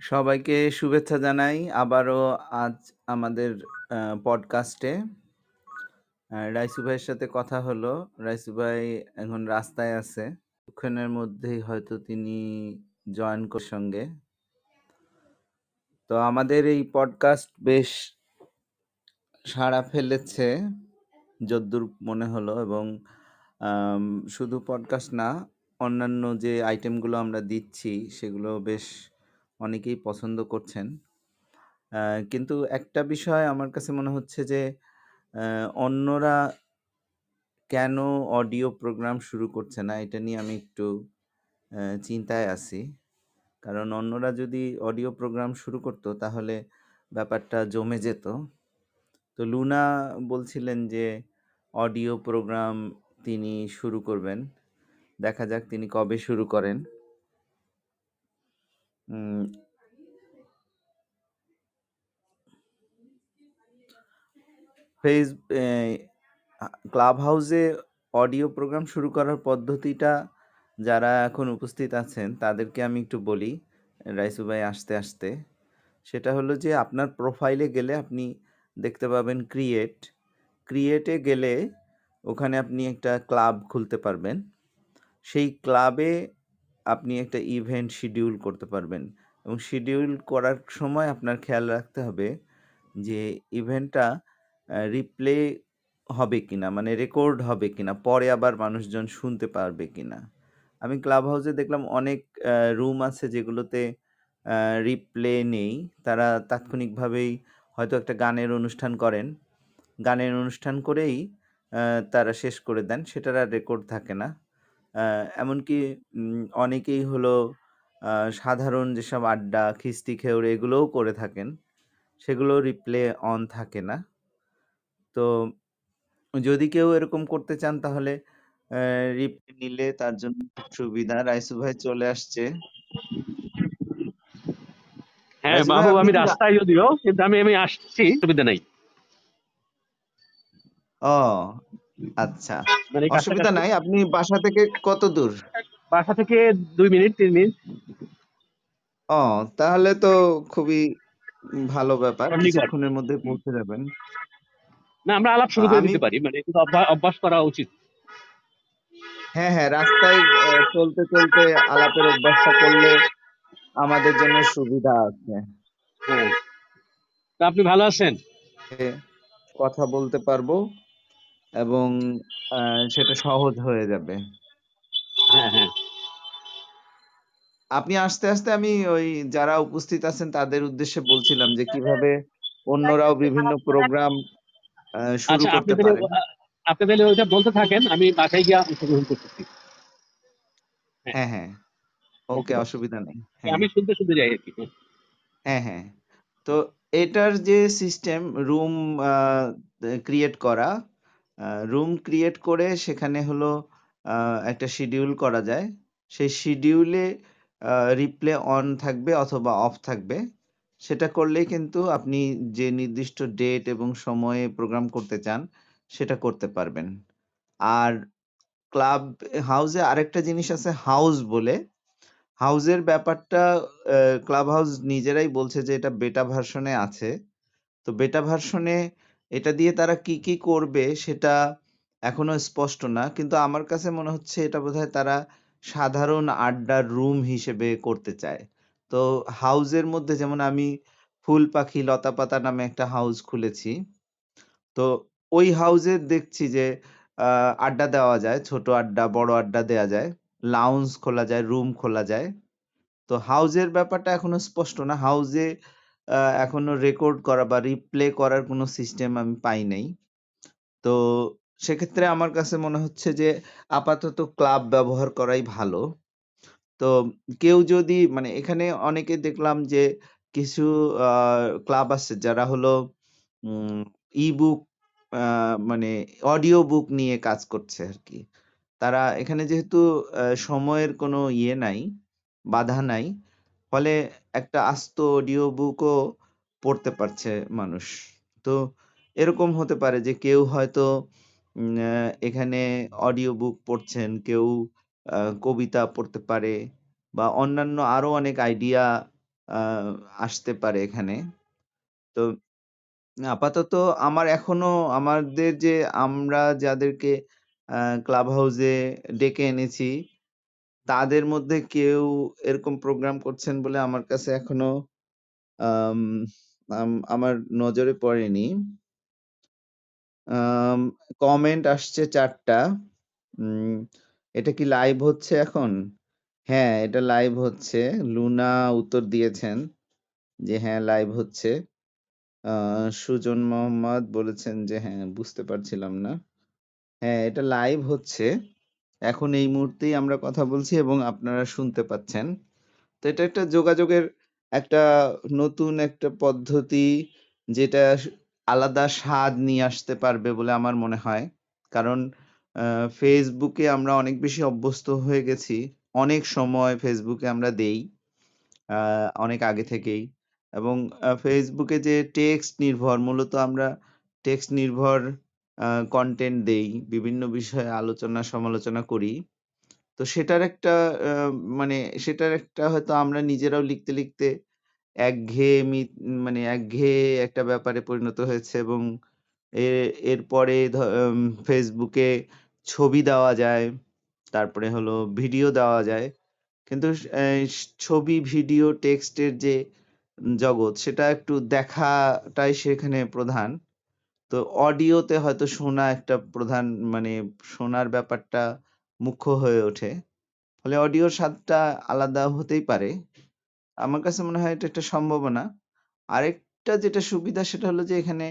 সবাইকে শুভেচ্ছা জানাই। আবারও আজ আমাদের পডকাস্টে রাইসু ভাইয়ের সাথে কথা হলো। রাইসু ভাই এখন রাস্তায় আছে। কিছুক্ষণের মধ্যেই হয়তো তিনি জয়েন করার সঙ্গে। তো আমাদের এই পডকাস্ট বেশ সাড়া ফেলেছে, যদ্দূর মনে হলো এবং শুধু পডকাস্ট না, অন্যান্য যে আইটেমগুলো আমরা দিচ্ছি, সেগুলো বেশ অনেকেই পছন্দ করছেন। কিন্তু একটা বিষয় আমার কাছে মনে হচ্ছে যে অন্যরা কেন অডিও প্রোগ্রাম শুরু করছে না? এটা নিয়ে আমি একটু চিন্তায় আছি। কারণ অন্যরা যদি অডিও প্রোগ্রাম শুরু করতো, তাহলে ব্যাপারটা জমে যেত। তো লুনা বলছিলেন যে, অডিও প্রোগ্রাম তিনি শুরু করবেন। দেখা যাক তিনি কবে শুরু করেন। ফেস ক্লাব হাউসে অডিও প্রোগ্রাম শুরু করার পদ্ধতিটা যারা এখন উপস্থিত আছেন, তাদেরকে আমি একটু বলি, রাইসু ভাই আসতে আসতে। সেটা হলো যে, আপনার প্রোফাইলে গেলে আপনি দেখতে পাবেন ক্রিয়েট। ক্রিয়েটে গেলে ওখানে আপনি একটা ক্লাব খুলতে পারবেন। সেই ক্লাবে আপনি একটা ইভেন্ট শিডিউল করতে পারবেন। এবং শিডিউল করার সময় আপনার খেয়াল রাখতে হবে যে ইভেন্টটা রিপ্লে হবে কিনা মানে রেকর্ড হবে কিনা, পরে আবার মানুষজন শুনতে পারবে কিনা। আমি ক্লাব হাউসে দেখলাম অনেক রুম আছে যেগুলোতে রিপ্লে নেই। তারা তাৎক্ষণিকভাবেই হয়তো একটা গানের অনুষ্ঠান করেন। গানের অনুষ্ঠান করেই তারা শেষ করে দেন। সেটার আর রেকর্ড থাকে না। এমনকি উম, অনেকেই হলো সাধারণ যেসব আড্ডা খিস্তি খেউড়ে এগুলোও করে থাকেন। সেগুলো রিপ্লে অন থাকে না। তো যদি কেউ এরকম করতে চান তাহলে রিপ্লে নিলে তার জন্য খুব সুবিধা। রাইসু ভাই চলে আসছে। হ্যাঁ রাইসু ভাই বাবু আপনি আমি কি রা- রাস্তায় যদিও কিন্তু আমি আমি আসছি সুবিধা নাই। ও আচ্ছা। মানে অসুবিধা নাই আপনি বাসা থেকে কত দূর? বাসা থেকে দুই মিনিট তিন মিনিট। ও তাহলে তো খুবই ভালো ব্যাপার কিছুক্ষণের মধ্যে পৌঁছে যাবেন। না আমরা আলাপ শুরু করে দিতে পারি মানে অভ্যাস করা উচিত। হ্যাঁ হ্যাঁ রাস্তায় চলতে চলতে আলাপের অভ্যাসটা করলে আমাদের জন্য সুবিধা আছে। তা আপনি ভালো আছেন? কথা বলতে পারব? এবং আহ, সেটা সহজ হয়ে যাবে। হ্যাঁ হ্যাঁ। আপনি আস্তে আস্তে আমি ওই যারা উপস্থিত আছেন তাদের উদ্দেশ্যে বলছিলাম যে কীভাবে অন্যরাও বিভিন্ন প্রোগ্রাম শুরু আচ্ছা করতে পারেন। আপনি তাহলে ওইটা বলতে থাকেন আমি বাসায় গিয়ে অংশগ্রহণ করতেছি। হ্যাঁ। হ্যাঁ হ্যাঁ। ওকে অসুবিধা নেই। আমি শুনতে শুনতে যাই আর কি হ্যাঁ। হ্যাঁ তো এটার যে সিস্টেম রুম ক্রিয়েট করা রুম ক্রিয়েট করে সেখানে হলো একটা শিডিউল করা যায়। সেই শিডিউলে রিপ্লে অন থাকবে অথবা অফ থাকবে। সেটা করলেই কিন্তু আপনি যে নির্দিষ্ট ডেট এবং সময়ে প্রোগ্রাম করতে চান, সেটা করতে পারবেন। আর ক্লাব হাউসে আরেকটা জিনিস আছে হাউস বলে। হাউসের ব্যাপারটা ক্লাব হাউস নিজেরাই বলছে যে এটা বেটা ভার্সনে আছে। তো বেটা ভার্সনে এটা দিয়ে তারা কি কি করবে সেটা এখনও স্পষ্ট না। কিন্তু আমার কাছে মনে হচ্ছে এটা বোধহয় তারা সাধারণ আড্ডার রুম হিসেবে করতে চায়। তো হাউসের মধ্যে যেমন আমি ফুল পাখি লতা পাতা নামে একটা হাউস খুলেছি। তো ওই হাউসে দেখছি যে আড্ডা দেওয়া যায়, ছোট আড্ডা, বড় আড্ডা দেওয়া যায় লাউঞ্জ খোলা যায় রুম খোলা যায়। তো হাউজের ব্যাপারটা এখনও স্পষ্ট না। হাউজে এখনও রেকর্ড করা বা রিপ্লে করার কোনো সিস্টেম আমি পাই নাই। তো সেক্ষেত্রে আমার কাছে মনে হচ্ছে যে আপাতত ক্লাব ব্যবহার করাই ভালো। তো কেউ যদি মানে এখানে অনেকে দেখলাম যে কিছু ক্লাব আছে যারা হলো ই বুক মানে অডিও বুক নিয়ে কাজ করছে আর কি তারা এখানে যেহেতু সময়ের কোনো ইয়ে নাই, বাধা নাই ফলে একটা আস্ত অডিও বুকও পড়তে পারছে মানুষ। তো এরকম হতে পারে যে কেউ হয়তো এখানে অডিও বুক পড়ছেন, কেউ কবিতা পড়তে পারে বা অন্যান্য আরও অনেক আইডিয়া আসতে পারে এখানে। তো আপাতত আমার এখনও, আমাদের যে আমরা যাদেরকে ক্লাব হাউসে ডেকে এনেছি তাদের মধ্যে কেউ এরকম প্রোগ্রাম করছেন বলে আমার কাছে এখনও আম, আম- আমার নজরে পড়েনি। কমেন্ট আসছে চারটা। এটা কি লাইভ হচ্ছে এখন? হ্যাঁ এটা লাইভ হচ্ছে। লুনা উত্তর দিয়েছেন যে হ্যাঁ লাইভ হচ্ছে। সুজন মোহাম্মদ বলেছেন যে হ্যাঁ বুঝতে পারছিলাম না। হ্যাঁ এটা লাইভ হচ্ছে। এখন এই মুহূর্তেই আমরা কথা বলছি এবং আপনারা শুনতে পাচ্ছেন। তো এটা একটা যোগাযোগের একটা নতুন একটা পদ্ধতি যেটা আলাদা স্বাদ নিয়ে আসতে পারবে বলে আমার মনে হয়। কারণ ফেসবুকে আমরা অনেক বেশি অভ্যস্ত হয়ে গেছি। অনেক সময় ফেসবুকে আমরা দেই অনেক আগে থেকেই। এবং ফেসবুকে যে টেক্সট নির্ভর, মূলত আমরা টেক্সট নির্ভর কন্টেন্ট দেই, বিভিন্ন বিষয়ে আলোচনা সমালোচনা করি। তো সেটার একটা মানে সেটার একটা হয়তো আমরা নিজেরাও লিখতে লিখতে একঘেয়েমি মানে একঘেয়ে একটা ব্যাপারে পরিণত হয়েছে এবং এর এরপরে ফেসবুকে ছবি দেওয়া যায়, তারপরে হলো ভিডিও দেওয়া যায়। কিন্তু ছবি ভিডিও টেক্সটের যে জগৎ, সেটা একটু দেখাটাই সেখানে প্রধান। তো অডিওতে হয়তো শোনা একটা প্রধান মানে শোনার ব্যাপারটা মুখ্য হয়ে ওঠে। ফলে অডিওর স্বাদটা আলাদা হতেই পারে। আমার কাছে মনে হয় এটা একটা সম্ভাবনা। আরেকটা যেটা সুবিধা সেটা হলো যে এখানে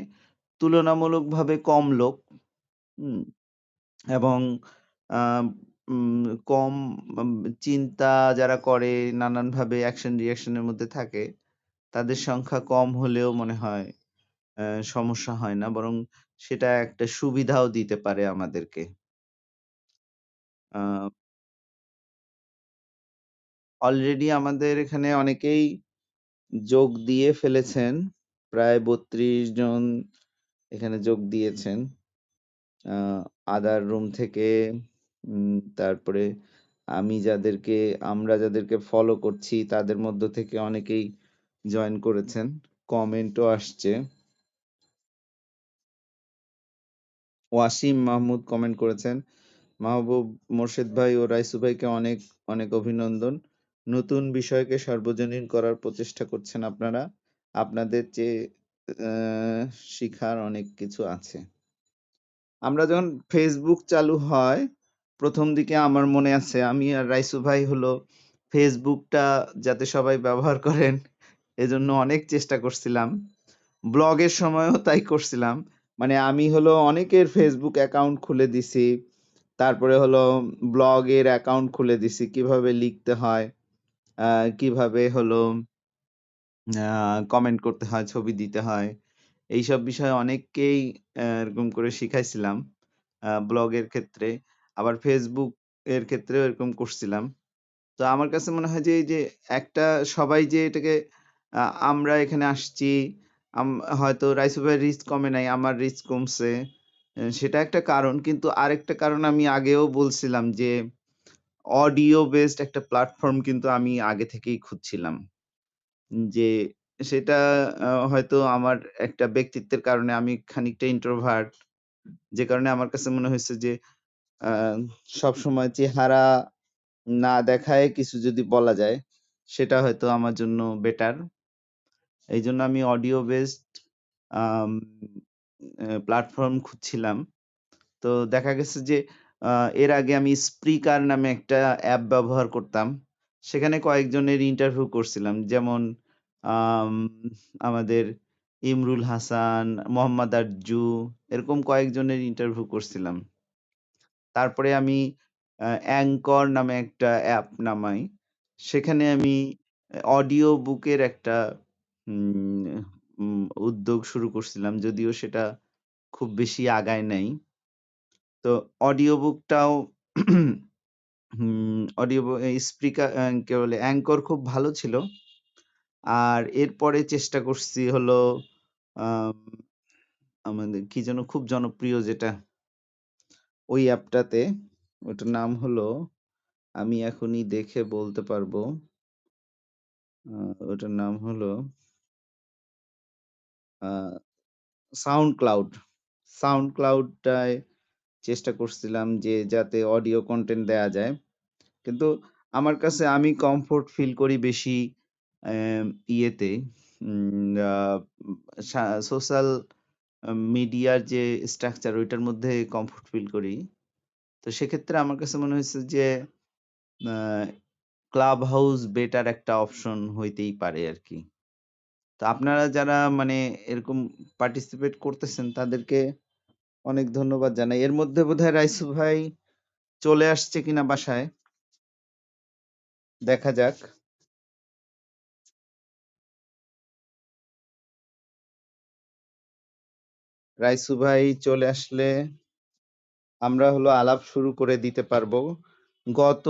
তুলনামূলকভাবে কম লোক এবং কম চিন্তা যারা করে নানানভাবে অ্যাকশন রিয়াকশনের মধ্যে থাকে, তাদের সংখ্যা কম হলেও মনে হয় সমস্যা হয় না। বরং সেটা একটা সুবিধাও দিতে পারে আমাদেরকে। অলরেডি আমাদের এখানে অনেকেই যোগ দিয়ে ফেলেছেন। প্রায় বত্রিশ জন এখানে যোগ দিয়েছেন। আদার রুম থেকে তারপরে আমি যাদেরকে, আমরা যাদেরকে ফলো করছি, তাদের মধ্য থেকে অনেকেই জয়েন করেছেন। কমেন্টও আসছে। ওয়াসিম মাহমুদ কমেন্ট করেছেন, মাহবুব মোর্শেদ ভাই ও রাইসু ভাইকে অনেক অনেক অভিনন্দন। নতুন বিষয়কে সার্বজনীন করার প্রচেষ্টা করছেন আপনারা। আপনাদের চেয়ে শিখার অনেক কিছু আছে। আমরা যখন ফেসবুক চালু হয়, প্রথম দিকে আমার মনে আছে, আমি আর রাইসু ভাই হলো ফেসবুকটা যাতে সবাই ব্যবহার করেন, এজন্য অনেক চেষ্টা করছিলাম। ব্লগের সময়ও তাই করছিলাম। মানে আমি হলো অনেকের ফেসবুক অ্যাকাউন্ট খুলে দিছি, তারপরে হলো ব্লগের অ্যাকাউন্ট খুলে দিছি, কীভাবে লিখতে হয় কীভাবে হলো কমেন্ট করতে হয়, ছবি দিতে হয়, এইসব বিষয়ে অনেককেই এরকম করে শিখাইছিলাম ব্লগের ক্ষেত্রে, আবার ফেসবুক এর ক্ষেত্রেও এরকম করছিলাম। তো আমার কাছে মনে হয় যে, এই যে একটা সবাই যে এটাকে আমরা এখানে আসছি আম- হয়তো রাইসু ভাইয়ের রিস্ক কমে নাই, আমার রিস্ক কমছে। সেটা একটা কারণ, কিন্তু আরেকটা কারণ আমি আগেও বলছিলাম যে অডিও বেসড একটা প্ল্যাটফর্ম কিন্তু আমি আগে থেকেই খুঁজছিলাম। যে, সেটা হয়তো আমার একটা ব্যক্তিত্বের কারণে আমি খানিকটা ইন্ট্রোভার্ট যে কারণে আমার কাছে মনে হয়েছে যে সব সময় চেহারা না দেখায় কিছু যদি বলা যায়, সেটা হয়তো আমার জন্য বেটার এই জন্য আমি অডিও বেসড প্ল্যাটফর্ম খুঁজছিলাম। তো দেখা গেছে যে এর আগে আমি স্প্রিকার নামে একটা অ্যাপ ব্যবহার করতাম। সেখানে কয়েকজনের ইন্টারভিউ করছিলাম। যেমন আম, আমাদের ইমরুল হাসান মোহাম্মদ আরজু এরকম কয়েকজনের ইন্টারভিউ করছিলাম। তারপরে আমি অ্যাঙ্কর নামে একটা অ্যাপ নামাই। সেখানে আমি অডিও বুকের একটা উম, উদ্যোগ শুরু করছিলাম যদিও সেটা খুব বেশি আগায় নাই। তো অডিও বুকটাও অডিও স্পিকার কে বলে অ্যাঙ্কর খুব ভালো ছিল। আর এরপরে চেষ্টা করছি হলো আম, আমাদের কি যেন খুব জনপ্রিয় যেটা ওই অ্যাপটাতে ওটার নাম হলো আমি এখনই দেখে বলতে পারব আহ, ওটার নাম হলো সাউন্ড ক্লাউড সাউন্ড ক্লাউডটায় চেষ্টা করছিলাম যে যাতে অডিও কন্টেন্ট দেয়া যায়। কিন্তু আমার কাছে আমি কমফোর্ট ফিল করি বেশি ইয়েতে। সোশ্যাল মিডিয়ার যে স্ট্রাকচার ওইটার মধ্যে কমফোর্ট ফিল করি। তো সেক্ষেত্রে আমার কাছে মনে হয়েছে যে ক্লাব হাউস বেটার একটা অপশন হইতেই পারে আর কি তো আপনারা যারা মানে এরকম পার্টিসিপেট করতেছেন, তাদেরকে অনেক ধন্যবাদ জানাই। এর মধ্যে বোধহয় রাইসু ভাই চলে আসছে কিনা বাসায়? দেখা যাক। রাইসু ভাই চলে আসলে আমরা হলো আলাপ শুরু করে দিতে পারব। গত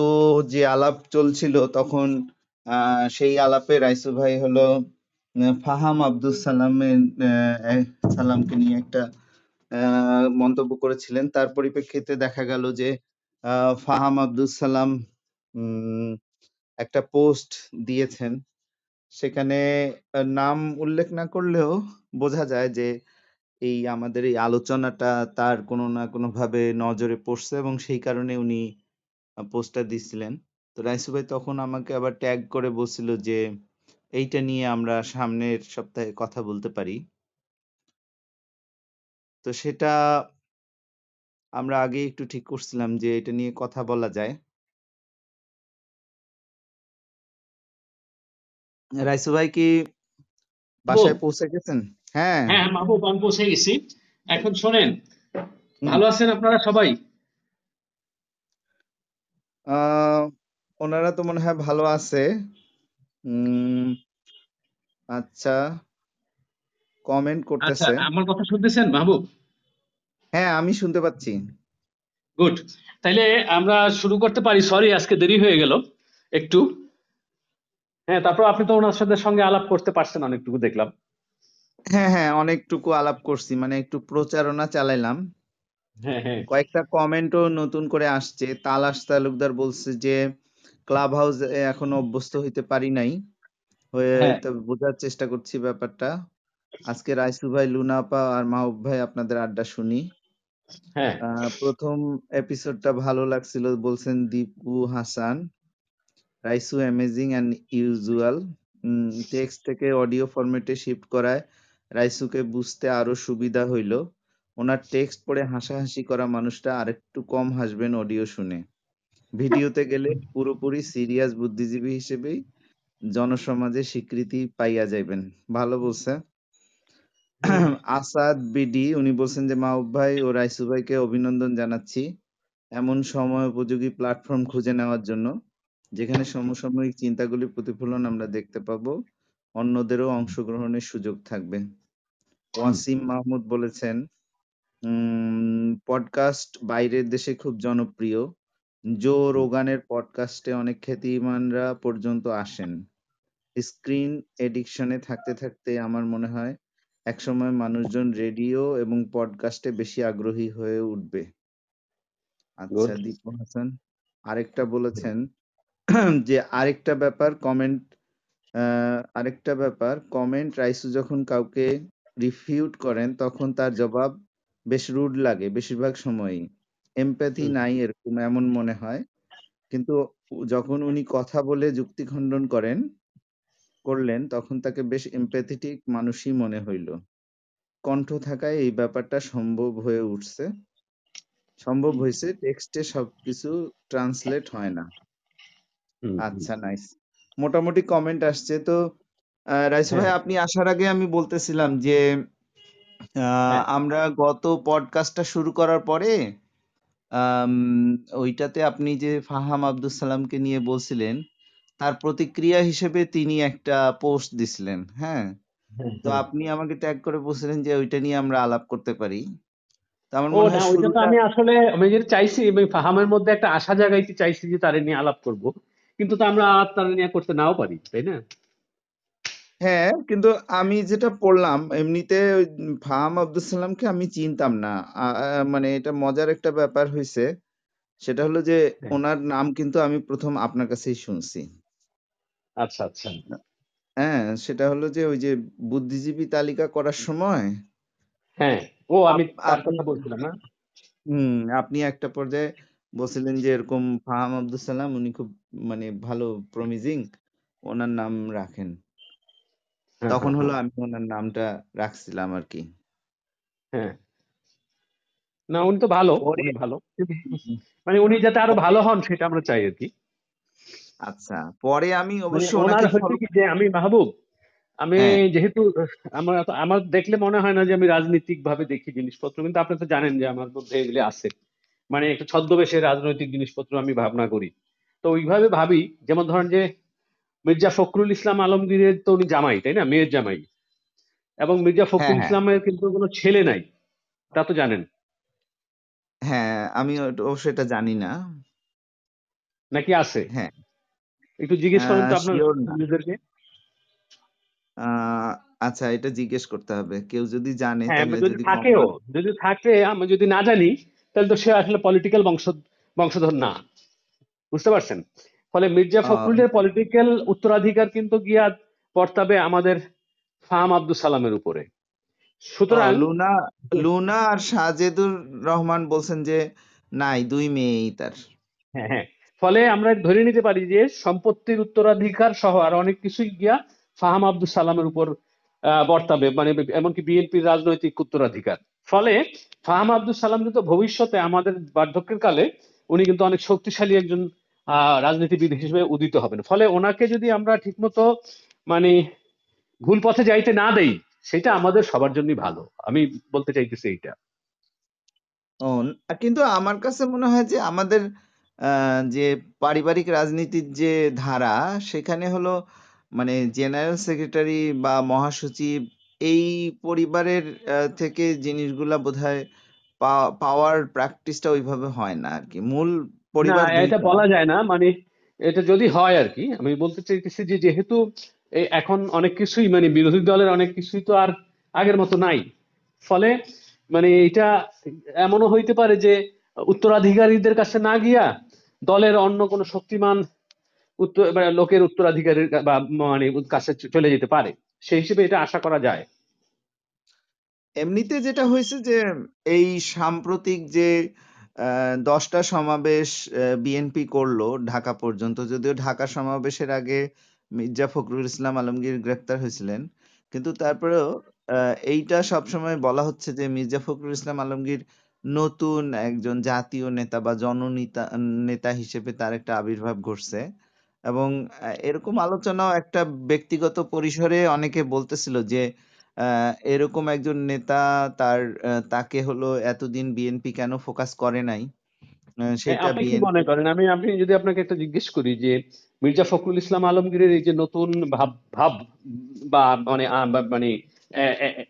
যে আলাপ চলছিল তখন সেই আলাপে রাইসু ভাই হলো ফাহাম আব্দুল সালামের সালামকে নিয়ে একটা মন্তব্য করেছিলেন। তার পরিপ্রেক্ষিতে দেখা গেল যে ফাহাম আব্দুল সালাম একটা পোস্ট দিয়েছেন। সেখানে নাম উল্লেখ না করলেও বোঝা যায় যে, এই আমাদের এই আলোচনাটা তার কোনো না কোনো ভাবে নজরে পড়ছে এবং সেই কারণে উনি পোস্টটা দিছিলেন। তো রাইসু ভাই তখন আমাকে আবার ট্যাগ করে বলছিল যে এইটা নিয়ে আমরা সামনের সপ্তাহে কথা বলতে পারি। তো সেটা আমরা আগে একটু ঠিক করছিলাম যে এটা নিয়ে কথা বলা যায়। রাইসু ভাই কি বাসায় পৌঁছে গেছেন? হ্যাঁ। হ্যাঁ মাহবুব আমি পৌঁছে গেছি। এখন শোনেন ভালো আছেন আপনারা সবাই? আহ ওনারা তো মনে হয় ভালো আছে। আচ্ছা কমেন্ট আচ্ছা করতেছে আমার কথা শুনতেছেন মাহবুব? হ্যাঁ আমি শুনতে পাচ্ছি। গুড তাইলে আমরা শুরু করতে পারি। সরি আজকে দেরি হয়ে গেল একটু। হ্যাঁ তারপর আপনি তো ওনার সাথে সঙ্গে আলাপ করতে পারছেন অনেকটুকু দেখলাম। হ্যাঁ হ্যাঁ অনেকটুকু আলাপ করছি মানে একটু প্রচারণা চালাইলাম। হ্যাঁ হ্যাঁ। কয়েকটা কমেন্টও নতুন করে আসছে। তালাশ তালুকদার বলছে যে ক্লাব হাউস এখনও অভ্যস্ত হইতে পারি নাই। হয়ে হ্যাঁ। বোঝার চেষ্টা করছি ব্যাপারটা। আজকে রাইসু ভাই লুনা আপা আর মাহবুব ভাই আপনাদের আড্ডা শুনি। হ্যাঁ। প্রথম এপিসোডটা ভালো লাগছিল বলছেন Dipu Hasan. Raisu amazing and usual text থেকে অডিও ফরম্যাটে শিফট করায় রাইসুকে বুঝতে আরও সুবিধা হইল। ওনার টেক্সট পড়ে হাসাহাসি করা মানুষটা আরেকটু কম হাসবেন অডিও শুনে। ভিডিওতে গেলে পুরোপুরি সিরিয়াস বুদ্ধিজীবী হিসেবেই জনসমাজে স্বীকৃতি পাইয়া যাইবেন। ভালো বলছে। আসাদ বিডি, উনি বলছেন যে, মাহবুব ভাই ও রাইসু ভাইকে অভিনন্দন জানাচ্ছি এমন সময় উপযোগী প্ল্যাটফর্ম খুঁজে নেওয়ার জন্য। যেখানে সমসাময়িক চিন্তাগুলির প্রতিফলন আমরা দেখতে পাবো। অন্যদেরও অংশগ্রহণের সুযোগ থাকবে। ওয়াসিম মাহমুদ বলেছেন পডকাস্ট বাইরের দেশে খুব জনপ্রিয়। জো রোগানের পডকাস্টে অনেক খ্যাতিমানরা পর্যন্ত আসেন। স্ক্রিন এডিকশনে থাকতে থাকতে আমার মনে হয় একসময় মানুষজন রেডিও এবং পডকাস্টে বেশি আগ্রহী হয়ে উঠবে। আচ্ছা Good. দীপু হাসান আরেকটা বলেছেন যে আরেকটা ব্যাপার কমেন্ট আরেকটা ব্যাপার কমেন্ট রাইসু যখন কাউকে রিফিউট করেন তখন তার জবাব বেশ রুড লাগে বেশিরভাগ সময়ই। এমপ্যাথি নাই এরকম এমন মনে হয়। কিন্তু যখন উনি কথা বলে যুক্তি খণ্ডন করেন করলেন তখন তাকে বেশ এমপ্যাথেটিক মানুষই মনে হইল। কণ্ঠ থাকায় এই ব্যাপারটা সম্ভব হয়ে উঠছে। সম্ভব হয়েছে টেক্সটে সবকিছু ট্রান্সলেট হয় না। আচ্ছা নাইস মোটামুটি কমেন্ট আসছে। তো রাইসু ভাই হ্যাঁ। আপনি আসার আগে আমি বলতেছিলাম যে আহ, হ্যাঁ। আমরা গত পডকাস্টটা শুরু করার পরে ওইটাতে আপনি যে ফাহাম আব্দুল সালামকে নিয়ে বলছিলেন তার প্রতিক্রিয়া হিসেবে তিনি একটা পোস্ট দিছিলেন হ্যাঁ? হ্যাঁ, তো হ্যাঁ। আপনি আমাকে ট্যাগ করে বলছিলেন যে ওইটা নিয়ে আমরা আলাপ করতে পারি। তো আমার মনে হয় ওইটা তো আমি আসলে আমি যেটা চাইছি আমি ফাহামের মধ্যে একটা আশা জাগাইতে চাইছি যে তারে নিয়ে আলাপ করব। কিন্তু তো আমরা আলাপ তারে নিয়ে করতে নাও পারি তাই না? হ্যাঁ কিন্তু আমি যেটা পড়লাম এমনিতে ওই ফাহাম আব্দুল সালামকে আমি চিনতাম না। আ- আ- মানে এটা মজার একটা ব্যাপার হয়েছে সেটা হলো যে হ্যাঁ। ওনার নাম কিন্তু আমি প্রথম আপনার কাছেই শুনছি। আচ্ছা আচ্ছা। হ্যাঁ সেটা হলো যে ওই যে বুদ্ধিজীবী তালিকা করার সময় হ্যাঁ ও আমি তার আপনি কথা বলছিলাম না হুম আপনি একটা পর্যায়ে বলছিলেন যে এরকম ফাহাম আব্দুল সালাম উনি খুব মানে ভালো প্রমিজিং ওনার নাম রাখেন। হ্যাঁ তখন হ্যাঁ হলো হ্যাঁ। আমি ওনার নামটা রাখছিলাম আর কি। হ্যাঁ। না উনি তো ভালো ভালো। মানে উনি যাতে আরও ভালো হন সেটা আমরা চাই আর কি। আচ্ছা পরে আমি মানে অবশ্য ওনার হচ্ছে কি যে আমি মাহবুব আমি হ্যাঁ। যেহেতু আমার আমার দেখলে মনে হয় না যে আমি রাজনৈতিক ভাবে দেখি জিনিসপত্র কিন্তু আপনি তো জানেন যে আমার মধ্যে এগুলি আছে। মানে একটা ছদ্মবেশে রাজনৈতিক জিনিসপত্র আমি ভাবনা করি। তো ওইভাবে ভাবি যেমন ধরেন যে মির্জা ফখরুল ইসলাম আলমগীরের তো উনি জামাই তাই না? মেয়ের জামাই। এবং মির্জা হ্যাঁ ফখরুল হ্যাঁ। ইসলামের কিন্তু কোনো ছেলে নাই তা তো জানেন। হ্যাঁ আমি অবশ্য এটা জানি না। নাকি আছে? হ্যাঁ। একটু জিজ্ঞেস করেন তো আপনার নিজেদেরকে। আচ্ছা এটা জিজ্ঞেস করতে হবে। কেউ যদি জানে হ্যাঁ যদি যদি থাকেও যদি থাকে আমি যদি না জানি তাহলে তো সে আসলে পলিটিক্যাল বংশ বংশধর না। বুঝতে পারছেন? ফলে মির্জা ফখরুলের পলিটিক্যাল উত্তরাধিকার কিন্তু গিয়া পড়তাবে আমাদের ফাহাম আব্দুল সালামের উপরে। সুতরাং লুনা লুনা আর সাজেদুর রহমান বলছেন যে নাই দুই মেয়েই তার। হ্যাঁ হ্যাঁ। ফলে আমরা ধরে নিতে পারি যে সম্পত্তির উত্তরাধিকার সহ আর অনেক কিছুই গিয়া ফাহাম আব্দুল সালামের উপর আহ, বর্তাবে মানে এমনকি বিএনপির রাজনৈতিক উত্তরাধিকার। ফলে ফাহাম আব্দুল সালাম কিন্তু ভবিষ্যতে আমাদের বার্ধক্যের কালে উনি কিন্তু অনেক শক্তিশালী একজন রাজনীতিবিদ হিসেবে উদিত হবেন। ফলে ওনাকে যদি আমরা ঠিকমতো মানে ভুল পথে যাইতে না দেই, সেটা আমাদের সবার জন্যই ভালো। আমি বলতে চাইতেছি এইটা। কিন্তু আমার কাছে মনে হয় যে আমাদের যে পারিবারিক রাজনীতির যে ধারা, সেখানে হলো মানে জেনারেল সেক্রেটারি বা মহাসচিব, এই পরিবারের থেকে জিনিসগুলা বোধহয় পাওয়ার প্র্যাকটিসটা ওইভাবে হয় না আর কি মূল পরিবার এটা বলা যায় না মানে এটা যদি হয় আর কি আমি বলতে চাইতেছি যে যেহেতু এখন অনেক কিছুই মানে বিরোধী দলের অনেক কিছুই তো আর আগের মতো নাই। ফলে মানে এটা এমনও হইতে পারে যে উত্তরাধিকারীদের কাছে না গিয়া দলের অন্য কোনো শক্তিমান উত্তর লোকের উত্তরাধিকারীর বা মানে কাছে চলে যেতে পারে। সেই হিসেবে এটা আশা করা যায়। এমনিতে যেটা হয়েছে যে এই সাম্প্রতিক যে দশটা সমাবেশ বিএনপি করল ঢাকা পর্যন্ত। যদিও ঢাকা সমাবেশের আগে মির্জা ফখরুল ইসলাম আলমগীর গ্রেপ্তার হয়েছিলেন। কিন্তু তারপরেও এইটা সবসময় বলা হচ্ছে যে মির্জা ফখরুল ইসলাম আলমগীর নতুন একজন জাতীয় নেতা বা জননেতা, নেতা হিসেবে তার একটা আবির্ভাব ঘটছে। এবং এরকম আলোচনাও একটা ব্যক্তিগত পরিসরে অনেকে বলতেছিল যে এরকম একজন নেতা তার তাকে হলো এতদিন বিএনপি কেন ফোকাস করে নাই? হ্যাঁ, সেটা আপনি কি মনে করেন? আমি আমি যদি আপনাকে একটা জিজ্ঞেস করি যে মির্জা ফখরুল ইসলাম আলমগীরের এই যে নতুন ভাব ভাব বা মানে মানে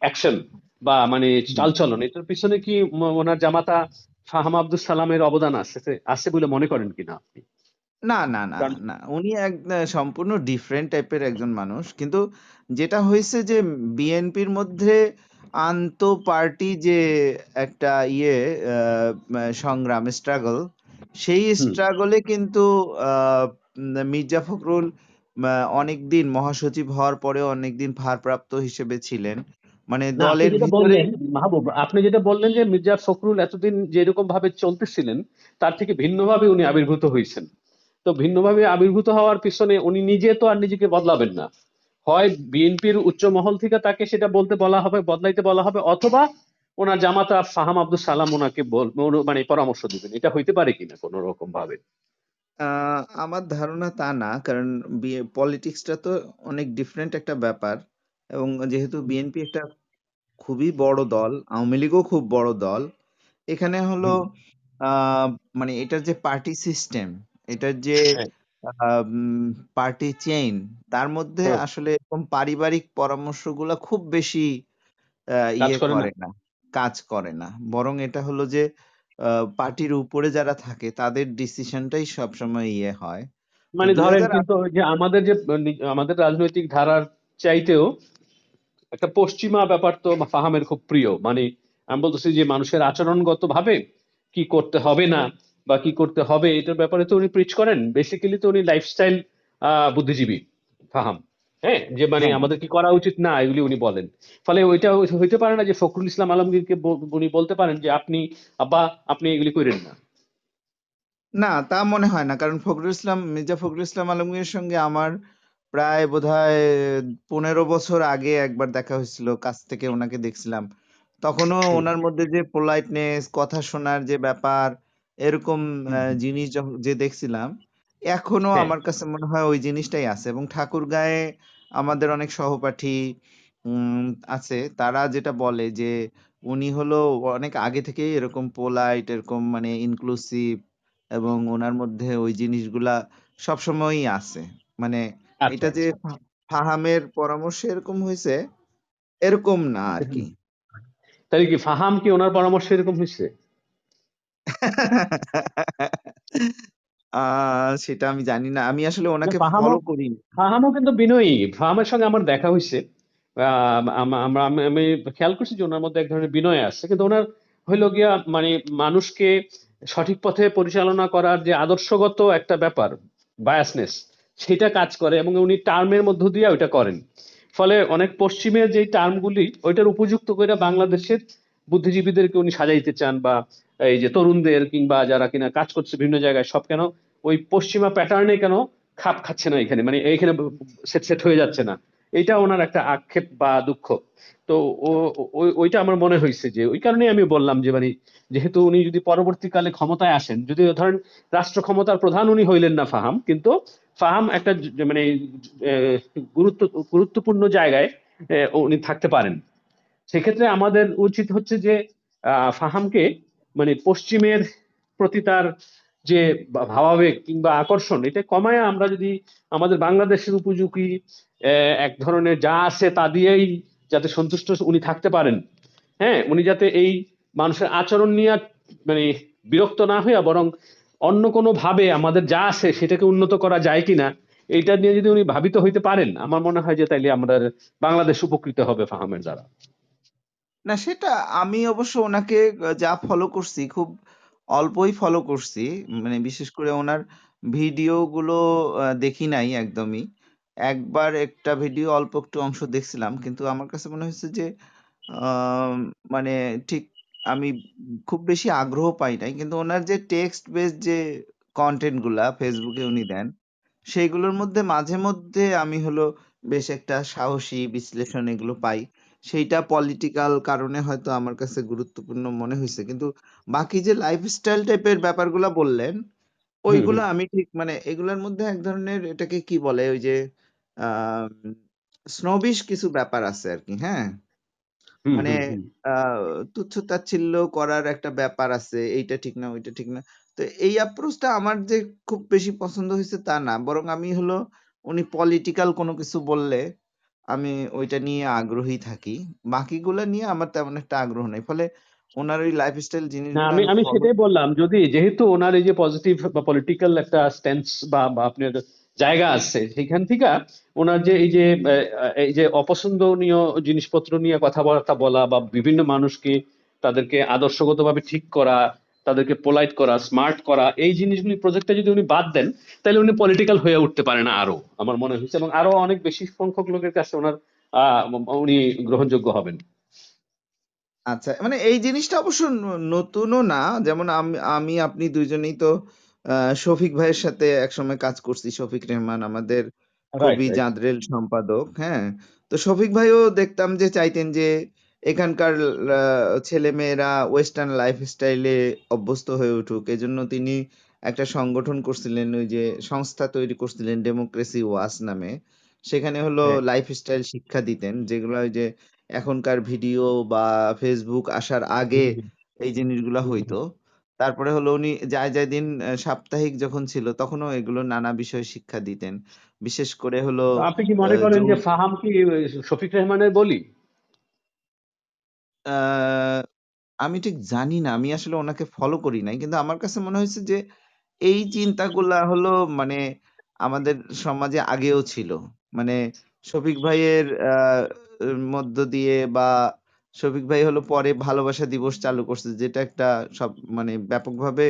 অ্যাকশন বা মানে চালচলন এটার পিছনে কি ওনার জামাতা ফাহাম আব্দুল সালামের অবদান আছে? আছে বলে মনে করেন কিনা আপনি? না না না না উনি এক সম্পূর্ণ ডিফারেন্ট টাইপের একজন মানুষ। কিন্তু যেটা হয়েছে যে বিএনপির মধ্যে আন্ত পার্টি যে একটা ইয়ে সংগ্রাম স্ট্রাগল সেই স্ট্রাগলে কিন্তু মির্জা ফখরুল অনেকদিন মহাসচিব হওয়ার পরেও অনেকদিন ভারপ্রাপ্ত হিসেবে ছিলেন। মানে দলের মাহবুব আপনি যেটা বললেন যে মির্জা ফখরুল এতদিন যেরকম ভাবে চলতেছিলেন তার থেকে ভিন্নভাবে উনি আবির্ভূত হয়েছেন। তো ভিন্নভাবে আবির্ভূত হওয়ার পিছনে উনি নিজে তো আর নিজেকে বদলাবেন না। হয় বিএনপির উচ্চ মহল থেকে তাকে সেটা বলতে বলা হবে বদলাইতে বলা হবে অথবা ওনার জামাতা ফাহাম আব্দুল সালাম ওনাকে মানে পরামর্শ দিবেন। এটা হইতে পারে কিনা কোন রকম ভাবে? আমার ধারণা তা না কারণ পলিটিক্সটা তো অনেক ডিফারেন্ট একটা ব্যাপার এবং যেহেতু বিএনপি একটা খুবই বড় দল আওয়ামী লীগও খুব বড় দল এখানে হলো আহ, মানে এটার যে পার্টি সিস্টেম এটার যে হ্যাঁ পার্টি চেইন তার মধ্যে আসলে এরকম পারিবারিক পরামর্শগুলো খুব বেশি আহ, কাজ ইয়ে করে না। করে না কাজ করে না। বরং এটা হলো যে পার্টির উপরে যারা থাকে তাদের ডিসিশনটাই সবসময় ইয়ে হয়। তো মানে দুই ধরেন হাজার কিন্তু ওই যে আমাদের যে নি- আমাদের রাজনৈতিক ধারার চাইতেও একটা পশ্চিমা ব্যাপার তো ফাহামের খুব প্রিয়। মানে আমি বলতেছি যে মানুষের আচরণগত ভাবে কি করতে হবে না বা কি করতে হবে এটার ব্যাপারে তো উনি প্রিচ করেন। বেসিক্যালি তো উনি লাইফস্টাইল বুদ্ধিজীবী ফাহাম। হ্যাঁ? যে মানে হ্যাঁ। আমাদের কি করা উচিত? না এগুলি উনি বলেন। ফলে ওইটা হইতে পারে না যে ফখরুল ইসলাম আলমগীরকে উনি বলতে পারেন যে আপনি আব্বা আপনি এগুলি করেন না। না তা মনে হয় না। কারণ ফখরুল ইসলাম মির্জা ফখরুল ইসলাম আলমগীরের সঙ্গে আমার প্রায় বোধহয় পনেরো বছর আগে একবার দেখা হয়েছিল কাছ থেকে ওনাকে দেখছিলাম। তখনও ওনার মধ্যে যে পোলাইটনেস কথা শোনার যে ব্যাপার এরকম জিনিস যখন- যে দেখছিলাম এখনও হ্যাঁ। আমার কাছে মনে হয় ওই জিনিসটাই আছে এবং ঠাকুরগাঁয়ে আমাদের অনেক সহপাঠী উম আছে। তারা যেটা বলে যে উনি হলো অনেক আগে থেকেই এরকম পোলাইট এরকম মানে ইনক্লুসিভ এবং ওনার মধ্যে ওই জিনিসগুলা সবসময়ই আছে। মানে আচ্ছা এটা যে আচ্ছা। ফাহামের পরামর্শে এরকম হয়েছে এরকম না আর কি। তাহলে কি ফাহাম কি ওনার পরামর্শ এরকম হয়েছে? আহ সেটা আমি জানি না। আমি আসলে ওনাকে ফাহামও ফলো করিনি। ফাহামও কিন্তু বিনয়ী। ফাহামের সঙ্গে আমার দেখা হয়েছে। আহ, আম- আমরা আমি আমি খেয়াল করছি যে ওনার মধ্যে এক ধরনের বিনয় আছে। কিন্তু ওনার হইল গিয়া মানে মানুষকে সঠিক পথে পরিচালনা করার যে আদর্শগত একটা ব্যাপার বায়াসনেস সেটা কাজ করে এবং উনি টার্মের মধ্য দিয়ে ওইটা করেন। ফলে অনেক পশ্চিমের যে টার্মগুলি ওইটার উপযুক্ত করে বাংলাদেশের বুদ্ধিজীবীদেরকে উনি সাজাইতে চান বা এই যে তরুণদের কিংবা যারা কিনা কাজ করছে বিভিন্ন জায়গায় সব কেন ওই পশ্চিমা প্যাটার্নে কেন খাপ খাচ্ছে না এখানে? মানে এইখানে সেট সেট হয়ে যাচ্ছে না। এটা ওনার একটা আক্ষেপ বা দুঃখ। তো ওইটা আমার মনে হয়েছে যে ওই কারণেই আমি বললাম যে মানে যেহেতু উনি যদি পরবর্তীকালে ক্ষমতায় আসেন, যদি ধরেন রাষ্ট্র ক্ষমতার প্রধান উনি হইলেন না ফাহাম, কিন্তু ফাহাম একটা মানে গুরুত্ব, গুরুত্বপূর্ণ জায়গায় উনি থাকতে পারেন। সেক্ষেত্রে আমাদের উচিত হচ্ছে যে ফাহামকে মানে পশ্চিমের প্রতি তার যে ভাবাবেগ কিংবা আকর্ষণ, এটা কমায় আমরা যদি আমাদের বাংলাদেশের উপযোগী এক ধরনের যা আছে তা দিয়েই যাতে সন্তুষ্ট উনি থাকতে পারেন। হ্যাঁ উনি যাতে এই মানুষের আচরণ নিয়ে মানে বিরক্ত না হইয়া বরং অন্য কোনো ভাবে আমাদের যা আছে সেটাকে উন্নত করা যায় কিনা, এইটা নিয়ে যদি উনি ভাবিত হইতে পারেন, আমার মনে হয় যে তাইলে আমাদের বাংলাদেশ উপকৃত হবে ফাহামের দ্বারা। না সেটা আমি অবশ্য ওনাকে যা ফলো করছি খুব অল্পই ফলো করছি মানে বিশেষ করে ওনার ভিডিও গুলো আহ, দেখি নাই একদমই। একবার একটা ভিডিও অল্প একটু অংশ দেখছিলাম কিন্তু আমার কাছে মনে হয়েছে যে আম, মানে ঠিক আমি খুব বেশি আগ্রহ পাই নাই কিন্তু ওনার যে টেক্সট বেস যে কন্টেন্টগুলা ফেসবুকে উনি দেন সেইগুলোর মধ্যে মাঝে মধ্যে আমি হলো বেশ একটা সাহসী বিশ্লেষণ এগুলো পাই। সেইটা পলিটিক্যাল কারণে হয়তো আমার কাছে গুরুত্বপূর্ণ মনে হয়েছে কিন্তু বাকি যে লাইফস্টাইল টাইপের ব্যাপারগুলা বললেন ওইগুলো আমি ঠিক মানে এগুলোর মধ্যে এক ধরনের এটাকে কি বলে ওই যে স্নোবিশ কিছু ব্যাপার আছে আর কি হ্যাঁ? মানে তুচ্ছ তাচ্ছিল্য করার একটা ব্যাপার আছে এইটা ঠিক না ওইটা ঠিক না। তো এই অ্যাপ্রোচটা আমার যে খুব বেশি পছন্দ হয়েছে তা না বরং আমি হলো উনি পলিটিক্যাল কোনো কিছু বললে আমি ওইটা নিয়ে আগ্রহী থাকি। বাকিগুলা নিয়ে আমার তেমন একটা আগ্রহ নেই। ফলে ওনার ওই লাইফস্টাইল না জিনিসগুলো আমি আমি সেটাই বললাম যদি যেহেতু ওনার এই যে পজিটিভ বা পলিটিক্যাল একটা স্ট্যান্স বা বা আপনার জায়গা আছে সেখান থেকে ওনার যে এই যে এই যে অপছন্দনীয় জিনিসপত্র নিয়ে কথাবার্তা বলা বা বিভিন্ন মানুষকে তাদেরকে আদর্শগতভাবে ঠিক করা তাদেরকে পোলাইট করা স্মার্ট করা এই জিনিসগুলি প্রজেক্টটা যদি উনি বাদ দেন তাহলে উনি পলিটিক্যাল হয়ে উঠতে পারে না আরও আমার মনে হয়েছে। এবং আরও অনেক বেশি সংখ্যক লোকের কাছে ওনার উনি গ্রহণযোগ্য হবেন। আচ্ছা মানে এই জিনিসটা অবশ্য নতুনও না যেমন আমি আমি আপনি দুইজনেই তো আহ, শফিক ভাইয়ের সাথে একসময় কাজ করছি শফিক রেহমান আমাদের কবি জাদরেল সম্পাদক হ্যাঁ? তো শফিক ভাইও দেখতাম যে চাইতেন যে এখানকার ছেলে মেয়েরা ওয়েস্টার্ন লাইফস্টাইলে অভ্যস্ত হয়ে উঠুক। এজন্য তিনি একটা সংগঠন করছিলেন ওই যে সংস্থা তৈরি করছিলেন ডেমোক্রেসি ওয়াচ নামে। সেখানে হলো হ্যাঁ। লাইফস্টাইল শিক্ষা দিতেন যেগুলো ওই যে এখনকার ভিডিও বা ফেসবুক আসার আগে এই জিনিসগুলো। হইতো। তারপরে হলো উনি যায় যায় দিন সাপ্তাহিক যখন ছিল তখনও এগুলো নানা বিষয়ে শিক্ষা দিতেন। বিশেষ করে হলো আপনি কি মনে করেন যে ফাহাম কি শফিক রেহমানের বলি? আহ, আমি ঠিক জানি না। আমি আসলে ওনাকে ফলো করি নাই। কিন্তু আমার কাছে মনে হয়েছে যে এই চিন্তাগুলা হলো মানে আমাদের সমাজে আগেও ছিল। মানে শফিক ভাইয়ের মধ্য দিয়ে বা শফিক ভাই হলো পরে ভালোবাসা দিবস চালু করছে যেটা একটা সব মানে ব্যাপকভাবে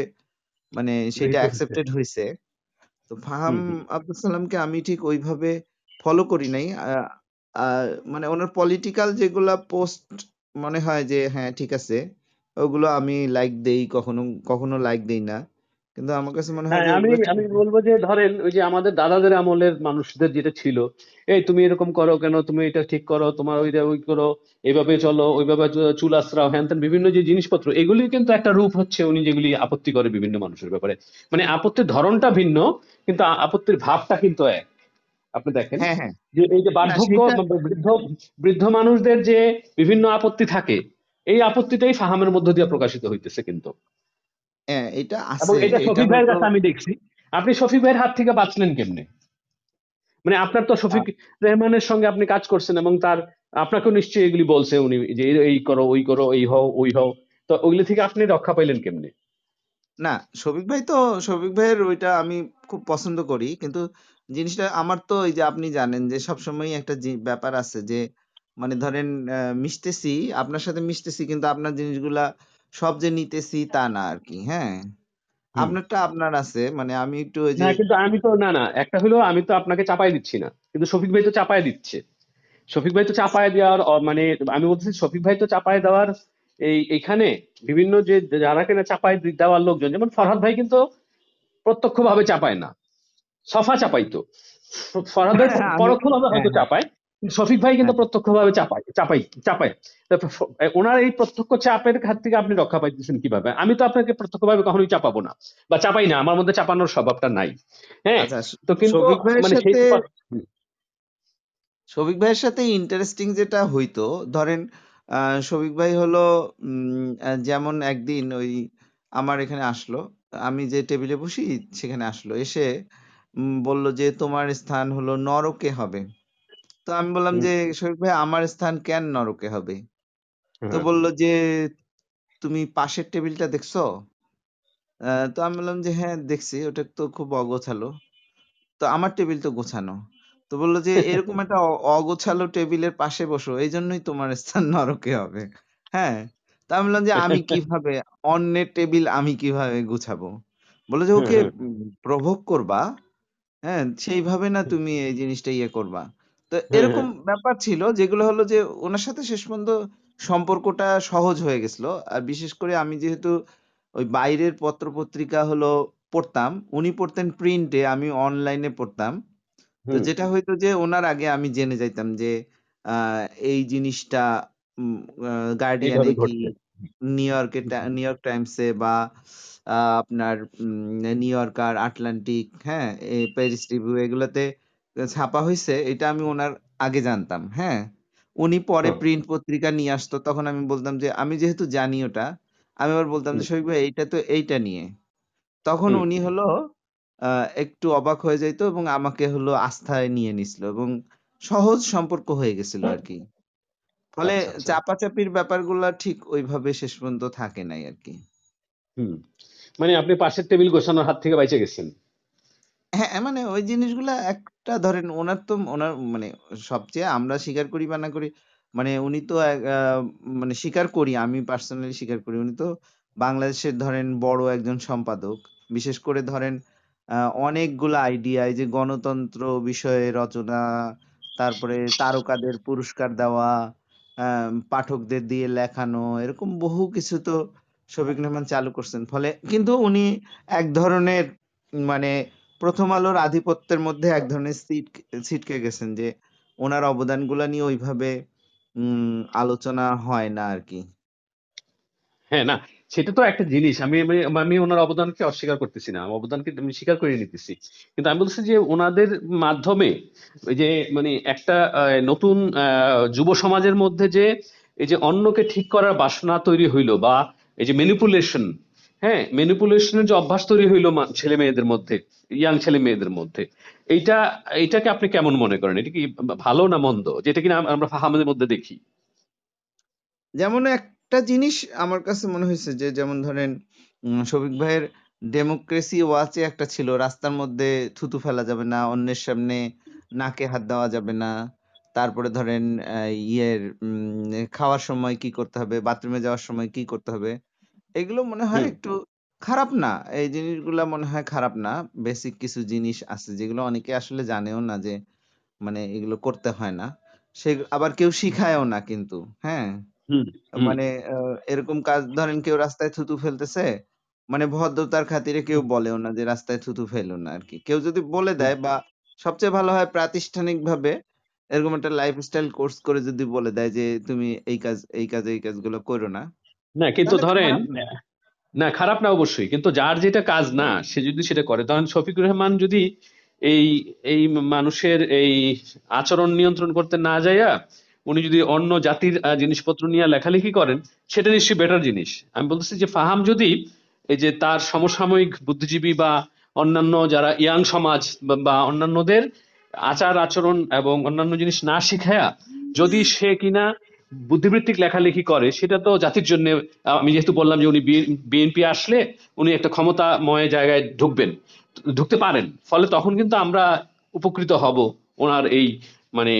মানে সেটা অ্যাকসেপ্টেড হয়েছে। তো ফাহাম হুম হুম। আব্দুল সালামকে আমি ঠিক ওইভাবে ফলো করি নাই। আহ, আহ, মানে ওনার পলিটিক্যাল যেগুলা পোস্ট মনে হয় যে হ্যাঁ ঠিক আছে। ওগুলো আমি লাইক দেই কখনো কখনো লাইক দেই না। কিন্তু আমার কাছে মনে হয় হ্যাঁ আমি আমি বলব যে ধরেন ওই যে আমাদের দাদাদের আমলের মানুষদের যেটা ছিল এই তুমি এরকম করো কেন? তুমি এটা ঠিক করো তোমার ওইটা ওই করো এইভাবে চলো ওইভাবে চুল আশ্রাও হ্যান বিভিন্ন যে জিনিসপত্র এগুলি কিন্তু একটা রূপ হচ্ছে উনি যেগুলি আপত্তি করে বিভিন্ন মানুষের ব্যাপারে। মানে আপত্তির ধরনটা ভিন্ন কিন্তু আপত্তির ভাবটা কিন্তু এক। আপনি দেখেন হ্যাঁ হ্যাঁ। যে এই যে বার্ধক্য বৃদ্ধ বৃদ্ধ মানুষদের যে বিভিন্ন আপত্তি থাকে এই আপত্তিটাই ফাহামের মধ্য দিয়ে প্রকাশিত হইতেছে কিন্তু। হ্যাঁ এটা এবং এটা শফিক ভাইয়ের কাছে আমি দেখছি। আপনি শফিক ভাইয়ের হাত থেকে বাঁচলেন কেমনে? মানে আপনার তো শফিক রেহমানের সঙ্গে আপনি কাজ করছেন এবং তার আপনাকেও নিশ্চয়ই এগুলি বলছে উনি যে এই- এই করো ওই করো এই হও ওই হও। তো ওইগুলি থেকে আপনি রক্ষা পাইলেন কেমনে? না শফিক ভাই তো শফিক ভাইয়ের ওইটা আমি খুব পছন্দ করি কিন্তু জিনিসটা আমার তো এই যে আপনি জানেন যে সবসময় একটা ব্যাপার আছে যে মানে ধরেন মিশতেছি আপনার সাথে মিশতেছি কিন্তু আপনার জিনিসগুলা সব যে নিতেছি তা না আর কি হ্যাঁ আপনারটা আপনার আছে মানে আমি একটু ওই না যে কিন্তু আমি তো না না একটা হলো আমি তো আপনাকে চাপাই দিচ্ছি না কিন্তু শফিক ভাই তো চাপাই দিচ্ছে। শফিক ভাই তো চাপায় দেওয়ার মানে আমি বলতেছি শফিক ভাই তো চাপায় দেওয়ার এই এখানে বিভিন্ন যে যারা কিনা চাপায় দেওয়ার লোকজন যেমন ফরহাদ ভাই কিন্তু প্রত্যক্ষভাবে চাপায় না। সফা চাপাইতো ফরহাদের হ্যাঁ আমি পরোক্ষভাবে হ্যাঁ হয়তো হ্যাঁ চাপায়। শফিক ভাই কিন্তু প্রত্যক্ষভাবে চাপায় চাপাই চাপায়। ওনার এই প্রত্যক্ষ চাপের হাত থেকে আপনি রক্ষা পাইতেছেন কীভাবে? আমি তো আপনাকে প্রত্যক্ষভাবে কখনোই চাপাবো না বা চাপাই না আমার মধ্যে চাপানোর স্বভাবটা নাই। হ্যাঁ আচ্ছা তো কিন্তু ভাইয়ের মানে শফিক ভাইয়ের সাথে ইন্টারেস্টিং যেটা হইতো ধরেন আহ, শফিক ভাই হলো উম, যেমন একদিন ওই আমার এখানে আসলো আমি যে টেবিলে বসি সেখানে আসলো। এসে বলল যে তোমার স্থান হলো নরকে হবে। তো আমি বললাম যে শফিক ভাই আমার স্থান কেন নরকে হবে? তো হ্যাঁ, বলল যে তুমি পাশের টেবিলটা দেখছ? তো আমি বললাম যে হ্যাঁ দেখছি। ওটা তো খুব অগোছালো। তো আমার টেবিল তো গোছানো। তো বলল যে এরকম একটা অগোছালো টেবিলের পাশে বসো। এই জন্যই তোমার স্থান নরকে হবে। হ্যাঁ? তা আমি বললাম যে আমি কীভাবে অন্যের টেবিল আমি কীভাবে গুছাবো? বলে যে ওকে প্রভোগ করবা। হ্যাঁ সেইভাবে না তুমি এই জিনিসটা ইয়ে করবা। তো এরকম ব্যাপার ছিল যেগুলো হলো যে ওনার সাথে শেষ পর্যন্ত সম্পর্কটা সহজ হয়ে গেছিল। আর বিশেষ করে আমি যেহেতু ওই বাইরের পত্রপত্রিকা হলো পড়তাম উনি পড়তেন প্রিন্টে আমি অনলাইনে পড়তাম। তো হুম, যেটা হইতো যে ওনার আগে আমি জেনে যাইতাম যে আহ, এই জিনিসটা গার্ডিয়ানে এইভাবে কি ঘটছে। নিউ ইয়র্কে নিউ ইয়র্ক টাইমসে বা আহ, আপনার নিউ ইয়র্কার আটলান্টিক হ্যাঁ এই প্যারিস রিভিউ এগুলোতে ছাপা হয়েছে এটা আমি ওনার আগে জানতাম হ্যাঁ। উনি পরে প্রিন্ট পত্রিকা নিয়ে আসতো তখন আমি বলতাম যে আমি যেহেতু জানি ওটা আমি আবার বলতাম যে শফিক ভাই এইটা তো এইটা নিয়ে। তখন উনি হলো আহ, একটু অবাক হয়ে যাইতো এবং আমাকে হলো আস্থায় নিয়ে নিছিল এবং সহজ সম্পর্ক হয়ে গেছিল আর কি ফলে আচ্ছা আচ্ছা। চাপাচাপির ব্যাপারগুলা ঠিক ওইভাবে শেষ পর্যন্ত থাকে নাই আর কি মানে আপনি পাশের টেবিল গোছানোর হাত থেকে বাইচে গেছেন। হ্যাঁ মানে ওই জিনিসগুলা একটা ধরেন ওনার তো, ওনার মানে সবচেয়ে আমরা স্বীকার করি বা না করি মানে উনি তো মানে স্বীকার করি, আমি পার্সোনালি স্বীকার করি। উনি তো বাংলাদেশের ধরেন বড় একজন সম্পাদক। বিশেষ করে ধরেন অনেকগুলো আইডিয়া যে গণতন্ত্র বিষয়ে রচনা, তারপরে তারকাদের পুরস্কার দেওয়া পাঠকদের দিয়ে লেখানো, এরকম বহু কিছু তো শফিক রেহমান চালু করছেন। ফলে কিন্তু উনি এক ধরনের মানে প্রথম আলোর আধিপত্যের মধ্যে এক ধরনের সিট, ছিটকে গেছেন যে ওনার অবদানগুলো নিয়ে ওইভাবে আলোচনা হয় না আর কি। হ্যাঁ না, সেটা তো একটা জিনিস। আমি আমি ওনার অবদানকে অস্বীকার করতেছি না। অবদানকে আমি স্বীকার করে নিতেছি। কিন্তু আমি বলছি যে ওনাদের মাধ্যমে যে মানে একটা নতুন যুব সমাজের মধ্যে যে এই যে অন্যকে ঠিক করার বাসনা তৈরি হইল বা এই যে ম্যানিপুলেশন হ্যাঁ ম্যানিপুলেশনের যে অভ্যাস তৈরি হইল ছেলে মেয়েদের মধ্যে ইয়াং ছেলে মেয়েদের মধ্যে, এইটা, এইটাকে আপনি কেমন মনে করেন? এটা কি ভালো না মন্দ? যেটা কিনা আমরা ফাহামের মধ্যে দেখি। যেমন একটা জিনিস আমার কাছে মনে হয়েছে যে, যেমন ধরেন শফিক ভাইয়ের ডেমোক্রেসি ওয়াচে একটা ছিল, রাস্তার মধ্যে থুতু ফেলা যাবে না, অন্যের সামনে নাকে হাত দেওয়া যাবে না, তারপরে ধরেন ইয়ের খাওয়ার সময় কি করতে হবে বাথরুমে যাওয়ার সময় কি করতে হবে এগুলো মনে হয় হুম। একটু খারাপ না। এই জিনিসগুলা মনে হয় খারাপ না। বেসিক কিছু জিনিস আছে যেগুলো অনেকে আসলে জানেও না যে মানে এগুলো করতে হয় না। সে আবার কেউ শিখায়ও না কিন্তু হ্যাঁ? হুম হুম। মানে এরকম কাজ ধরেন কেউ রাস্তায় থুতু ফেলতেছে মানে ভদ্রতার খাতিরে কেউ বলেও না যে রাস্তায় থুতু ফেলো না আর কি কেউ যদি বলে হুম, দেয় বা সবচেয়ে ভালো হয় প্রাতিষ্ঠানিক ভাবে এরকম একটা লাইফস্টাইল কোর্স করে যদি বলে দেয় যে তুমি এই কাজ এই কাজ এই কাজগুলো করো না। না কিন্তু ধরেন না। খারাপ না অবশ্যই কিন্তু যার যেটা কাজ না সে যদি সেটা করে ধরেন শফিকুর রহমান যদি এই এই মানুষের এই আচরণ নিয়ন্ত্রণ করতে না যাইয়া উনি যদি অন্য জাতির জিনিসপত্র নিয়ে লেখালেখি করেন সেটা নিশ্চয়ই বেটার জিনিস। আমি বলতেছি যে ফাহাম যদি এই যে তার সমসাময়িক বুদ্ধিজীবী বা অন্যান্য যারা ইয়াং সমাজ বা অন্যান্যদের আচার আচরণ এবং অন্যান্য জিনিস না শিখায়া যদি সে কিনা বুদ্ধিবৃত্তিক লেখালেখি করে সেটা তো জাতির জন্য আমি যেহেতু বললাম যে উনি বিএনপি আসলে উনি একটা ক্ষমতাময় জায়গায় ঢুকবেন ঢুকতে পারেন। ফলে তখন কিন্তু আমরা উপকৃত হব ওনার এই মানে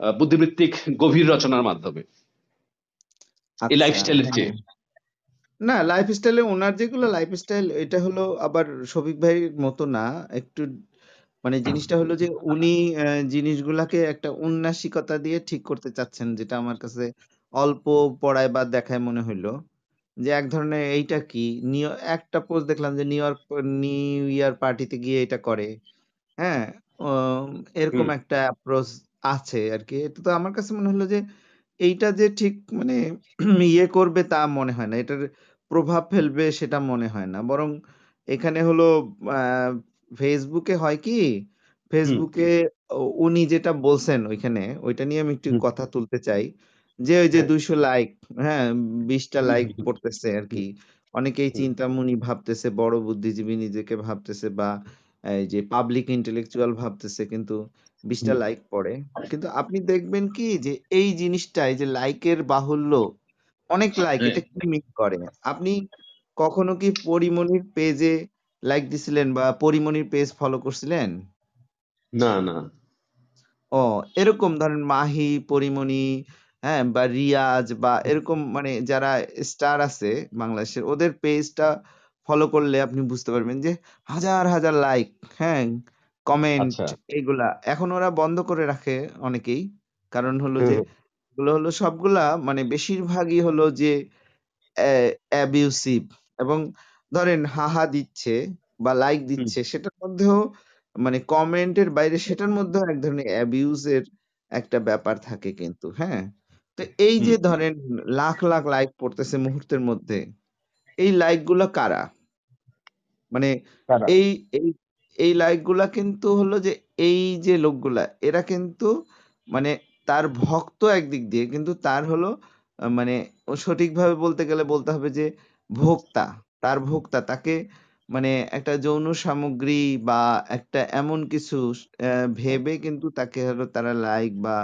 বুদ্ধিবৃত্তিক গভীর রচনার মাধ্যমে। এই আচ্ছা লাইফস্টাইলের চেয়ে না লাইফস্টাইলে ওনার যেগুলো লাইফস্টাইল এটা হলো আবার শফিক ভাইয়ের মতো না একটু মানে জিনিসটা হলো যে উনি জিনিসগুলাকে একটা উন্নাসিকতা দিয়ে ঠিক করতে চাচ্ছেন যেটা আমার কাছে অল্প পড়ায় বা দেখায় মনে হইল। যে এক ধরনের এইটা কি? নিউ একটা পোস্ট দেখলাম যে নিউ ইয়র্ক নিউ ইয়ার পার্টিতে গিয়ে এটা করে। হ্যাঁ? এরকম একটা অ্যাপ্রোচ আছে আর কি এটা তো আমার কাছে মনে হলো যে এইটা যে ঠিক মানে ইয়ে করবে তা মনে হয় না। এটার প্রভাব ফেলবে সেটা মনে হয় না। বরং এখানে হলো আহ, ফেসবুকে হয় কি? হুম। ফেসবুকে উনি যেটা বলছেন ওইখানে ওইটা নিয়ে আমি একটু হুম। কথা তুলতে চাই। যে ওই যে হ্যাঁ। দুইশো লাইক হ্যাঁ বিশটা হুম লাইক হুম। পড়তেছে আর কি অনেকেই হুম। চিন্তামণি ভাবতেছে বড় বুদ্ধিজীবী নিজেকে ভাবতেছে বা এই যে পাবলিক ইন্টেলেকচুয়াল ভাবতেছে কিন্তু বিশটা হুম। লাইক পড়ে। কিন্তু আপনি দেখবেন কি যে এই জিনিসটাই যে লাইকের বাহুল্য অনেক লাইক হ্যাঁ। এটা কি মিন করে? আপনি কখনো কি পরিমণির পেজে লাইক দিছিলেন বা পরিমণির পেজ ফলো করছিলেন? না না। ও এরকম ধরেন মাহি পরিমণি হ্যাঁ বা রিয়াজ বা এরকম মানে যারা স্টার আছে বাংলাদেশের ওদের পেজটা ফলো করলে আপনি বুঝতে পারবেন যে হাজার হাজার লাইক হ্যাঁ কমেন্ট আচ্ছা। এগুলা এখন ওরা বন্ধ করে রাখে অনেকেই। কারণ হলো যে এগুলো হলো সবগুলা মানে বেশিরভাগই হলো যে অ্যাবিউসিভ এবং ধরেন হাহা দিচ্ছে বা লাইক দিচ্ছে সেটার মধ্যেও মানে কমেন্টের বাইরে সেটার মধ্যেও এক ধরনের অ্যাবিউজের একটা ব্যাপার থাকে কিন্তু হ্যাঁ? তো এই যে ধরেন লাখ লাখ লাইক পড়তেছে মুহূর্তের মধ্যে এই লাইকগুলা কারা? মানে এই এই এই লাইকগুলা কিন্তু হলো যে এই যে লোকগুলা এরা কিন্তু মানে তার ভক্ত একদিক দিয়ে কিন্তু তার হলো মানে সঠিকভাবে বলতে গেলে বলতে হবে যে ভোক্তা। তার ভোক্তা তাকে মানে একটা যৌন সামগ্রী বা একটা এমন কিছু ভেবে কিন্তু তাকে হলো তারা লাইক বা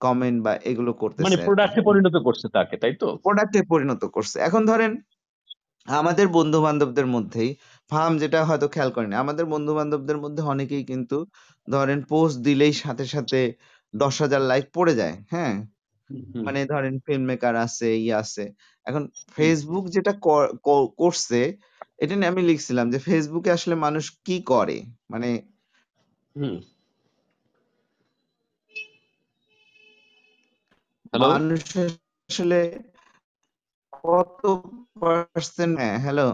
কমেন্ট বা এগুলো মানে করতেছে আর প্রোডাক্টে পরিণত করছে তাকে তাই তো? প্রোডাক্টে পরিণত করছে। এখন ধরেন আমাদের বন্ধু বান্ধবদের মধ্যেই ফার্ম যেটা হয়তো খেয়াল করেনি আমাদের বন্ধু বান্ধবদের মধ্যে অনেকেই কিন্তু ধরেন পোস্ট দিলেই সাথে সাথে দশ হাজার লাইক পড়ে যায় হ্যাঁ? মানে ধরেন ফিল্ম মেকার আছে ইয়ে আছে। এখন ফেসবুক যেটা করছে এটা নিয়ে আমি লিখছিলাম যে ফেসবুকে আসলে মানুষ কি করে? মানে মানুষ আসলে কত পার্সেন্ট হ্যালো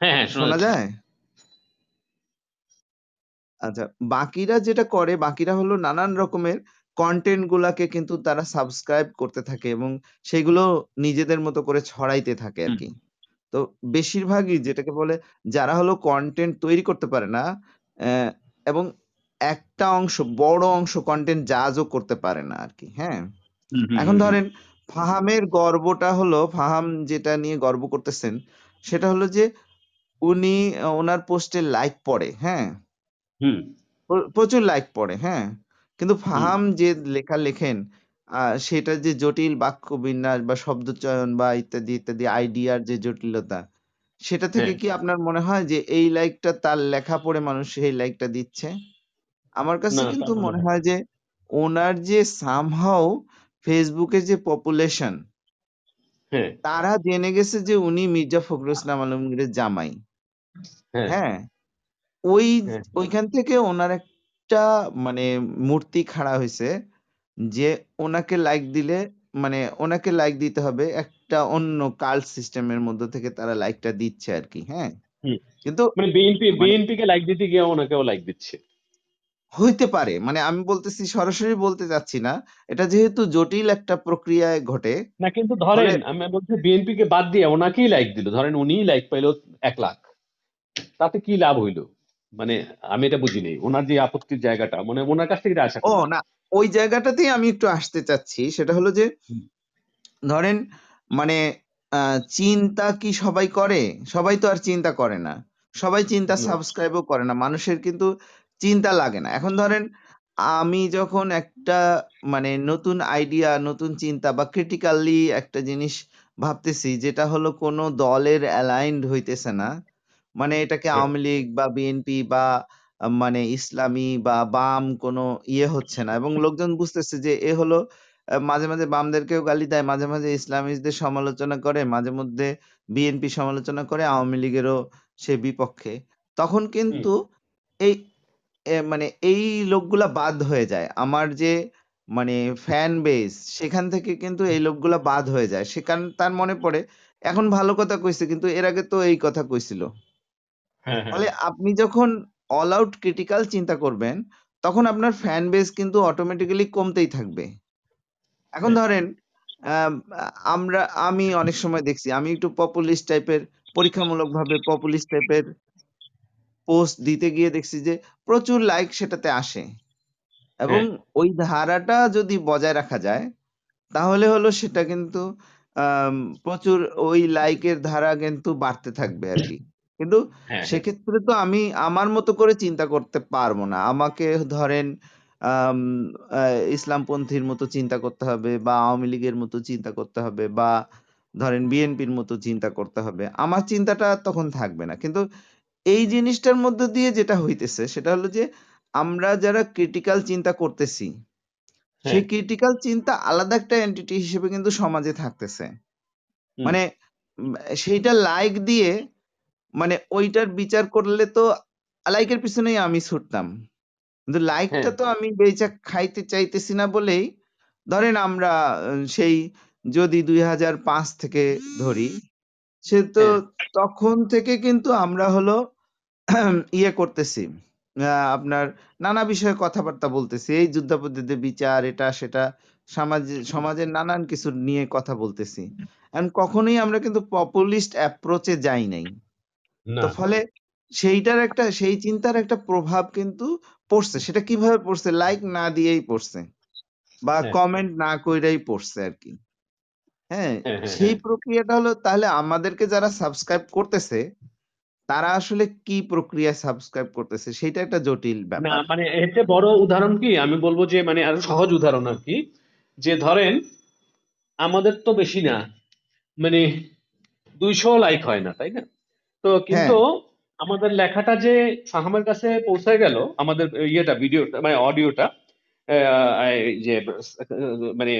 হ্যাঁ হ্যাঁ শোনা যায়? আচ্ছা বাকিরা যেটা করে বাকিরা হলো নানান রকমের কন্টেন্ট গুলাকে কিন্তু তারা সাবস্ক্রাইব করতে থাকে এবং সেগুলো নিজেদের মতো করে ছড়াইতে থাকে আর কি। তো বেশিরভাগই যেটাকে বলে যারা হলো কন্টেন্ট তৈরি করতে পারে না আহ, এবং একটা অংশ বড় অংশ কন্টেন্ট জাজও করতে পারে না আর কি হ্যাঁ? হুম হুম এখন হুম হুম। ধরেন ফাহামের গর্বটা হলো ফাহাম যেটা নিয়ে গর্ব করতেছেন সেটা হলো যে উনি ওনার পোস্টে লাইক পড়ে হ্যাঁ? হুম। প্র- প্রচুর লাইক পড়ে হ্যাঁ? কিন্তু হুম। ফাহাম যে লেখা লেখেন আহ, সেটা যে জটিল বাক্য বিন্যাস বা শব্দচয়ন বা ইত্যাদি ইত্যাদি আইডিয়ার যে জটিলতা সেটা থেকে হ্যাঁ। কি আপনার মনে হয় যে এই লাইকটা তার লেখা পড়ে মানুষ এই লাইকটা দিচ্ছে? আমার কাছে না তা কিন্তু মনে মনে হয় যে ওনার যে সামহাও ফেসবুকের যে পপুলেশন হ্যাঁ। তারা জেনে গেছে যে উনি মির্জা ফখরুল ইসলাম আলমগীরের জামাই। হ্যাঁ। হ্যাঁ? ওই হ্যাঁ। ওইখান থেকে ওনার একটা একটা মানে মূর্তি খাড়া হয়েছে যে ওনাকে লাইক দিলে মানে ওনাকে লাইক দিতে হবে একটা অন্য কাল্ট সিস্টেমের মধ্যে থেকে তারা লাইকটা দিচ্ছে আর কি হ্যাঁ কিন্তু মানে বিএনপি মানে বিএনপি কে লাইক দিতে গিয়ে ওনাকেও লাইক দিচ্ছে। হইতে পারে। মানে আমি বলতেছি সরাসরি বলতে চাচ্ছি না। এটা যেহেতু জটিল একটা প্রক্রিয়ায় ঘটে না কিন্তু ধরেন আমি বলছি বিএনপি কে বাদ দিয়ে ওনাকেই লাইক দিল। ধরেন উনিই লাইক পাইলো এক লাখ। তাতে কি লাভ হইল? মানে আমি এটা বুঝি নেই ওনার যে আপত্তির জায়গাটা মানে ওনার কাছ থেকে আশা ও না ওই জায়গাটাতেই আমি একটু আসতে চাচ্ছি। সেটা হলো যে ধরেন মানে চিন্তা কি সবাই করে? সবাই তো আর চিন্তা করে না। সবাই চিন্তা সাবস্ক্রাইবও করে না। মানুষের কিন্তু চিন্তা লাগে না। এখন ধরেন আমি যখন একটা মানে নতুন আইডিয়া নতুন চিন্তা বা ক্রিটিক্যালি একটা জিনিস ভাবতেছি যেটা হলো কোনো দলের অ্যালাইন্ড হইতেছে না মানে এটাকে হ্যাঁ। আওয়ামী লীগ বা বিএনপি বা মানে ইসলামী বা বাম কোনো ইয়ে হচ্ছে না এবং লোকজন বুঝতেছে যে এ হলো মাঝে মাঝে বামদেরকেও গালি দেয় মাঝে মাঝে ইসলামিস্টদের সমালোচনা করে মাঝে মধ্যে বিএনপি সমালোচনা করে আওয়ামী লীগেরও সে বিপক্ষে। তখন হুম, কিন্তু এই এ মানে এই লোকগুলা বাদ হয়ে যায়। আমার যে মানে ফ্যান বেস সেখান থেকে কিন্তু এই লোকগুলা বাদ হয়ে যায়। সেখান তার মনে পড়ে এখন ভালো কথা কইছে কিন্তু এর আগে তো এই কথা কইছিল। হ্যাঁ হ্যাঁ। ফলে আপনি যখন অল আউট ক্রিটিক্যাল চিন্তা করবেন তখন আপনার ফ্যান বেস কিন্তু অটোমেটিক্যালি কমতেই থাকবে। এখন হ্যাঁ। ধরেন আম, আমরা আমি অনেক সময় দেখছি আমি একটু পপুলিস্ট টাইপের পরীক্ষামূলকভাবে পপুলিস্ট টাইপের পোস্ট দিতে গিয়ে দেখছি যে প্রচুর লাইক সেটাতে আসে। এবং হ্যাঁ। ওই ধারাটা যদি বজায় রাখা যায় তাহলে হলো সেটা কিন্তু আম, প্রচুর ওই লাইকের ধারা কিন্তু বাড়তে থাকবে আর কি। কিন্তু হ্যাঁ হ্যাঁ। সেক্ষেত্রে তো আমি আমার মতো করে চিন্তা করতে পারব না। আমাকে ধরেন আম, আহ, ইসলামপন্থীর মতো চিন্তা করতে হবে বা আওয়ামী লীগের মতো চিন্তা করতে হবে বা ধরেন বিএনপির মতো চিন্তা করতে হবে। আমার চিন্তাটা তখন থাকবে না। কিন্তু এই জিনিসটার মধ্যে দিয়ে যেটা হইতেছে সেটা হলো যে আমরা যারা ক্রিটিক্যাল চিন্তা করতেছি হ্যাঁ। সেই ক্রিটিক্যাল চিন্তা আলাদা একটা এন্টিটি হিসেবে কিন্তু সমাজে থাকতেছে। হুম, মানে উম, সেইটা লাইক দিয়ে মানে ওইটার বিচার করলে তো লাইকের পিছনেই আমি ছুটতাম। কিন্তু হ্যাঁ। লাইকটা তো আমি বেচা খাইতে চাইতেছি না বলেই ধরেন আমরা সেই যদি দুই হাজার পাঁচ থেকে ধরি সে তো হ্যাঁ। তখন থেকে কিন্তু আমরা হলো ইয়ে করতেছি। আহ, আপনার নানা বিষয়ে কথাবার্তা বলতেছি। এই যুদ্ধাপরাধীদের বিচার এটা সেটা সমাজে সমাজের নানান কিছু নিয়ে কথা বলতেছি। এখন কখনোই আমরা কিন্তু পপুলিস্ট অ্যাপ্রোচে যাই নাই। না। তো ফলে সেইটার একটা সেই চিন্তার একটা প্রভাব কিন্তু পড়ছে। সেটা কীভাবে পড়ছে? লাইক না দিয়েই পড়ছে বা হ্যাঁ। কমেন্ট না কইরাই পড়ছে আর কি হ্যাঁ হ্যাঁ হ্যাঁ সেই হ্যাঁ। প্রক্রিয়াটা হলো তাহলে আমাদেরকে যারা সাবস্ক্রাইব করতেছে তারা আসলে কি প্রক্রিয়ায় সাবস্ক্রাইব করতেছে সেটা একটা জটিল না ব্যাপার। মানে এতে বড় উদাহরণ কি? আমি বলব যে মানে আরও সহজ উদাহরণ আর কি। যে ধরেন আমাদের তো বেশি না। মানে দুইশো লাইক হয় না তাই না? তো হ্যাঁ। কিন্তু আমাদের লেখাটা যে ফাহামের কাছে পৌঁছে গেল আমাদের ইয়েটা ভিডিওটা মানে অডিওটা যে মানে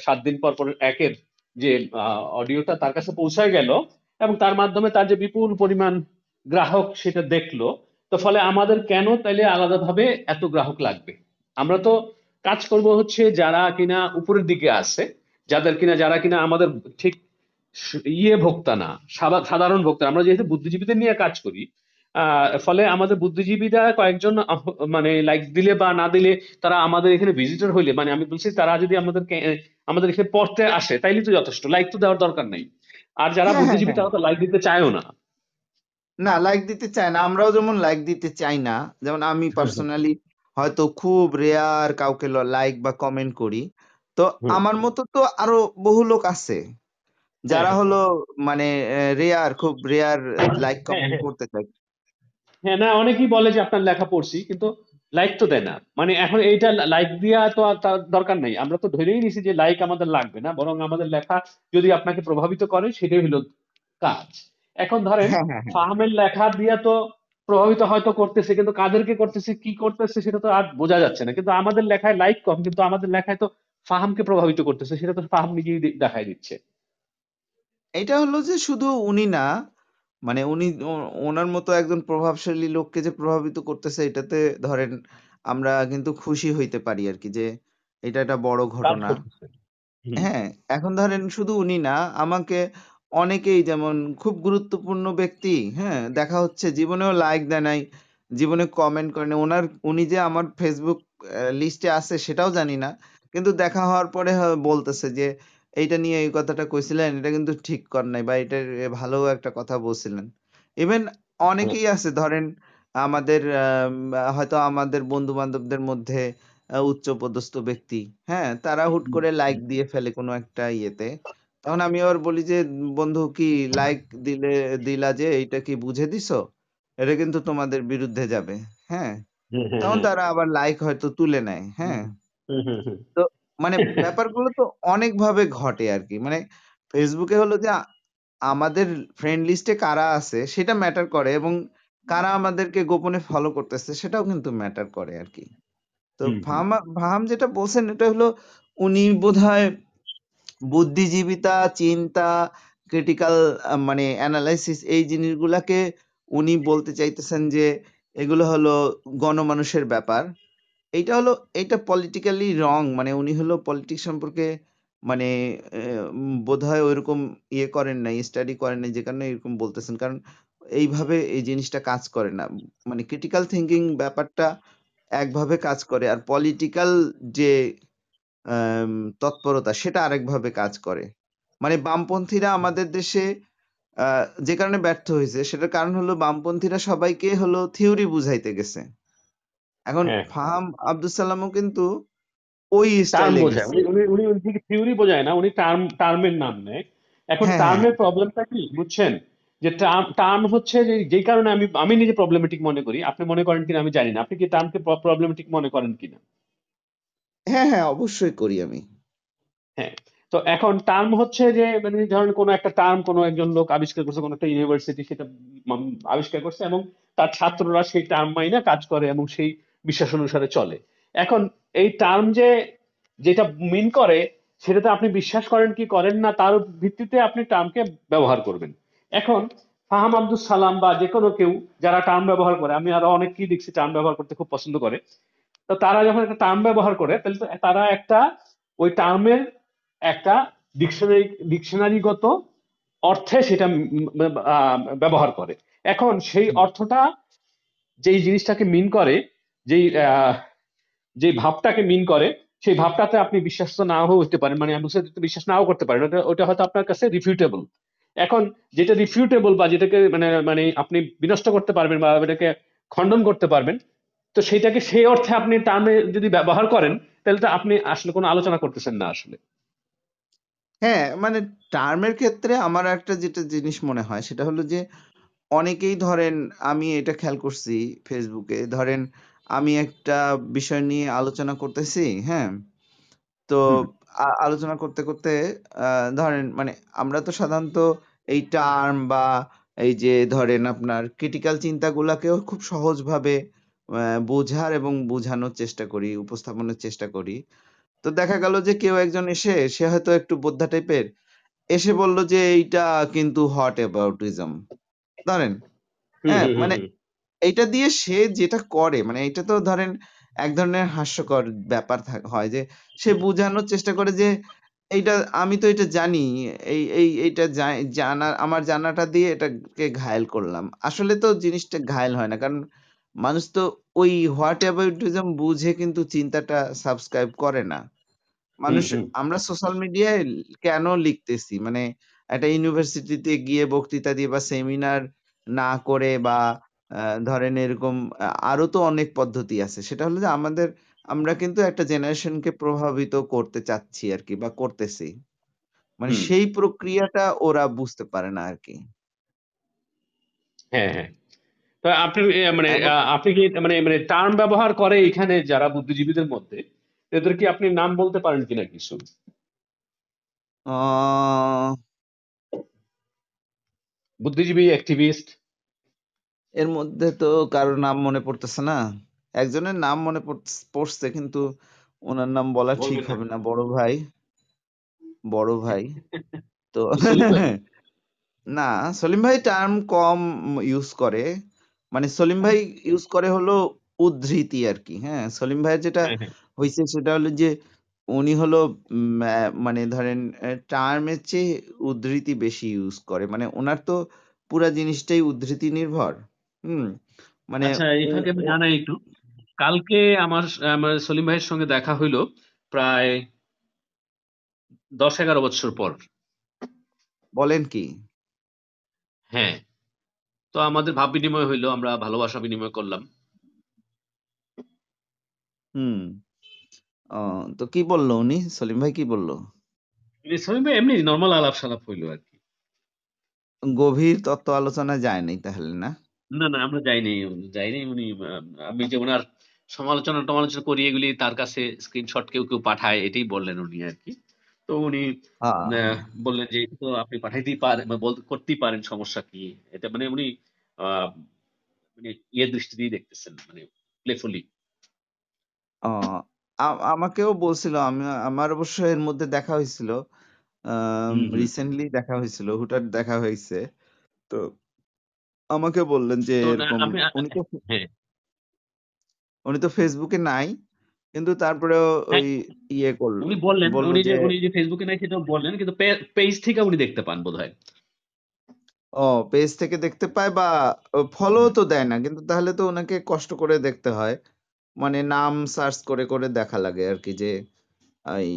সাত দিন পর পর একের যে অডিওটা তার কাছে পৌঁছায় গেল এবং তার মাধ্যমে তার যে বিপুল পরিমাণ গ্রাহক সেটা দেখল। তো ফলে আমাদের কেন তাইলে আলাদাভাবে এত গ্রাহক লাগবে? আমরা তো কাজ করব হচ্ছে যারা কিনা উপরের দিকে আছে যাদের কিনা যারা কিনা আমাদের ঠিক ইয়ে ভোক্তা না সাধারণ ভোক্তা। আমরা যেহেতু বুদ্ধিজীবীদের নিয়ে কাজ করি ফলে আমাদের বুদ্ধিজীবীরা কয়েকজন মানে লাইক দিলে বা না দিলে তারা আমাদের এখানে ভিজিটর হইলে মানে আমি বলছি তারা যদি আমাদেরকে আহ, আমাদের এখানে পড়তে আসে তাইলে তো যথেষ্ট। লাইক তো দেওয়ার দরকার নাই। আর যারা হ্যাঁ হ্যাঁ বুদ্ধিজীবী হ্যাঁ তারা তো লাইক দিতে চায়ও না। না লাইক দিতে চায় না। আমরাও যেমন লাইক দিতে চাই না যেমন আমি পার্সোনালি হয়তো খুব রেয়ার কাউকে লাইক বা কমেন্ট করি। তো আমার মতো তো আরও বহু লোক আছে। যারা হ্যাঁ, হলো মানে রেয়ার খুব রেয়ার লাইক কমেন্ট। করতে চায়। হ্যাঁ না অনেকেই বলে যে আপনার লেখা পড়ছি কিন্তু লাইক তো দেয় না। মানে এখন এইটা লাইক দেওয়া তো আর তার দরকার নেই। আমরা তো ধরেই নিছি যে লাইক আমাদের লাগবে না বরং আমাদের লেখা যদি আপনাকে প্রভাবিত করে সেটাই হলো কাজ। এখন ধরেন হ্যাঁ হ্যাঁ ফাহামের লেখা দিয়া তো প্রভাবিত হয়তো করতেছে কিন্তু কাদেরকে করতেছে কি করতেছে সেটা তো আর বোঝা যাচ্ছে না। কিন্তু আমাদের লেখায় লাইক কম কিন্তু আমাদের লেখায় তো ফাহামকে প্রভাবিত করতেছে সেটা তো ফাহাম নিজেই দে- দেখাই দিচ্ছে। এটা হলো যে শুধু উনি না মানে উনি ওনার মতো একজন প্রভাবশালী লোককে যে প্রভাবিত করতেছে এটাতে ধরেন আমরা কিন্তু খুশি হইতে পারি আরকি যে এটা একটা বড় ঘটনা। হ্যাঁ এখন ধরেন শুধু উনি না আমাকে অনেকেই যেমন খুব গুরুত্বপূর্ণ ব্যক্তি হ্যাঁ দেখা হচ্ছে জীবনেও লাইক দেয় নাই জীবনে কমেন্ট করে নাই ওনার উনি যে আমার ফেসবুক লিস্টে আছে সেটাও জানি না কিন্তু দেখা হওয়ার পরে বলতেছে যে এইটা নিয়ে এই কথাটা কইছিলেন এটা কিন্তু ঠিক কর নাই বা এটা ভালো একটা কথা বলছিলেন। ইভেন অনেকেই আছে ধরেন আমাদের আম, হয়তো আমাদের বন্ধু বান্ধবদের মধ্যে আহ, উচ্চপদস্থ ব্যক্তি হ্যাঁ তারা হুট করে লাইক দিয়ে ফেলে কোনো একটা ইয়েতে। তখন আমি আবার বলি যে বন্ধু কি লাইক দিলে দিলা যে এইটা কি বুঝে দিছো? এটা কিন্তু তোমাদের বিরুদ্ধে যাবে। হ্যাঁ তখন তারা আবার লাইক হয়তো তুলে নেয় হ্যাঁ। তো মানে ব্যাপারগুলো তো অনেক ভাবে ঘটে আর কি মানে ফেসবুকে হলো যে আমাদের ফ্রেন্ড লিস্টে কারা আছে সেটা ম্যাটার করে এবং কারা আমাদেরকে গোপনে ফলো করতেছে সেটাও কিন্তু ম্যাটার করে আর কি তো ফাহাম ফাহাম যেটা বলছেন এটা হলো উনি বোধহয় বুদ্ধিজীবিতা চিন্তা ক্রিটিক্যাল মানে অ্যানালাইসিস এই জিনিসগুলাকে উনি বলতে চাইতেছেন যে এগুলো হলো গণমানুষের ব্যাপার। এইটা হলো এটা পলিটিক্যালি রং মানে উনি হলো পলিটিক্স সম্পর্কে মানে উম, বোধহয় ওইরকম ইয়ে করেন নাই স্টাডি করেন নাই যে কারণে এরকম বলতেছেন। কারণ এইভাবে এই জিনিসটা কাজ করে না। মানে ক্রিটিক্যাল থিঙ্কিং ব্যাপারটা একভাবে কাজ করে আর পলিটিক্যাল যে তৎপরতা সেটা আরেকভাবে কাজ করে। মানে বামপন্থীরা আমাদের দেশে যে কারণে ব্যর্থ হয়েছে সেটার কারণ হলো বামপন্থীরা সবাইকে হলো থিওরি বুঝাইতে গেছে। এখন হ্যাঁ। ফাহাম আব্দুল সালামও কিন্তু ওই স্টাইলে উনি উনি থিওরি বোঝায় না উনি টার্ম টার্মের নাম নেয়। এখন হ্যাঁ হ্যাঁ। টার্মের প্রবলেমটা কি? বুঝছেন? যে টার্ম টার্ম হচ্ছে যে যেই কারণে আমি আমি নিজে প্রবলেমেটিক মনে করি আপনি মনে করেন কিনা আমি জানি না। আপনি কি টার্মকে প্রবলেমেটিক মনে করেন কিনা? হ্যাঁ হ্যাঁ অবশ্যই করি আমি। হ্যাঁ। তো এখন টার্ম হচ্ছে যে মানে ধরেন কোনো একটা টার্ম কোনো একজন লোক আবিষ্কার করছে কোনো একটা ইউনিভার্সিটি সেটা আবিষ্কার করছে এবং তার ছাত্ররা সেই টার্ম মাইনে কাজ করে এবং সেই বিশ্বাস অনুসারে চলে। এখন এই টার্ম যে যেটা মিন করে, সেটাতে আপনি বিশ্বাস করেন কি করেন না, তার ভিত্তিতে আপনি টার্মকে ব্যবহার করবেন। এখন ফাহাম আব্দুল সালাম বা যে কোনো কেউ যারা টার্ম ব্যবহার করে, আমি আরও অনেককেই দেখছি টার্ম ব্যবহার করতে খুব পছন্দ করে, তো তারা যখন একটা টার্ম ব্যবহার করে, তাহলে তো তারা একটা ওই টার্মের একটা ডিকশনারি ডিকশনারিগত অর্থে সেটা ব্যবহার করে। এখন সেই অর্থটা যেই জিনিসটাকে মিন করে যেই যে ভাবটাকে মিন করে, সেই ভাবটাতে আপনি বিশ্বাস নাও হতে পারেন মানে বিশ্বাস নাও করতে পারেন, ওটা ওটা হয়তো আপনার কাছে রিফিউটেবল এখন যেটা রিফিউটেবল বা যেটাকে মানে মানে আপনি বিনষ্ট করতে পারবেন বা এটাকে খণ্ডন করতে পারবেন, তো সেইটাকে সেই অর্থে আপনি টার্মে যদি ব্যবহার করেন, তাহলে তো আপনি আসলে কোনো আলোচনা করতেছেন না আসলে। হ্যাঁ মানে টার্মের ক্ষেত্রে আমার একটা যেটা জিনিস মনে হয়, সেটা হলো যে অনেকেই ধরেন আমি এটা খেয়াল করছি ফেসবুকে ধরেন আমি একটা বিষয় নিয়ে আলোচনা করতেছি হ্যাঁ? তো আলোচনা করতে করতে ধরেন মানে আমরা তো সাধারণত এই টার্ম বা এই যে ধরেন আপনার ক্রিটিক্যাল চিন্তাগুলাকেও খুব সহজভাবে বোঝার এবং বোঝানোর চেষ্টা করি উপস্থাপনের চেষ্টা করি। তো দেখা গেল যে কেউ একজন এসে সে হয়তো একটু বোদ্ধা টাইপের এসে বলল যে এইটা কিন্তু হট অ্যাবাউটিজম ধরেন? হ্যাঁ মানে এইটা দিয়ে সে যেটা করে মানে এটা তো ধরেন এক ধরনের হাস্যকর ব্যাপার থাক- হয় যে সে বোঝানোর চেষ্টা করে যে এইটা আমি তো এটা জানি এই এই এইটা জানা আমার জানাটা দিয়ে এটাকে ঘায়েল করলাম। আসলে তো জিনিসটা ঘায়েল হয় না কারণ মানুষ তো ওই হোয়াট অ্যাবাউটিজম বুঝে কিন্তু চিন্তাটা সাবস্ক্রাইব করে না। মানুষ আমরা সোশ্যাল মিডিয়ায় কেন লিখতেছি? মানে একটা ইউনিভার্সিটিতে গিয়ে বক্তৃতা দিয়ে বা সেমিনার না করে বা ধরেন এরকম আরও তো অনেক পদ্ধতি আছে। সেটা হলো যে আমাদের আমরা কিন্তু একটা জেনারেশনকে প্রভাবিত করতে চাচ্ছি আর কি বা করতেছি। মানে সেই প্রক্রিয়াটা ওরা বুঝতে পারে না আর কি। হ্যাঁ হ্যাঁ। তো আপনি মানে আপনি কি মানে মানে টার্ম ব্যবহার করে এখানে যারা বুদ্ধিজীবীদের মধ্যে এদের কি আপনি নাম বলতে পারেন কিনা কিছু? আহ, বুদ্ধিজীবী অ্যাক্টিভিস্ট এর মধ্যে তো কারোর নাম মনে পড়তেছে না একজনের নাম মনে পড়ছে কিন্তু ওনার নাম বলা ঠিক হবে না বড় ভাই বড় ভাই তো ভাই না সলিম ভাই টার্ম কম ইউজ করে মানে সলিম ভাই ইউজ করে হলো উদ্ধৃতি আরকি। হ্যাঁ? সলিম ভাইয়ের যেটা হ্যাঁ, হ্যাঁ। হইছে সেটা হলো যে উনি হলো মানে ধরেন টার্মের চেয়ে উদ্ধৃতি বেশি ইউজ করে। মানে ওনার তো পুরা জিনিসটাই উদ্ধৃতি নির্ভর। হুম? মানে আচ্ছা ও আমি ও জানাই একটু। কালকে আমার আমার সলিম ভাইয়ের সঙ্গে দেখা হইল প্রায় ১০-১১ বৎসর পর। বলেন কি? হ্যাঁ। তো আমাদের ভাব বিনিময় হইল, আমরা ভালোবাসা বিনিময় করলাম। হুম। ও তো কি বলল উনি? সলিম ভাই কি বলল? সলিম ভাই এমনি নরমাল আলাপ-সালাপ হইল আরকি। গভীর তত্ত্ব আলোচনায় যায় নাই তাহলে না? না, না আমরা যাইনি। যাইনি উনি আ আমি যে উনার সমালোচনা-টমালোচনা করি এগুলি তার কাছে স্ক্রিনশট কেউ, কেউ পাঠায় এটাই বললেন উনি আরকি। তো উনি আ আ বললেন যে, "এটা তো আপনি পাঠাইতেই পারেন বা বল করতেই পারেন সমস্যা কি?" এটা মানে উনি আ মানে ইয়ে দৃষ্টি দিয়ে দেখতেছেন মানে প্লেফুলি। ও আ আমাকেও বলছিল আমি আমার অবশ্য এর মধ্যে দেখা হইছিল। আম হুম, হুম। রিসেন্টলি দেখা হয়েছিল, হুটহাট দেখা হইছে। তো আমাকে বললেন যে এরকম উনি তো হ্যাঁ, উনি তো এ নাই। কিন্তু তারপরেও হ্যাঁ, ওই ইয়ে করল উনি বললেন উনি যে উনি যে এ নাই সেটাও বললেন কিন্তু পেজ থেকে উনি দেখতে পান বোধহয়। ও পেজ থেকে দেখতে পায় বা ফলো তো দেয় না। কিন্তু তাহলে তো উনাকে কষ্ট করে দেখতে হয়। মানে নাম সার্চ করে, করে দেখা লাগে আরকি যে এই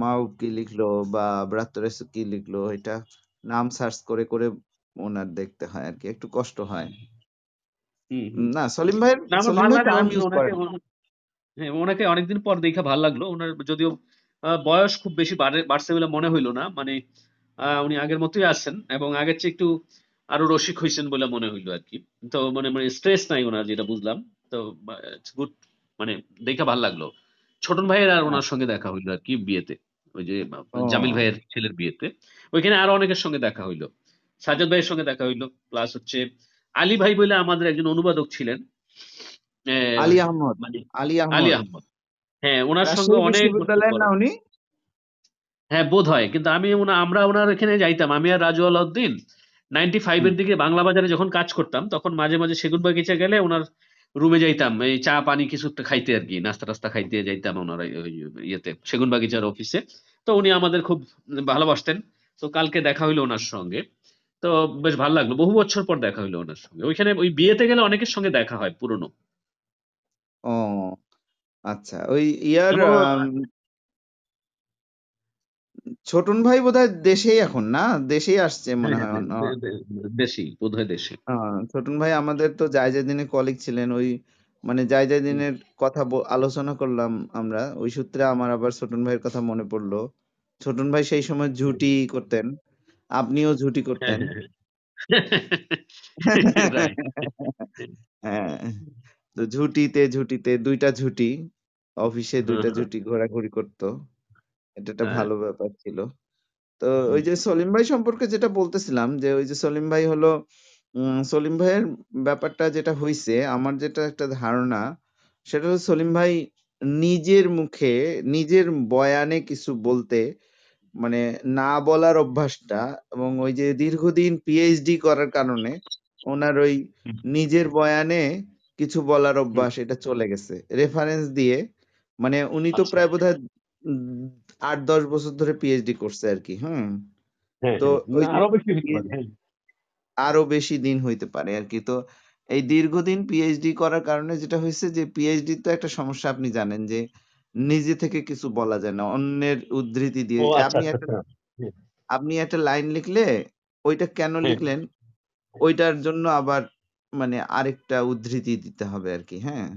মাও কি লিখলো বা ব্রাত্তরেস কি লিখলো এটা নাম সার্চ করে, করে উনার দেখতে হয় আরকি। একটু কষ্ট হয়। না সলিম ভাইয়ের ভাই ওনাকে। হ্যাঁ, ওনাকে অনেকদিন পর দেইখা ভালো লাগল। উনার যদিও বয়স খুব বেশি বাড়ছে বলে মনে হইল না। মানে উনি আগের মতোই আছেন এবং আগের চেয়ে একটু আরও রসিক হয়েছেন বলে মনে হইল আরকি। তো মানে মানে স্ট্রেস নাই ওনার যেটা বুঝলাম। তো গুড মানে দেইখা ভালো লাগল। ছোটন ভাইয়ের আর ওনার সঙ্গে দেখা হইল আরকি বিয়েতে। ওই যে জামিল ভাইয়ের ছেলের বিয়েতে। ওইখানে আরও অনেকের সঙ্গে দেখা হইল। সাজ্জাদ ভাইয়ের সঙ্গে দেখা হইল। প্লাস হচ্ছে আলী ভাই বলে আমাদের একজন অনুবাদক ছিলেন। আলী আহমদ, মানে আলী আহমদ। হ্যাঁ, উনার সঙ্গে অনেক না উনি? হ্যাঁ। কিন্তু আমি আমরা উনার এখানে যাইতাম। আমি আর রাজু আলাউদ্দিন 95 হুম। এর দিকে বাংলা বাজারে যখন কাজ করতাম, তখন মাঝে, মাঝে সেগুনবাগিচা গেলে উনার রুমে যাইতাম। এই চা পানি কিছু একটা খাইতে আর কি নাস্তা-টাস্তা খাইতে যাইতাম ওনার ইয়েতে সেগুন বাগিচার অফিসে। তো উনি আমাদের খুব ভালোবাসতেন। তো কালকে দেখা হইল ওনার সঙ্গে। তো বেশ ভালো লাগল। বহু বছর পর দেখা হইল উনার সঙ্গে। ওইখানে ওই বিয়েতে গেলে অনেকের সঙ্গে দেখা হয় পুরনো। ও আচ্ছা। ওই ইয়ার ছোটন ভাই বোধহয় দেশেই এখন না? দেশেই আসছে হ্যাঁ, মনে হ্যাঁ, হয় দেশেই, বোধহয় দেশে। ছোটন ভাই আমাদের তো জায়জাদিনের কলিগ ছিলেন। ওই মানে হুম, জায়জাদিনের কথা আলোচনা করলাম আমরা। ওই সূত্রে আমার আবার ছোটন ভাইয়ের কথা মনে পড়ল ছোটন ভাই সেই সময় ঝুটি করতেন। আপনিও ঝুঁটি করতেন। হ্যাঁ, হ্যাঁ। হ্যাঁ, তো ঝুঁটিতে, ঝুঁটিতে ২ টা ঝুঁটি। অফিসে ২ হুম, টা হুম। ঝুঁটি ঘোরাঘুরি করত। এটা একটা হ্যাঁ, ভালো ব্যাপার ছিল। তো ওই যে সলিম ভাই সম্পর্কে যেটা বলতেছিলাম যে ওই যে সলিম ভাই হলো সলিম ভাইয়ের ব্যাপারটা যেটা হইছে আমার যেটা একটা ধারণা সেটা হলো সলিম ভাই নিজের মুখে নিজের বয়ানে কিছু বলতে মানে না বলার অভ্যাসটা এবং ওই যে দীর্ঘদিন পিএইচডি করার কারণে ওনার ওই নিজের বয়ানে কিছু বলার অভ্যাস এটা চলে গেছে রেফারেন্স দিয়ে মানে উনি তো আচ্ছা। প্রায় বোধহয় উম, আট দশ বছর ধরে পিএইচডি করছে আর কি হুম হ্যাঁ, তো হ্যাঁ। ওই না যে আরও বেশি হইতে পারে। PhD হ্যাঁ। আরও বেশি দিন হইতে পারে আর কি তো এই দীর্ঘদিন পিএইচডি করার কারণে যেটা হয়েছে যে পিএইচডি তো একটা সমস্যা আপনি জানেন যে নিজে থেকে কিছু বলা যায় না অন্যের উদ্ধৃতি দিয়ে আচ্ছা, আপনি আচ্ছা, একটা আচ্ছা। আপনি একটা লাইন লিখলে ওইটা কেন। লিখলেন ওইটার জন্য আবার মানে আরেকটা উদ্ধৃতি দিতে হবে আর কি হ্যাঁ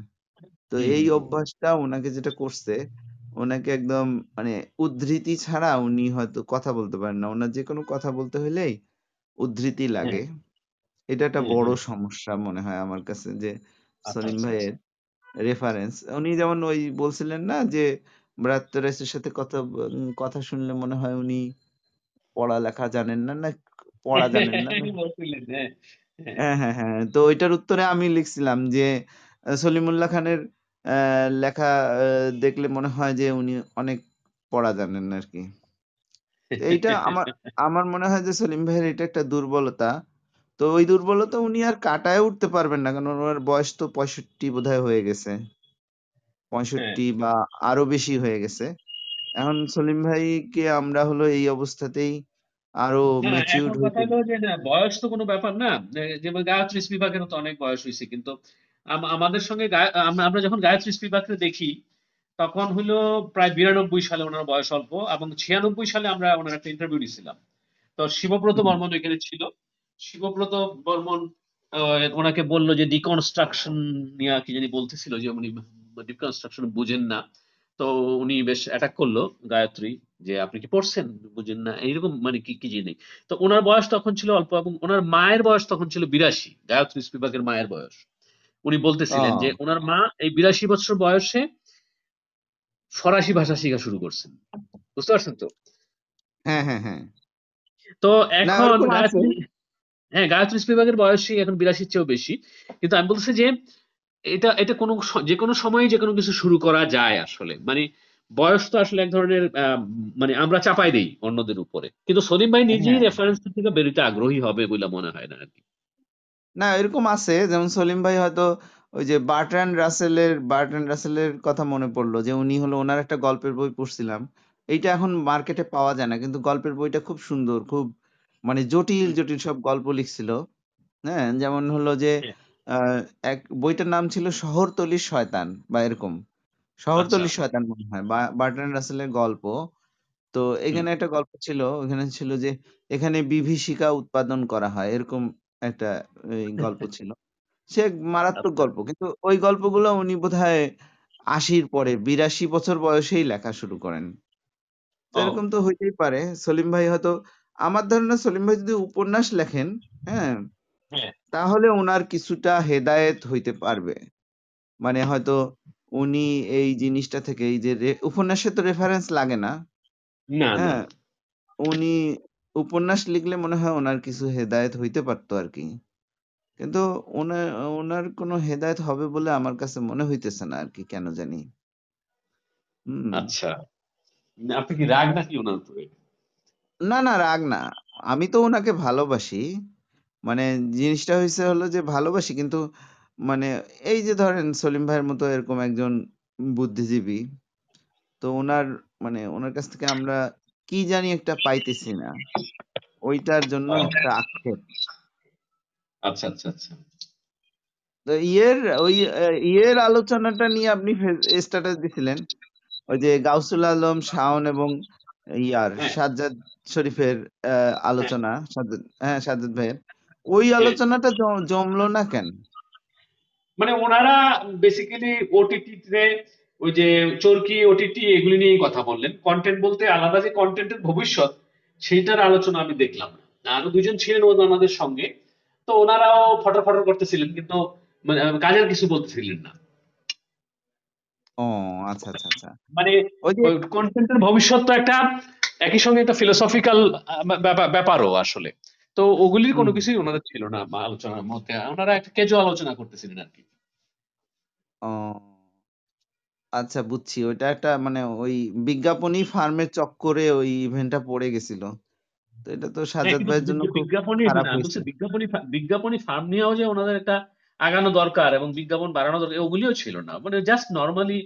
তো এই। অভ্যাসটা ওনাকে যেটা করছে ওনাকে একদম মানে উদ্ধৃতি ছাড়া উনি হয়তো কথা বলতে পারেন না ওনার যে কোনো কথা বলতে হলেই উদ্ধৃতি লাগে এটা একটা বড়। সমস্যা মনে হয় আমার কাছে যে সলিম। ভাইয়ের রেফারেন্স উনি যেমন ওই বলছিলেন না যে ব্রাত্তরাইসের সাথে কথা কথা শুনলে মনে হয় উনি পড়ালেখা জানেন না না পড়া জানেন না। না হ্যাঁ, হ্যাঁ। হ্যাঁ হ্যাঁ হ্যাঁ তো ওইটার উত্তরে আমি লিখছিলাম যে সলিমুল্লাহ খানের আহ, লেখা দেখলে মনে হয় যে উনি অনেক পড়া জানেন আর কি। এইটা আমার আমার মনে হয় যে সলিম ভাইয়ের এটা একটা দুর্বলতা। তো ওই দুর্বলতা উনি আর কাটায় উঠতে পারবেন না কারণ ওনার বয়স তো পঁয়ষট্টি বোধহয় হয়ে গেছে। হ্যাঁ। পঁয়ষট্টি বা আরও বেশি হয়ে গেছে। এখন সলিম ভাইকে আমরা হলো এই অবস্থাতেই আরও না ম্যাচিউরড এখন কথা হইতে হলো যে না বয়স তো কোনো ব্যাপার না। যেমন গায়ত্রী স্পিবাকেরও তো অনেক বয়স হয়েছে কিন্তু আমাদের সঙ্গে আমরা যখন গায়ত্রী স্পিবাককে দেখি তখন হলো প্রায় বিরানব্বই সালে ওনার বয়স অল্প এবং ছিয়ানব্বই সালে আমরা ওনার একটা ইন্টারভিউ দিয়েছিলাম তো শিবব্রত বর্মন এখানে ছিল। শিবব্রত বর্মন ওনাকে বলল যে ডিকনস্ট্রাকশন নিয়ে কি জানি বলতেছিল যে উনি ডিকনস্ট্রাকশন বুঝেন না। তো উনি বেশ অ্যাটাক করল গায়ত্রী যে আপনি কি পড়ছেন? বুঝেন না। এইরকম মানে কি কি জিনিস। তো ওনার বয়স তখন ছিল অল্প এবং ওনার মায়ের বয়স তখন ছিল বিরাশি গায়ত্রী স্পিবাকের মায়ের বয়স। উনি বলতেছিলেন যে ওনার মা এই বিরাশি বছর বয়সে ফরাসি ভাষা শেখা শুরু করছেন। বুঝতে পারছেন তো? হ্যাঁ হ্যাঁ হ্যাঁ। তো এখন হ্যাঁ গায়ত্রী স্পিবাকের বয়সই এখন বিরাশির চেয়েও বেশি। কিন্তু আমি বলতেছি যে এটা এটা কোনো যে কোনো সময় যে কোনো কিছু শুরু করা যায় আসলে। মানে বয়স তো আসলে এক ধরনের মানে আমরা চাপাই দেই অন্যদের উপরে। কিন্তু সলিম ভাই নিজেই হ্যাঁ। রেফারেন্স থেকে বেরোতে আগ্রহী হবে বলে মনে হয় না আর কি। না এরকম আছে। যেমন সলিম ভাই হয়তো ওই যে বার্ট্রান্ড রাসেলের বার্ট্রান্ড রাসেলের কথা মনে পড়ল যে উনি হলো ওনার একটা গল্পের বই পড়ছিলাম। এইটা এখন মার্কেটে পাওয়া যায় না কিন্তু গল্পের বইটা খুব সুন্দর খুব মানে জটিল জটিল সব গল্প লিখছিল। হ্যাঁ যেমন হলো যে আহ, এক বইটার নাম ছিল শহরতলির শয়তান বা এরকম। আচ্ছা। শহরতলির শয়তান মনে হয় বা- বার্ট্রান্ড রাসেলের গল্প। তো এখানে একটা গল্প ছিল ওখানে ছিল যে এখানে বিভীষিকা উৎপাদন করা হয় এরকম একটা গল্প ছিল। সে মারাত্মক আচ্ছা। গল্প কিন্তু ওই গল্পগুলো উনি বোধহয় আশির পরে বিরাশি বছর বয়সেই লেখা শুরু করেন। এরকম তো হইতেই পারে। সলিম ভাই হয়তো আমার ধারণা সলিম ভাই যদি উপন্যাস লেখেন হ্যাঁ হ্যাঁ। তাহলে ওনার কিছুটা হেদায়েত হইতে পারবে। মানে হয়তো উনি এই জিনিসটা থেকে এই যে উপন্যাসে তো রেফারেন্স লাগে না। হ্যাঁ উনি উপন্যাস লিখলে মনে হয় ওনার কিছু হেদায়েত হইতে পারতো আর কি। কিন্তু ওনার ওনার কোনো হেদায়েত হবে বলে আমার কাছে মনে হইতেছে না আর কি কেন জানি। হুম। আচ্ছা। আপনি কি রাগ নাকি ওনার উপরে? না না রাগ না। আমি তো ওনাকে ভালোবাসি। মানে জিনিসটা হয়েছে হলো যে ভালোবাসি কিন্তু মানে এই যে ধরেন সলিম ভাইয়ের মতো এরকম একজন বুদ্ধিজীবী তো ওনার মানে ওনার কাছ থেকে আমরা কি জানি একটা পাইতেছি না। ওইটার জন্য একটা আক্ষেপ। আচ্ছা আচ্ছা আচ্ছা। তো ইয়ের ওই ইয়ের আলোচনাটা নিয়ে আপনি স্ট্যাটাস দিছিলেন। ওই যে গাউসুল আলম শাওন এবং ইয়ার হ্যাঁ। সাজ্জাদ শরীফের হ্যাঁ। আলোচনা সাজ্জাদ হ্যাঁ সাজ্জাদ ভাইয়ের। ওই হ্যাঁ। আলোচনাটা জমলো না কেন? মানে ওনারা বেসিক্যালি ওটিটিতে ওই যে চরকি ওটিটি এগুলি নিয়েই কথা বললেন। কন্টেন্ট বলতে আলাদা যে কন্টেন্টের ভবিষ্যৎ সেইটার আলোচনা আমি দেখলাম না। আরও দুজন ছিলেন আমাদের সঙ্গে। তো ওনারাও ফটর ফটর করতেছিলেন কিন্তু মানে কাজের কিছু বলতেছিলেন না। ও আচ্ছা আচ্ছা আচ্ছা। মানে ওই যে কন্টেন্টের ভবিষ্যৎ তো একটা একই সঙ্গে একটা ফিলোসফিক্যাল ব্যাপারও আসলে। তো ওগুলির কোনো কিছুই ওনাদের ছিল না আলোচনার মধ্যে। ওনারা একটা ক্যাজুয়াল আলোচনা করতেছিলেন আর কি ও আচ্ছা বুঝছি। ওইটা একটা মানে ওই বিজ্ঞাপনী ফার্মের চক্করে ওই ইভেন্টটা পড়ে গেছিল। তো এটা তো হ্যাঁ সাজ্জাদ কিন্তু ভাইয়ের জন্য বিজ্ঞাপনী বিজ্ঞাপনী বিজ্ঞাপনী ফার্ম নিয়েও যে ওনাদের একটা আগানো দরকার এবং বিজ্ঞাপন বাড়ানো দরকার ওগুলিও ছিল না। মানে জাস্ট নর্মালি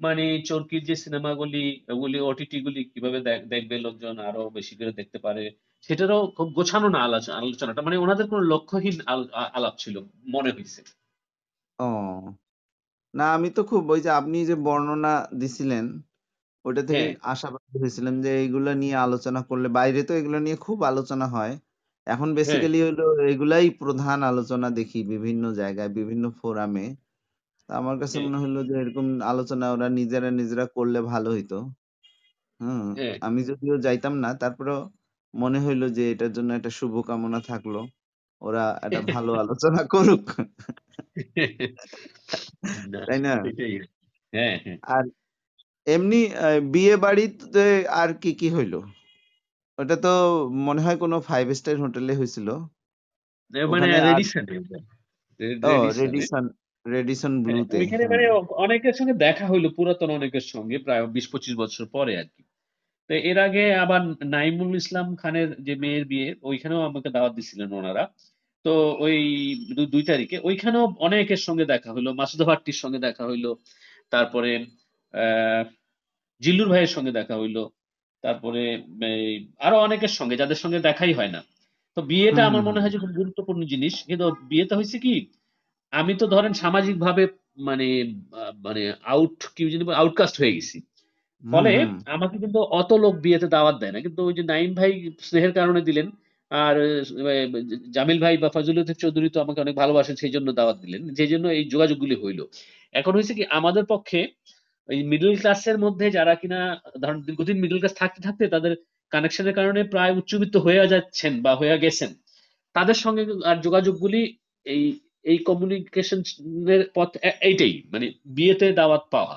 মানে চরকির যে সিনেমাগুলি ওগুলি ওটিটি গুলি কীভাবে দেখবে লোকজন আরও বেশি করে দেখতে পারে সেটারও খুব গোছানো না আলোচনা আলোচনাটা। মানে ওনাদের কোনো লক্ষ্যহীন আল- আলাপ ছিল মনে হয়েছে ও না আমি তো খুব ওই যে আপনি যে বর্ণনা দিছিলেন ওটা থেকে হ্যাঁ। আশাবাদী হয়েছিলাম যে এইগুলা নিয়ে আলোচনা করলে বাইরে তো এগুলো নিয়ে খুব আলোচনা হয় এখন বেসিক্যালি হলো এগুলাই প্রধান আলোচনা দেখি বিভিন্ন জায়গায় বিভিন্ন ফোরামে আমার কাছে হ্যাঁ। মনে হলো যে এরকম আলোচনা ওরা নিজেরা নিজেরা করলে ভালো হইতো। হুম হ্যাঁ। আমি যদিও যাইতাম না তারপরেও মনে হইল যে এটার জন্য একটা শুভকামনা থাকল। ওরা একটা ভালো আলোচনা করুক। তাই না? হ্যাঁ আর এমনি বিয়ে বাড়িতে আর কি কি হইল? ওটা তো মনে হয় কোনো ফাইভ স্টার হোটেলে হয়েছিল। মানে রেডিসনে রেডিসনে ব্লুতে মানে অনেকের সঙ্গে দেখা হইল পুরাতন অনেকের সঙ্গে প্রায় বিশ পঁচিশ বছর পরে আর কি। তো এর আগে আবার নাইমুল ইসলাম খানের যে মেয়ের বিয়ে ওইখানেও আমাকে দাওয়াত দিছিলেন ওনারা। তো ওই দুই তারিখে ওইখানেও অনেকের সঙ্গে দেখা হলো মাসুদ ভাট্টির সঙ্গে দেখা হইল তারপরে আহ জিল্লুর ভাইয়ের সঙ্গে দেখা হইল। তারপরে আরও অনেকের সঙ্গে যাদের সঙ্গে দেখাই হয় না। তো বিয়েটা আমার মনে হয় যে খুব গুরুত্বপূর্ণ জিনিস। কিন্তু বিয়েটা হয়েছে কি আমি তো ধরেন সামাজিক ভাবে মানে মানে আউট কি আউটকাস্ট হয়ে গেছি। ফলে আমাকে কিন্তু অত লোক বিয়েতে দাওয়াত দেয় না। কিন্তু ওই যে নাইম ভাই স্নেহের কারণে দিলেন আর জামিল ভাই বা ফজল চৌধুরী তো আমাকে অনেক ভালোবাসেন সেই জন্য দাওয়াত দিলেন। যে জন্য এই যোগাযোগগুলি হইল। এখন হয়েছে কি আমাদের পক্ষে ওই মিডল ক্লাসের মধ্যে যারা কিনা, ধরেন দীর্ঘদিন মিডল ক্লাস থাকতে থাকতে তাদের কানেকশনের কারণে প্রায় উচ্চবিত্ত হয়ে যাচ্ছেন বা হয়ে গেছেন। তাদের সঙ্গে আর যোগাযোগগুলি এই এই কমিউনিকেশন এর পথ এইটাই মানে বিয়েতে দাওয়াত পাওয়া।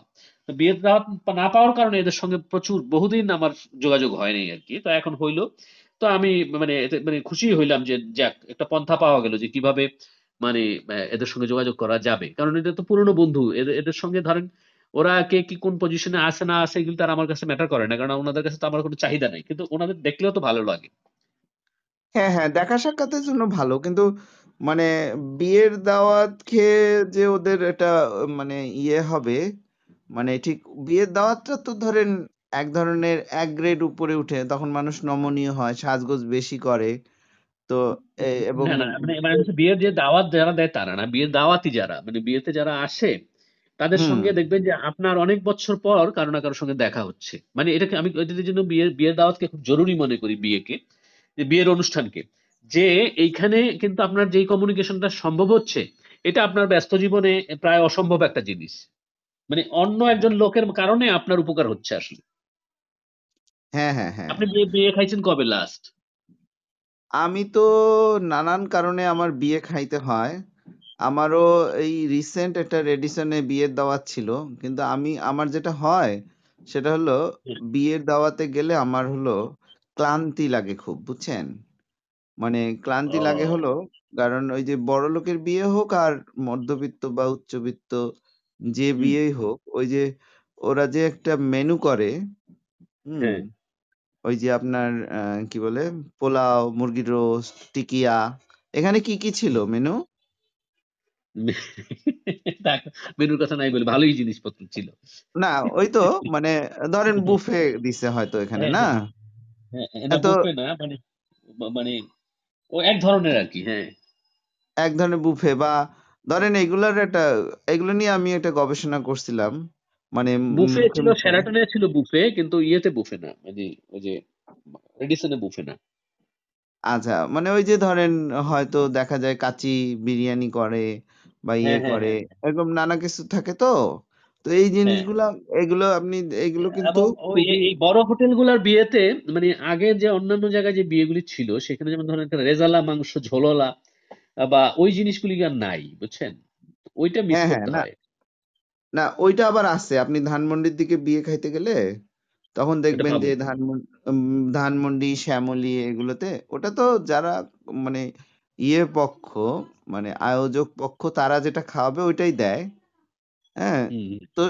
বিয়েতে দাওয়াত না পাওয়ার কারণে এদের সঙ্গে প্রচুর, বহুদিন আমার যোগাযোগ হয়নি আর কি। তো এখন হইল, তো আমি মানে মানে খুশি হইলাম যে যাক, একটা পন্থা পাওয়া গেল যে কীভাবে মানে এদের সঙ্গে যোগাযোগ করা যাবে। কারণ এটা তো পুরনো বন্ধু, এদের এদের সঙ্গে ধরেন ওরা কে কি কোন পজিশনে আছে না আছে এগুলো তার আমার কাছে ম্যাটার করে না কারণ ওনাদের কাছে তো আমার কোনো চাহিদা নাই। কিন্তু ওনাদের দেখলেও তো ভালো লাগে। হ্যাঁ হ্যাঁ দেখা সাক্ষাতের জন্য ভালো কিন্তু মানে বিয়ের দাওয়াত খেয়ে যে ওদের এটা মানে ইয়ে হবে মানে ঠিক বিয়ের দাওয়াতটা তো ধরেন এক ধরনের এক গ্রেড উপরে উঠে তখন মানুষ নমনীয় হয় সাজগোজ বেশি করে তো এবং না না মানে মানে বিয়ের যে দাওয়াত যারা দেয় তারা না বিয়ের দাওয়াতি যারা মানে বিয়েতে যারা আসে তাদের সঙ্গে দেখবেন যে আপনার অনেক বছর পর কারও না কারোর সঙ্গে দেখা হচ্ছে। মানে এটাকে আমি এটার জন্য বিয়ের বিয়ের দাওয়াতকে খুব জরুরি মনে করি বিয়েকে যে বিয়ের অনুষ্ঠানকে। যে এইখানে কিন্তু আপনার যেই কমিউনিকেশনটা সম্ভব হচ্ছে এটা আপনার ব্যস্ত জীবনে প্রায় অসম্ভব একটা জিনিস। মানে অন্য একজন লোকের কারণে আপনার উপকার হচ্ছে আসলে। হ্যাঁ হ্যাঁ হ্যাঁ। আপনি বিয়ে বিয়ে খাইছেন কবে লাস্ট আমি তো নানান কারণে আমার বিয়ে খাইতে হয়। আমারও এই রিসেন্ট একটা রেডিসনে বিয়ের দাওয়াত ছিল। কিন্তু আমি আমার যেটা হয় সেটা হলো বিয়ের দাওয়াতে গেলে আমার হলো ক্লান্তি লাগে খুব বুঝছেন? মানে ক্লান্তি লাগে হলো কারণ ওই যে বড় লোকের বিয়ে হোক আর মধ্যবিত্ত বা উচ্চবিত্ত যে বিয়েই হোক ওই যে ওরা যে একটা মেনু করে হুম হ্যাঁ। ওই যে আপনার আহ, কি বলে পোলাও মুরগির রোস্ট টিকিয়া এখানে কি কি ছিল মেনু মেনুর কথা নাই বলে ভালোই জিনিসপত্র ছিল। না ওই তো মানে ধরেন বুফে দিছে হয়তো এখানে হ্যাঁ না? হ্যাঁ। হ্যাঁ, মানে মানে ও এক ধরনের আর কি হ্যাঁ। এক ধরনের বুফে বা ধরেন এগুলার একটা এগুলো নিয়ে আমি একটা গবেষণা করছিলাম মানে বুফে ছিল ছিল বুফে কিন্তু ইয়েতে বুফে না মানে ওই যে রেডিসনে বুফে না। আচ্ছা মানে ওই যে ধরেন হয়তো দেখা যায় কাচ্চি বিরিয়ানি করে বা ইয়ে হ্যাঁ হ্যাঁ করে হ্যাঁ এরকম নানা কিছু থাকে তো? তো এই হ্যাঁ। জিনিসগুলা এগুলো আপনি এগুলো কিন্তু এবং ওই খুবই এই বড় হোটেলগুলোর বিয়েতে মানে আগে যে অন্যান্য জায়গায় যে বিয়েগুলি ছিল সেখানে যেমন ধরেন একটা রেজালা মাংস ঝোললা বা ওই জিনিসগুলি আর নাই বুঝছেন? ওইটা মিস হ্যাঁ হ্যাঁ করতে না হয়। না ওইটা আবার আছে। আপনি ধানমন্ডির দিকে বিয়ে খাইতে গেলে তখন এটা দেখবেন পাবো যে ধানমন্ডি ধানমন্ডি শ্যামলী এগুলোতে ওটা তো যারা মানে ইয়ে পক্ষ মানে আয়োজক পক্ষ তারা যেটা খাওয়াবে ওইটাই দেয়। হ্যাঁ? তো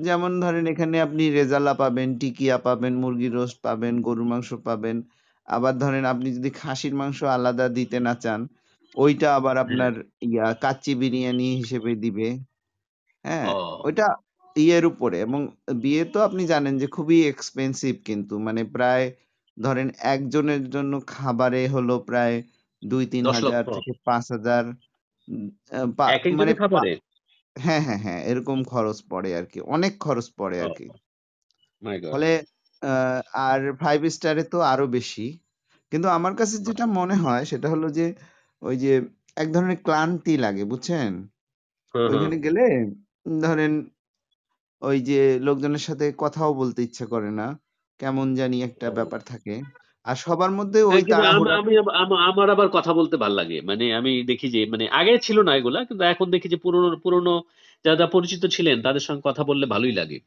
যেমন ধরেন এখানে আপনি রেজালা পাবেন টিকিয়া পাবেন মুরগির রোস্ট পাবেন গরুর মাংস পাবেন। আবার ধরেন আপনি যদি খাসির মাংস আলাদা দিতে না চান ওইটা আবার আপনার ইয়া কাচ্চি বিরিয়ানি হিসেবে দিবে। হ্যাঁ? ওইটা ইয়ের উপরে এবং বিয়ে তো আপনি জানেন যে খুবই এক্সপেন্সিভ কিন্তু। মানে প্রায় ধরেন একজনের জন্য খাবারে হলো প্রায় দুই তিন হাজার থেকে পাঁচ হাজার মানে হ্যাঁ হ্যাঁ হ্যাঁ এরকম খরচ পড়ে আর কি। অনেক খরচ পড়ে আর কি। ফলে আর ফাইভ স্টারে তো আরও বেশি। কিন্তু আমার কাছে যেটা মনে হয় সেটা হলো যে ওই যে এক ধরনের ক্লান্তি লাগে বুঝছেন? ওইখানে গেলে ধরেন ওই যে লোকজনের সাথে কথাও বলতে ইচ্ছা করে না। কেমন জানি একটা ব্যাপার থাকে। আর সবার মধ্যে ওই আম- আমার আবার কথা বলতে ভালো লাগে। মানে আমি দেখি যে মানে আগে ছিল না এগুলা কিন্তু এখন দেখি যে পুরনো পুরনো যারা পরিচিত ছিলেন তাদের সঙ্গে কথা বললে ভালোই লাগে।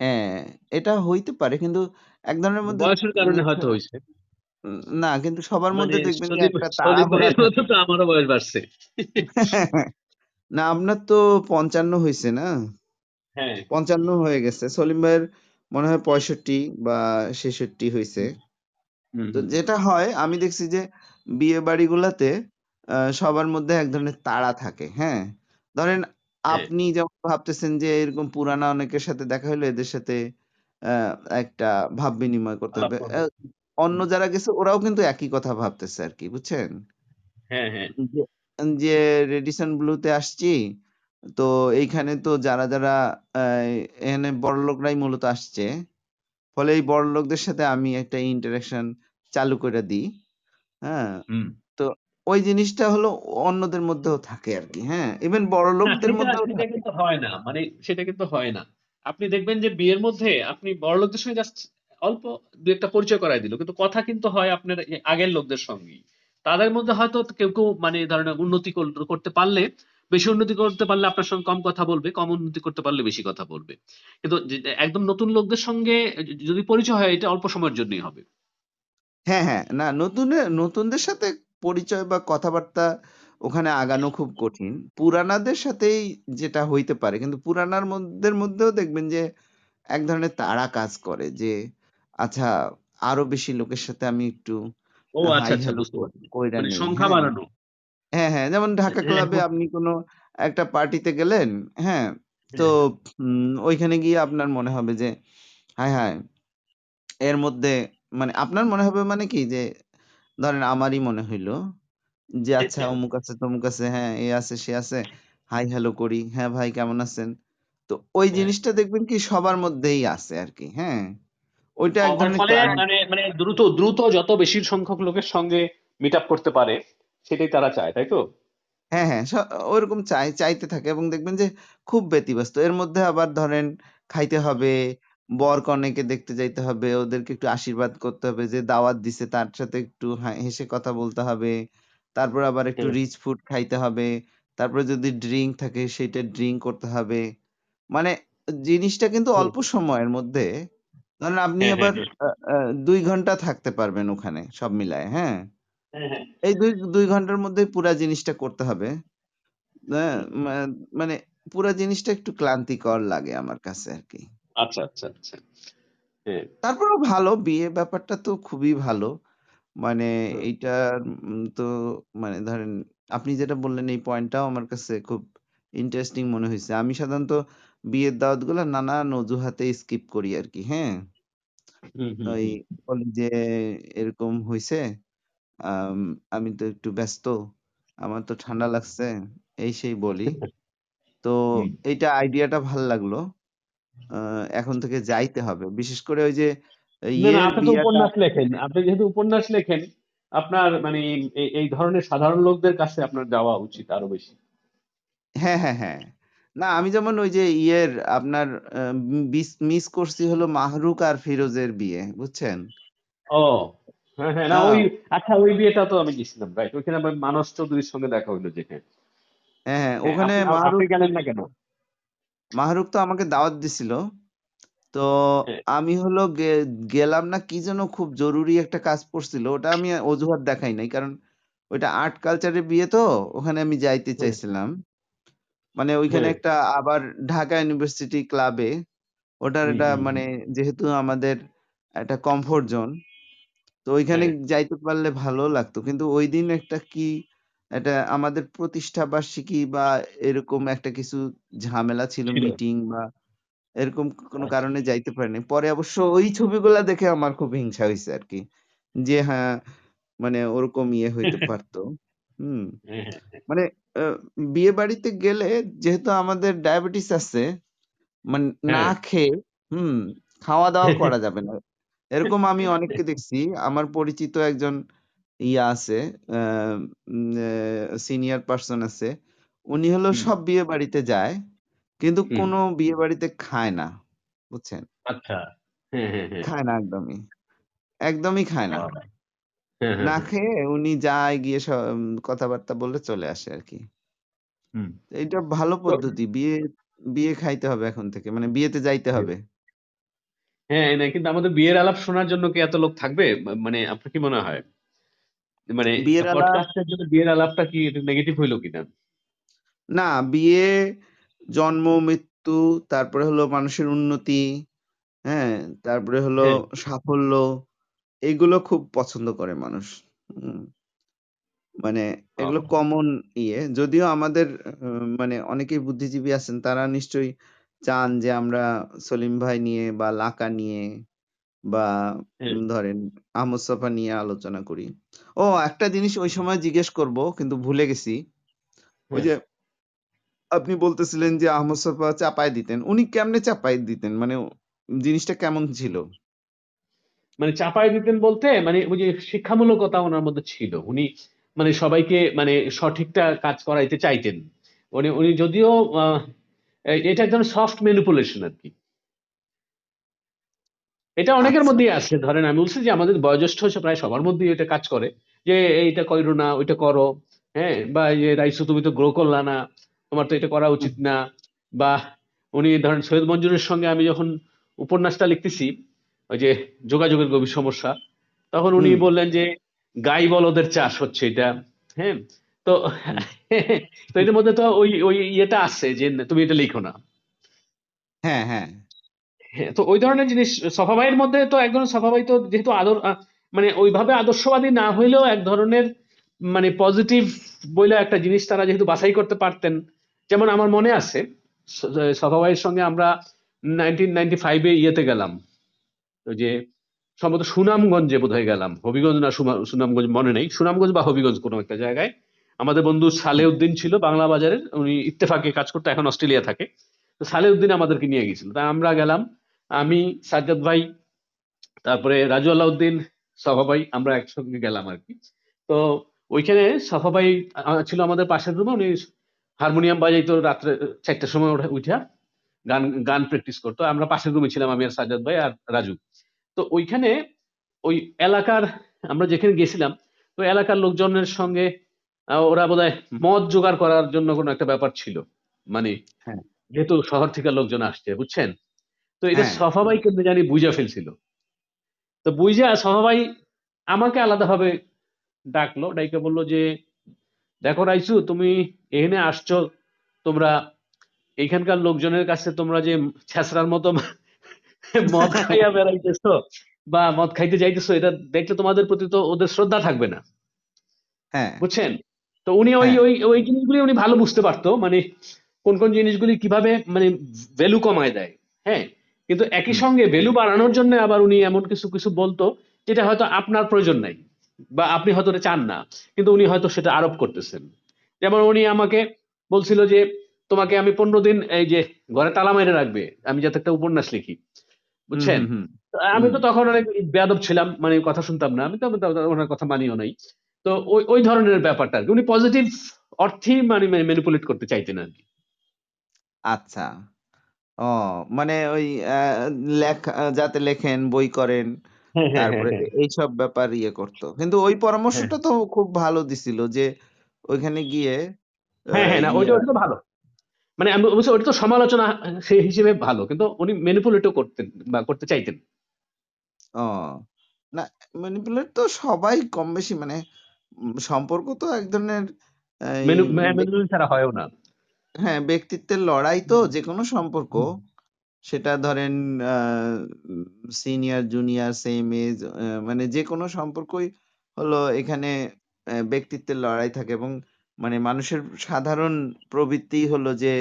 হ্যাঁ এটা হইতে পারে কিন্তু এক ধরনের মধ্যে বয়সের কারণে হয়তো হয়েছে না কিন্তু সবার মানে মধ্যে দেখবেন যে একটা তো আমারও বয়স বাড়ছে। না আপনার তো পঞ্চান্ন হয়েছে না? হ্যাঁ। পঞ্চান্ন হয়ে গেছে। সলিম ভাইয়ের মনে হয় পঁয়ষট্টি বা ছেষট্টি হয়েছে তো যেটা হয় আমি দেখছি যে বিয়ে বাড়িগুলাতে সবার মধ্যে এক ধরনের তাড়া থাকে হ্যাঁ? ধরেন হ্যাঁ। আপনি যেমন ভাবতেছেন যে এরকম পুরানা অনেকের সাথে দেখা হলো এদের সাথে আহ, একটা ভাব বিনিময় করতে হবে। অন্য যারা গেছে ওরাও কিন্তু একই কথা ভাবতেছে আর কি বুঝছেন? হ্যাঁ হ্যাঁ। যে যে রেডিসন ব্লুতে আসছি তো এইখানে তো যারা যারা আহ, এখানে বড়লোকরাই মূলত আসছে। ফলে এই বড়লোকদের সাথে আমি একটা ইন্টারাকশন চালু করে দিই হ্যাঁ? তো ওই জিনিসটা হলো অন্যদের মধ্যেও থাকে আর কি হ্যাঁ? ইভেন বড় না লোকদের সেটা কিন্তু হয় না মানে সেটা কিন্তু হয় না। আপনি দেখবেন যে বিয়ের মধ্যে আপনি বড় লোকদের সঙ্গে জাস্ট অল্প দু একটা পরিচয় করাই দিল কিন্তু কথা কিন্তু হয় আপনার আগের লোকদের সঙ্গেই। তাদের মধ্যে হয়তো কেউ কেউ মানে ধরেন উন্নতি করতে পারলে বেশি উন্নতি করতে পারলে আপনার সঙ্গে কম কথা বলবে কম উন্নতি করতে পারলে বেশি কথা বলবে। কিন্তু একদম নতুন লোকদের সঙ্গে যদি পরিচয় হয় এটা অল্প সময়ের জন্যই হবে। হ্যাঁ হ্যাঁ না নতুন নতুনদের সাথে পরিচয় বা কথাবার্তা ওখানে আগানো খুব কঠিন। পুরানাদের সাথেই যেটা হইতে পারে কিন্তু পুরানার মধ্যে মধ্যেও দেখবেন যে এক ধরনের তারা কাজ করে যে আচ্ছা আরও বেশি লোকের সাথে আমি একটু ও আচ্ছা আচ্ছা মানে সংখ্যা হ্যাঁ। বাড়ানো। হ্যাঁ হ্যাঁ যেমন ঢাকা হ্যাঁ। ক্লাবে আপনি কোনো একটা পার্টিতে গেলেন হ্যাঁ তো হ্যাঁ উম, ওইখানে গিয়ে আপনার মনে হবে যে হায় হায় এর মধ্যে মানে আপনার মনে হবে মানে কি যে ধরেন আমারই মনে হইল যে আচ্ছা অমুক আছে তমুক আছে হ্যাঁ এ আছে সে আছে হাই হ্যালো করি হ্যাঁ ভাই কেমন আছেন? তো ওই হ্যাঁ। জিনিসটা দেখবেন কি সবার মধ্যেই আছে আর কি হ্যাঁ। ওইটা এক আমার ধরনের ফলে ক্লান্ত মানে মানে দ্রুত দ্রুত যত বেশি সংখ্যক লোকের সঙ্গে মিট আপ করতে পারে সেটাই তারা চায় তাই তো? হ্যাঁ হ্যাঁ ওইরকম চাই চাইতে থাকে এবং দেখবেন যে খুব ব্যতিব্যস্ত। এর মধ্যে আবার ধরেন খাইতে হবে বর কনেকে দেখতে যাইতে হবে ওদেরকে একটু আশীর্বাদ করতে হবে যে দাওয়াত দিছে তার সাথে একটু হেসে কথা বলতে হবে। তারপর আবার একটু রিচ ফুড খাইতে হবে তারপরে যদি ড্রিঙ্ক থাকে সেটা ড্রিঙ্ক করতে হবে। মানে জিনিসটা কিন্তু অল্প সময়ের মধ্যে ধরেন আপনি হ্যাঁ হ্যাঁ আবার আহ, দুই ঘণ্টা থাকতে পারবেন ওখানে সব মিলায় হ্যাঁ হ্যাঁ হ্যাঁ? এই দুই দুই ঘণ্টার মধ্যে পুরা জিনিসটা করতে হবে। হ্যাঁ, মানে পুরা জিনিসটা একটু ক্লান্তিকর লাগে আমার কাছে আর কি। আচ্ছা আচ্ছা আচ্ছা। হ্যাঁ। তারপরেও ভালো বিয়ে ব্যাপারটা তো খুবই ভালো। মানে হুম, এইটা তো মানে ধরেন আপনি যেটা বললেন এই পয়েন্টটাও আমার কাছে খুব ইন্টারেস্টিং মনে হয়েছে আমি সাধারণত বিয়ের দাওয়াতগুলো নানান অজুহাতে স্কিপ করি আর কি হ্যাঁ? ওই যে এরকম হয়েছে আম, আমি তো একটু ব্যস্ত আমার তো ঠান্ডা লাগছে এই সেই বলি। তো। এইটা আইডিয়াটা ভালো লাগল। এখন থেকে যাইতে হবে। বিশেষ করে ওই যে আপনি উপন্যাস লেখেন। আপনি যেহেতু উপন্যাস লেখেন আপনার মানে এই এই ধরনের সাধারণ লোকদের কাছে আপনার যাওয়া উচিত আরও বেশি। হ্যাঁ হ্যাঁ হ্যাঁ। না আমি যেমন ওই যে ইয়ের আপনার মিস করছি হলো মাহরুক আর ফিরোজের বিয়ে বুঝছেন? ও হ্যাঁ হ্যাঁ না হ্যাঁ। ওই আচ্ছা ওই বিয়েটা তো আমি গেছিলাম রাইট ওইখানে আমার মানস চৌধুরীর সঙ্গে দেখা হইল যেখানে। হ্যাঁ ওখানে মাহরুক গেলেন না কেন? মাহরুক তো আমাকে দাওয়াত দিছিল। তো আমি হলো গেলাম না কি যেন খুব জরুরি একটা কাজ পড়ছিল ওটা আমি অজুহাত দেখাই নাই কারণ ওইটা আর্ট কালচারের বিয়ে তো ওখানে আমি যাইতে চাইছিলাম। মানে ওইখানে একটা আবার ঢাকা ইউনিভার্সিটি ক্লাবে ওটার এটা মানে যেহেতু আমাদের একটা কমফোর্ট জোন তো ওইখানে হ্যাঁ। যাইতে পারলে ভালো লাগতো। কিন্তু ওই দিন একটা কি একটা আমাদের প্রতিষ্ঠা বার্ষিকী বা এরকম একটা কিছু ঝামেলা ছিল ছিল। মিটিং বা এরকম কোনো আচ্ছা। কারণে যাইতে পারিনি। পরে অবশ্য ওই ছবিগুলা দেখে আমার খুব হিংসা হয়েছে আর কি। যে হ্যাঁ মানে ওরকম ইয়ে হইতে পারতো। হুম। হ্যাঁ হ্যাঁ মানে আহ, বিয়ে বাড়িতে গেলে যেহেতু আমাদের ডায়াবেটিস আছে মানে না হ্যাঁ। খেয়ে হুম খাওয়া দাওয়া করা যাবে না। এরকম আমি অনেককে দেখছি। আমার পরিচিত একজন ইয়া আছে সিনিয়র পার্সন আছে। উনি হলো সব বিয়ে বাড়িতে যায় কিন্তু কোনো বিয়ে বাড়িতে খায় না বুঝছেন? আচ্ছা। খায় না একদমই। একদমই খায় না। না খেয়ে উনি যায় গিয়ে সব কথাবার্তা বলে চলে আসে আর কি। হুম। এটা ভালো পদ্ধতি। বিয়ে বিয়ে খাইতে হবে এখন থেকে। মানে বিয়েতে যাইতে হবে। হ্যাঁ না কিন্তু আমাদের বিয়ের আলাপ শোনার জন্য কি এত লোক থাকবে? মা- মানে আপনার কি মনে হয়? মানে বিয়ের আলাপ পডকাস্টের জন্য বিয়ের আলাপটা কি নেগেটিভ হইল কিনা? না বিয়ে জন্ম মৃত্যু তারপরে হলো মানুষের উন্নতি হ্যাঁ তারপরে হলো হ্যাঁ। সাফল্য এগুলো খুব পছন্দ করে মানুষ হুম। মানে ও। এগুলো কমন ইয়ে। যদিও আমাদের মানে অনেকেই বুদ্ধিজীবী আছেন তারা নিশ্চয়ই চান যে আমরা সলিম ভাই নিয়ে বা লাকা নিয়ে বা হ্যাঁ। ধরেন আহমদ ছফা নিয়ে আলোচনা করি। ও একটা জিনিস ওই সময় জিজ্ঞেস করব কিন্তু ভুলে গেছি। ওই হ্যাঁ। যে আপনি বলতেছিলেন যে আহমদ ছফা চাপায় দিতেন উনি কেমনে চাপাই দিতেন? মানে জিনিসটা কেমন ছিল? মানে চাপায় দিতেন বলতে মানে ওই যে শিক্ষামূলকতা ওনার মধ্যে ছিল। উনি মানে সবাইকে মানে সঠিকটা কাজ করাইতে চাইতেন। উনি উনি যদিও আহ, এটা এক ধরনের সফট ম্যানিপুলেশন আর কি এটা অনেকের আচ্ছা। মধ্যেই আছে। ধরেন আমি বলছি যে আমাদের বয়োজ্যেষ্ঠ হচ্ছে প্রায় সবার মধ্যেই এটা কাজ করে যে এইটা করো না ওইটা করো হ্যাঁ? বা এই যে রাইসু তুমি তো গ্রো করলা না তোমার তো এটা করা উচিত না। বা উনি ধরেন সৈয়দ মঞ্জুরের সঙ্গে আমি যখন উপন্যাসটা লিখতেছি ওই যে যোগাযোগের গভীর সমস্যা তখন উনি বললেন যে গাই বলদের চাষ হচ্ছে এটা হ্যাঁ? তো। তো এটার মধ্যে তো ওই ওই ইয়েটা আছে যে তুমি এটা লিখো না। হ্যাঁ হ্যাঁ। হ্যাঁ তো ওই ধরনের জিনিস সফাবাইয়ের মধ্যে তো একজন সফাবাই তো যেহেতু আদর মানে ওইভাবে আদর্শবাদী না হইলেও এক ধরনের মানে পজিটিভ বইলে একটা জিনিস তারা যেহেতু বাছাই করতে পারতেন। যেমন আমার মনে আছে সফাবাইয়ের সঙ্গে আমরা নাইনটিন নাইনটি ফাইভে ইয়েতে গেলাম। ওই যে সম্ভবত সুনামগঞ্জে বোধহয় গেলাম। হবিগঞ্জ না সুনামগঞ্জ মনে নেই। সুনামগঞ্জ বা হবিগঞ্জ কোনো একটা জায়গায়। আমাদের বন্ধু সালেউদ্দিন ছিল বাংলা বাজারের, উনি ইত্তেফাকে কাজ করতে, এখন অস্ট্রেলিয়া থাকে। তো সালেউদ্দিন আমাদেরকে নিয়ে গেছিল। তাই আমরা গেলাম, আমি, সাজ্জাদ ভাই, তারপরে রাজু আলাউদ্দিন, সফা ভাই, আমরা একসঙ্গে গেলাম আর কি। তো ওইখানে সফা ভাই ছিল আমাদের পাশের রুমে উনি হারমোনিয়াম বাজাইতো রাত্রে চারটার সময় উঠে গান গান প্র্যাকটিস করতো। আমরা পাশের রুমে ছিলাম, আমি আর সাজ্জাদ ভাই আর রাজু। তো ওইখানে ওই এলাকার, আমরা যেখানে গেছিলাম, তো এলাকার লোকজনের সঙ্গে ওরা বোধহয় মদ জোগাড় করার জন্য কোনো একটা ব্যাপার ছিল। মানে হ্যাঁ। যেহেতু শহর থেকে লোকজন আসছে বুঝছেন? তো এটা হ্যাঁ। সফা ভাই কিন্তু জানি বুঝা ফেলছিল। তো বুঝা সফা ভাই আমাকে আলাদাভাবে ডাকলো ডাইকে বলল যে দেখো রাইসু তুমি এখানে আসছো তোমরা এইখানকার লোকজনের কাছে তোমরা যে ছেসরার মতো মদ খাইয়া বেড়াইতেছো বা মদ খাইতে যাইতেছো এটা দেখলে তোমাদের প্রতি তো ওদের শ্রদ্ধা থাকবে না। হ্যাঁ। বুঝছেন? তো উনি ওই হ্যাঁ। ওই ওই জিনিসগুলি উনি ভালো বুঝতে পারতো মানে কোন কোন জিনিসগুলি কীভাবে মানে ভ্যালু কমায় দেয় হ্যাঁ? কিন্তু একই সঙ্গে ভ্যালু বাড়ানোর জন্য আবার উনি এমন কিছু কিছু বলতো যেটা হয়তো আপনার প্রয়োজন নাই বা আপনি হয়তো চান না কিন্তু উনি হয়তো সেটা আরোপ করতেছেন। যেমন উনি আমাকে বলছিল যে তোমাকে আমি পনেরো দিন এই যে ঘরে তালা মেরে রাখবে আমি যাতে একটা উপন্যাস লিখি। বুঝছেন? আমি তো তখন অনেক বেয়াদব ছিলাম মানে কথা শুনতাম না আমি তো ওনার কথা মানিও নাই। তো ওই ওই ধরনের ব্যাপারটা আর কি। উনি পজিটিভ অর্থেই মানে ম্যানিপুলেট করতে চাইতেন আর কি আচ্ছা। ও মানে ওই লেখা যাতে লেখেন বই করেন হ্যাঁ হ্যাঁ তারপরে হ্যাঁ এইসব ব্যাপার ইয়ে করতো। কিন্তু ওই পরামর্শটা তো খুব ভালো দিছিল যে ওইখানে গিয়ে হ্যাঁ হ্যাঁ না ওইটা ইয়া ওইটা তো ভালো। মানে আমি অবশ্য ওটা তো সমালোচনা সেই হিসেবে ভালো কিন্তু উনি ম্যানিপুলেটও করতেন বা করতে চাইতেন। ও না ম্যানিপুলেট তো সবাই কম বেশি মানে সম্পর্ক তো এক ধরনের ছাড়া হয়ও না। হ্যাঁ ব্যক্তিত্বের লড়াই তো যে কোনো সম্পর্ক। সেটা ধরেন সিনিয়র জুনিয়র সেম এজ মানে যে কোনো সম্পর্কই হলো এখানে ব্যক্তিত্বের লড়াই থাকে এবং মানে মানুষের সাধারণ প্রবৃত্তি হলো যে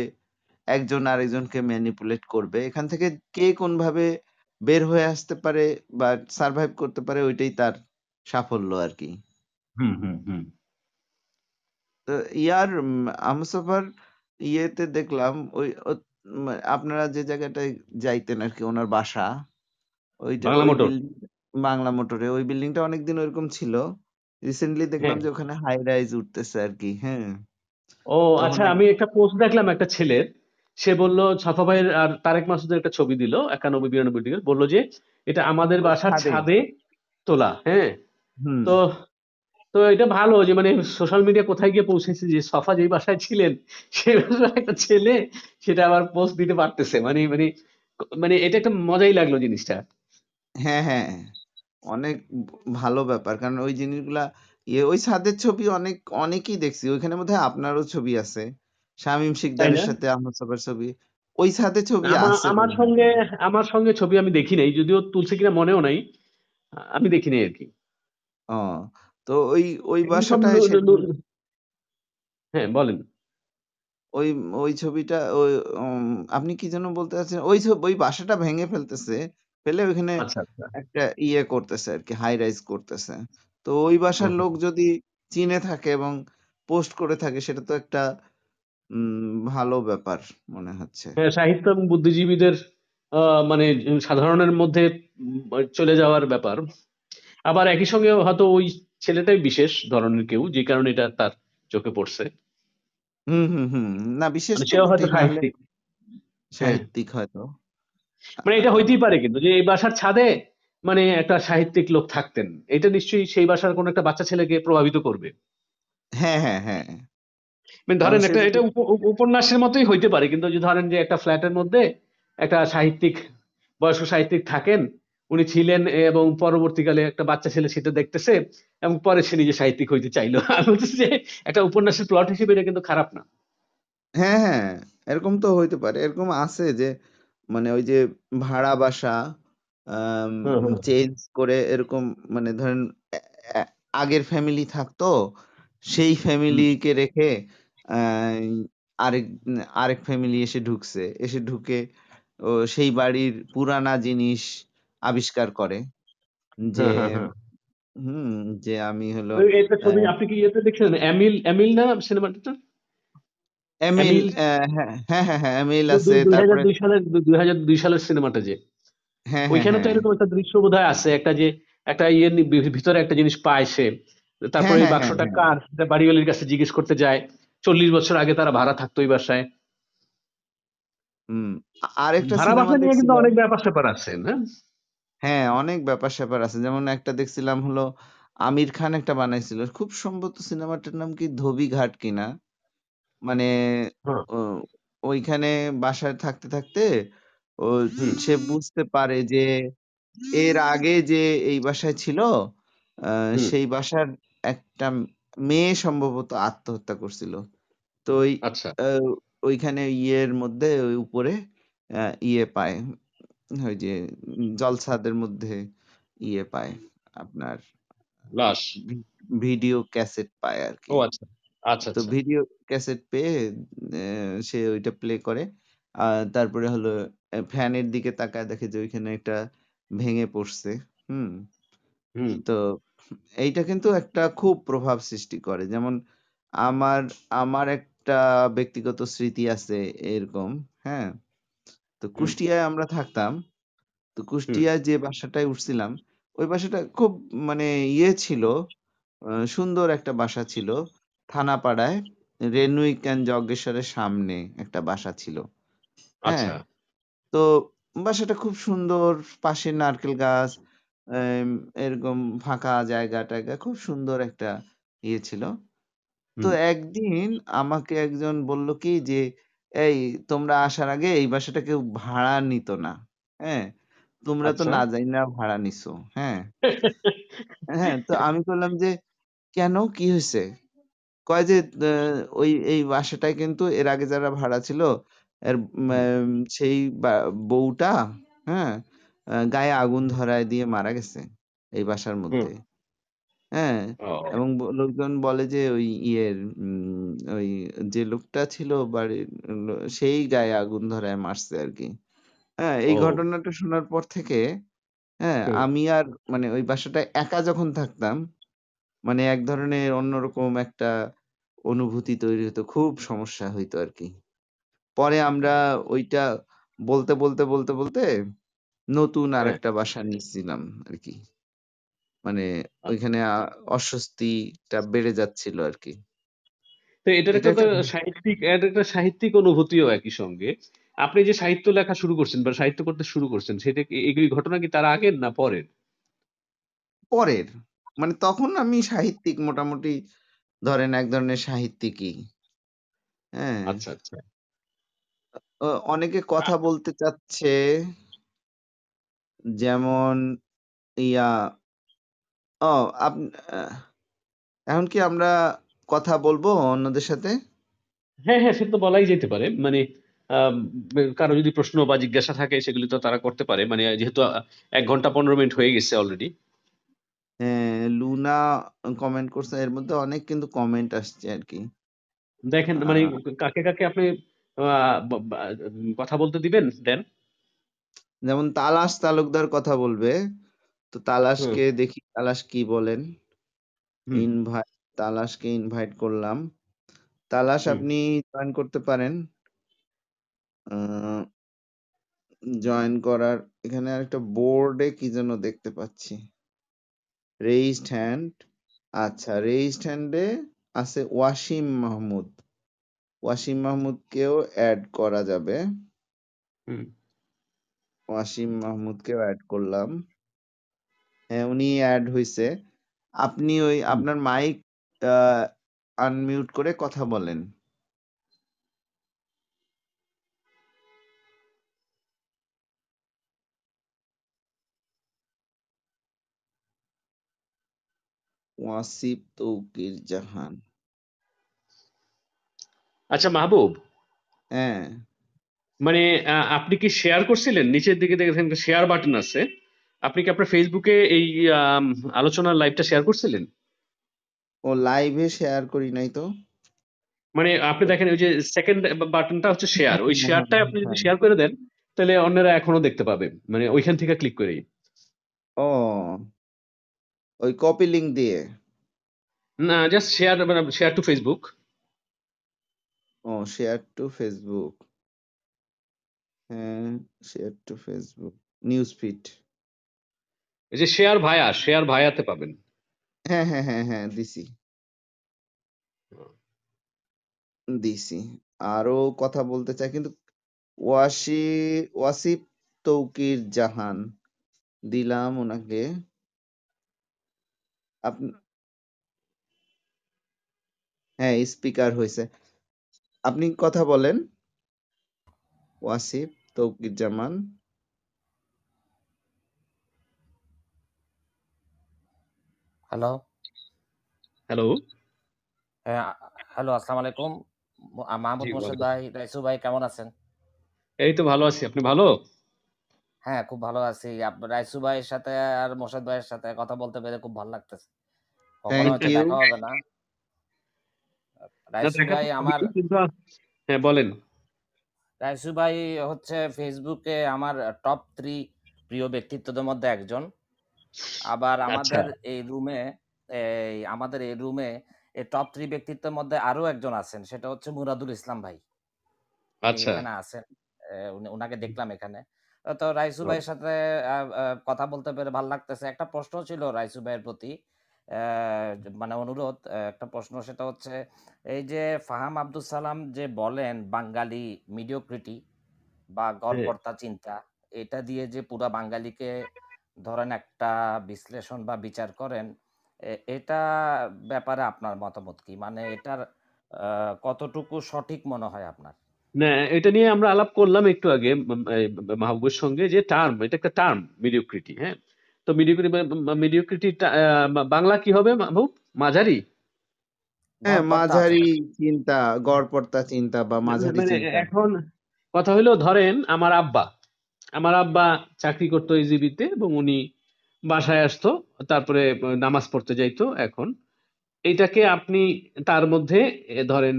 একজন আরেকজনকে ম্যানিপুলেট করবে। এখান থেকে কে কোন ভাবে বের হয়ে আসতে পারে বা সার্ভাইভ করতে পারে ওইটাই তার সাফল্য আর কি। হুম হুম হুম। তো ইয়ার উম, আমসফার ইয়েতে দেখলাম ওই আপনারা যে জায়গাটায় যাইতেন আর কি ওনার বাসা ওইটা বাংলা ওই মোটর। বিল্ডিং বাংলা মোটরে ওই বিল্ডিংটা অনেকদিন ওইরকম ছিল। রিসেন্টলি দেখলাম হ্যাঁ। যে ওখানে হাই রাইজ উঠতেছে আর কি হ্যাঁ। ও তখন আচ্ছা এক- আমি একটা পোস্ট দেখলাম একটা ছেলের সে বলল সাফা ভাইয়ের আর তারেক মাসুদের একটা ছবি দিল একানব্বই বিরানব্বই দিকে বলল যে এটা আমাদের বাসার ছাদে। ছাদে তোলা হ্যাঁ। হুম। তো তো এটা ভালো যে মানে সোশ্যাল মিডিয়া কোথায় গিয়ে পৌঁছেছে? যে সফা যেই বাসায় ছিলেন সেই বাসার একটা ছেলে সেটা আবার পোস্ট দিতে পারতেছে। মানে মানে মানে এটা একটা মজাই লাগল জিনিসটা। হ্যাঁ হ্যাঁ অনেক ভালো ব্যাপার। কারণ ওই জিনিসগুলা ইয়ে ওই ছাদের ছবি অনেক অনেকেই দেখছি। ওইখানে বোধহয় আপনারও ছবি আছে। শামীম শিকদারের সাথে আহমদ সবার ছবি। ওই ছাদে ছবি আমার আছে আমার সঙ্গে আমার সঙ্গে ছবি আমি দেখি নাই যদিও তুলছে কিনা মনেও নাই আমি দেখি নাই আর কি। ও তো ওই ওই এগুলো সব বাসাটায় ন- সে ন- ন- হ্যাঁ বলেন। ওই ওই ছবিটা ওই উম, আপনি কি যেন বলতে চাচ্ছেন ওই ছবি ওই বাসাটা ভেঙে ফেলতেছে ফেলে ওইখানে আচ্ছা আচ্ছা। একটা ইয়ে করতেছে আর কি হাই রাইজ করতেছে। তো ওই বাসার হুম, লোক যদি চিনে থাকে এবং পোস্ট করে থাকে সেটা তো একটা উম, ভালো ব্যাপার মনে হচ্ছে। হ্যাঁ সাহিত্য এবং বুদ্ধিজীবীদের আহ, মানে সাধারণের মধ্যে উম, চলে যাওয়ার ব্যাপার। আবার একই সঙ্গে হয়তো ওই ছেলেটাই বিশেষ ধরনের কেউ যে কারণে এটা তার চোখে পড়ছে। হুম হুম হুম না বিশেষ মানে হয়তো সাহিত্যিক। হ্যাঁ। সাহিত্যিক হয়তো। মানে এটা হইতেই পারে কিন্তু যে এই বাসার ছাদে মানে একটা সাহিত্যিক লোক থাকতেন। এটা নিশ্চয়ই সেই বাসার কোন একটা বাচ্চা ছেলেকে প্রভাবিত করবে। হ্যাঁ হ্যাঁ হ্যাঁ। মানে ধরেন একটা এটা উপ- উপ- উপন্যাসের মতোই হইতে পারে কিন্তু যে ধরেন যে একটা ফ্ল্যাটের মধ্যে একটা সাহিত্যিক বয়স্ক সাহিত্যিক থাকেন উনি ছিলেন এবং পরবর্তীকালে একটা বাচ্চা ছেলে সেটা দেখতেছে এবং পরে সে নিজে সাহিত্যিক হইতে চাইলো। আমি বলতেছি যে একটা উপন্যাসের প্লট হিসেবে এটা কিন্তু খারাপ না। হ্যাঁ হ্যাঁ এরকম তো হইতে পারে। এরকম আছে যে মানে ওই যে ভাড়া বাসা চেঞ্জ করে এরকম মানে ধরেন আগের ফ্যামিলি থাকতো সেই ফ্যামিলিকে রেখে আরেক আরেক ফ্যামিলি এসে ঢুকছে। এসে ঢুকে ও সেই বাড়ির পুরানা জিনিস আবিষ্কার করে যে হ্যাঁ হ্যাঁ হ্যাঁ। হুম যে আমি হলো ছবি আপনি কি ইয়েতে দেখছেন? এমিল এমিল না সিনেমাটা এমিল হ্যাঁ হ্যাঁ হ্যাঁ এমিল আছে তারপরে দুই সালের দু- দুই হাজার দুই সালের সিনেমাটা যে। হ্যাঁ ওইখানে তো এরকম একটা দৃশ্য বোধহয় আছে একটা যে একটা ইয়ে ভিতরে একটা জিনিস পায় সে। তারপরে এই বাক্সটা কার? সেটা বাড়িওয়ালির কাছে জিজ্ঞেস করতে যায়। চল্লিশ বছর আগে তারা ভাড়া থাকতো ওই বাসায়। হুম আ- আরেকটা ভাড়া বাসা নিয়ে কিন্তু অনেক ব্যাপার স্যাপার আছে না? হ্যাঁ অনেক ব্যাপার স্যাপার আছে। যেমন একটা দেখছিলাম হলো আমির খান একটা বানাইছিল। খুব সম্ভবত সিনেমাটার নাম কি ধোবি ঘাট কিনা? মানে ও, ওইখানে বাসায় থাকতে থাকতে ও সে বুঝতে পারে যে এর আগে যে এই বাসায় ছিল আহ, হুম। সেই বাসার একটা মেয়ে সম্ভবত আত্মহত্যা করছিল। তো ওই আচ্ছা। ওইখানে ইয়ের মধ্যে ওই উপরে আহ, ইয়ে পায়। ওই যে জলসাদের মধ্যে ইয়ে পায় আপনার লাশ ভিডিও ক্যাসেট পায় আর ও আচ্ছা আচ্ছা তো আচ্ছা। ভিডিও ক্যাসেট পেয়ে সে ওইটা প্লে করে। আর তারপরে হলো ফ্যানের দিকে তাকায় দেখে যে ওইখানে একটা ভেঙে পড়ছে হুম। হুম। তো এইটা কিন্তু একটা খুব প্রভাব সৃষ্টি করে। যেমন আমার আমার একটা ব্যক্তিগত স্মৃতি আছে এরকম হ্যাঁ। তো কুষ্টিয়ায় আমরা থাকতাম। তো কুষ্টিয়ায় যে বাসাটায় উঠছিলাম ওই বাসাটা খুব মানে ইয়ে ছিল আহ, সুন্দর একটা বাসা ছিল। থানাপাড়ায় রেনুইক অ্যান্ড যজ্ঞেশ্বরের সামনে একটা বাসা ছিল। হ্যাঁ আচ্ছা। তো বাসাটা খুব সুন্দর পাশে নারকেল গাছ এরকম ফাঁকা জায়গা টায়গা খুব সুন্দর একটা ইয়ে ছিল। তো একদিন আমাকে একজন বলল কি যে এই তোমরা আসার আগে এই বাসাটা কেউ ভাড়া নিত না হ্যাঁ? তোমরা তো আচ্ছা। না যাই না ভাড়া নিছো হ্যাঁ? হ্যাঁ তো আমি বললাম যে কেন? কি হয়েছে কয় যে ওই এই বাসাটায় কিন্তু এর আগে যারা ভাড়া ছিল এর সেই বউটা হ্যাঁ? গায়ে আগুন ধরায় দিয়ে মারা গেছে এই বাসার মধ্যে। হ্যাঁ? ও। এবং ব- লোকজন বলে যে ওই ইয়ের উম, ওই যে লোকটা ছিল বাড়ির লো- সেই গায়ে আগুন ধরায় মারছে আর কি। হ্যাঁ এই ও। ঘটনাটা শোনার পর থেকে হ্যাঁ হুম। আমি আর মানে ওই বাসাটায় একা যখন থাকতাম মানে এক ধরনের অন্যরকম একটা অনুভূতি তৈরি হতো খুব সমস্যা হইতো আর কি। পরে আমরা ওইটা বলতে বলতে বলতে বলতে নতুন আর হ্যাঁ। একটা বাসা নিচ্ছিলাম আর কি। মানে আচ্ছা। ওইখানে অস্বস্তিটা বেড়ে যাচ্ছিল আর কি তো এটার এটা একটা সাহিত্যিক একটা সাহিত্যিক অনুভূতিও একই সঙ্গে। আপনি যে সাহিত্য লেখা শুরু করছেন বা সাহিত্য করতে শুরু করছেন সেটা কি এগুলি ঘটনা কি তার আগের না পরের? পরের। মানে তখন আমি সাহিত্যিক মোটামুটি ধরেন এক ধরনের সাহিত্যিকই। হ্যাঁ। আচ্ছা আচ্ছা। অনেকে কথা বলতে চাচ্ছে যেমন ইয়া ও আপ এখন কি আমরা কথা বলব অন্যদের সাথে? হ্যাঁ হ্যাঁ সে তো বলাই যেতে পারে। মানে আম, কারও যদি প্রশ্ন বা জিজ্ঞাসা থাকে সেগুলি তো তারা করতে পারে। মানে যেহেতু এক ঘণ্টা পনেরো মিনিট হয়ে গেছে অলরেডি হ্যাঁ লুনা কমেন্ট করছে এর মধ্যে অনেক কিন্তু কমেন্ট আসছে আর কি। দেখেন মানে আহ, কাকে কাকে আপনি আহ, ব- ব- কথা বলতে দিবেন দেন? যেমন তালাশ তালুকদার কথা বলবে। তো তালাশকে দেখি তালাশ কি বলেন? ইনভাইট তালাশকে ইনভাইট করলাম। তালাশ আপনি জয়েন করতে পারেন। জয়েন করার এখানে একটা বোর্ডে কি যেন দেখতে পাচ্ছি। রেইজড হ্যান্ড আচ্ছা রেইজড হ্যান্ডে আছে ওয়াসিম মাহমুদ। ওয়াসিম মাহমুদকেও অ্যাড করা যাবে। ওয়াসিম মাহমুদকেও অ্যাড করলাম। উনি অ্যাড হইছে। আপনি ওই। আপনার মাইক আনমিউট করে কথা বলেন। ওয়াসিফ তৌকির জাহান। আচ্ছা মাহবুব। হ্যাঁ। মানে আপনি কি শেয়ার করছিলেন? নিচের দিকে দেখেন শেয়ার বাটন আছে। আপনি কি আপনার ফেসবুকে এই আম, আলোচনার লাইভটা শেয়ার করছিলেন? ও লাইভে শেয়ার করি নাই তো। মানে আপনি দেখেন ওই যে সেকেন্ড বাটনটা হচ্ছে শেয়ার ওই হ্যাঁ, শেয়ারটা হ্যাঁ, আপনি যদি হ্যাঁ। শেয়ার করে দেন তাহলে অন্যরা এখনও দেখতে পাবে। মানে ওইখান থেকে ক্লিক করেই। ও ওই কপি লিংক দিয়ে? না জাস্ট শেয়ার মানে শেয়ার টু ফেসবুক ও শেয়ার টু ফেসবুক হ্যাঁ share to Facebook news feed এই যে শেয়ার ভায়া শেয়ার ভায়াতে পাবেন। হ্যাঁ হ্যাঁ হ্যাঁ হ্যাঁ দিছি। দিছি। আরও কথা বলতে চাই, কিন্তু ওয়াসি, ওয়াসিফ তৌকির জাহান, দিলাম ওনাকে। আপনি হ্যাঁ স্পিকার হয়েছে। আপনি কথা বলেন। ওয়াসিফ তৌকির জামান হ্যালো হ্যালো হ্যাঁ হ্যালো আসসালামু আলাইকুম। মাহমুদ মোর্শেদ ভাই রাইসু ভাই কেমন আছেন? এই তো ভালো আছি। আপনি ভালো? হ্যাঁ খুব ভালো আছি। রাইসু ভাইয়ের সাথে আর মোর্শেদ ভাইয়ের সাথে কথা বলতে পেরে খুব ভালো লাগতেছে। কখনো. দেখা হবে না, রাইসু ভাই আমার হ্যাঁ বলেন। রাইসু ভাই হচ্ছে ফেসবুকে আমার টপ থ্রি প্রিয় ব্যক্তিত্বদের মধ্যে একজন। আবার আচ্ছা। আমাদের এই রুমে এই আমাদের এই রুমে এই টপ থ্রি ব্যক্তিত্বের মধ্যে আরও একজন আছেন সেটা হচ্ছে মুরাদুল ইসলাম ভাই। আচ্ছা। এখানে আছেন ওনাকে দেখলাম এখানে। তো রাইসু ভাইয়ের সাথে কথা বলতে পেরে ভালো লাগতেছে। একটা প্রশ্ন ছিল রাইসু ভাইয়ের প্রতি মানে অনুরোধ একটা প্রশ্ন সেটা হচ্ছে এই যে ফাহাম আব্দুল সালাম যে বলেন বাঙালি মিডিওক্রিটি বা গড়পড়তা চিন্তা এটা দিয়ে যে পুরা বাঙালিকে ধরেন একটা বিশ্লেষণ বা বিচার করেন এটা ব্যাপারে আপনার মতামত কি? মানে এটার কতটুকু সঠিক মনে হয় আপনার? না এটা নিয়ে আমরা আলাপ করলাম একটু আগে মাহবুবের সঙ্গে যে টার্ম এটা একটা টার্ম মিডিওক্রিটি হ্যাঁ? তো মিডিওক্রিটি মিডিওক্রিটি বাংলা কি হবে মাহবুব? মাঝারি? হ্যাঁ মাঝারি চিন্তা গড়পড়তা চিন্তা বা মাঝারি মানে চিন্তা। এখন কথা হলো ধরেন আমার আব্বা আমার আব্বা চাকরি করতো ইজিবিতে এবং উনি বাসায় আসতো, তারপরে নামাজ পড়তে যাইতো এখন। এইটাকে আপনি তার মধ্যে ধরেন,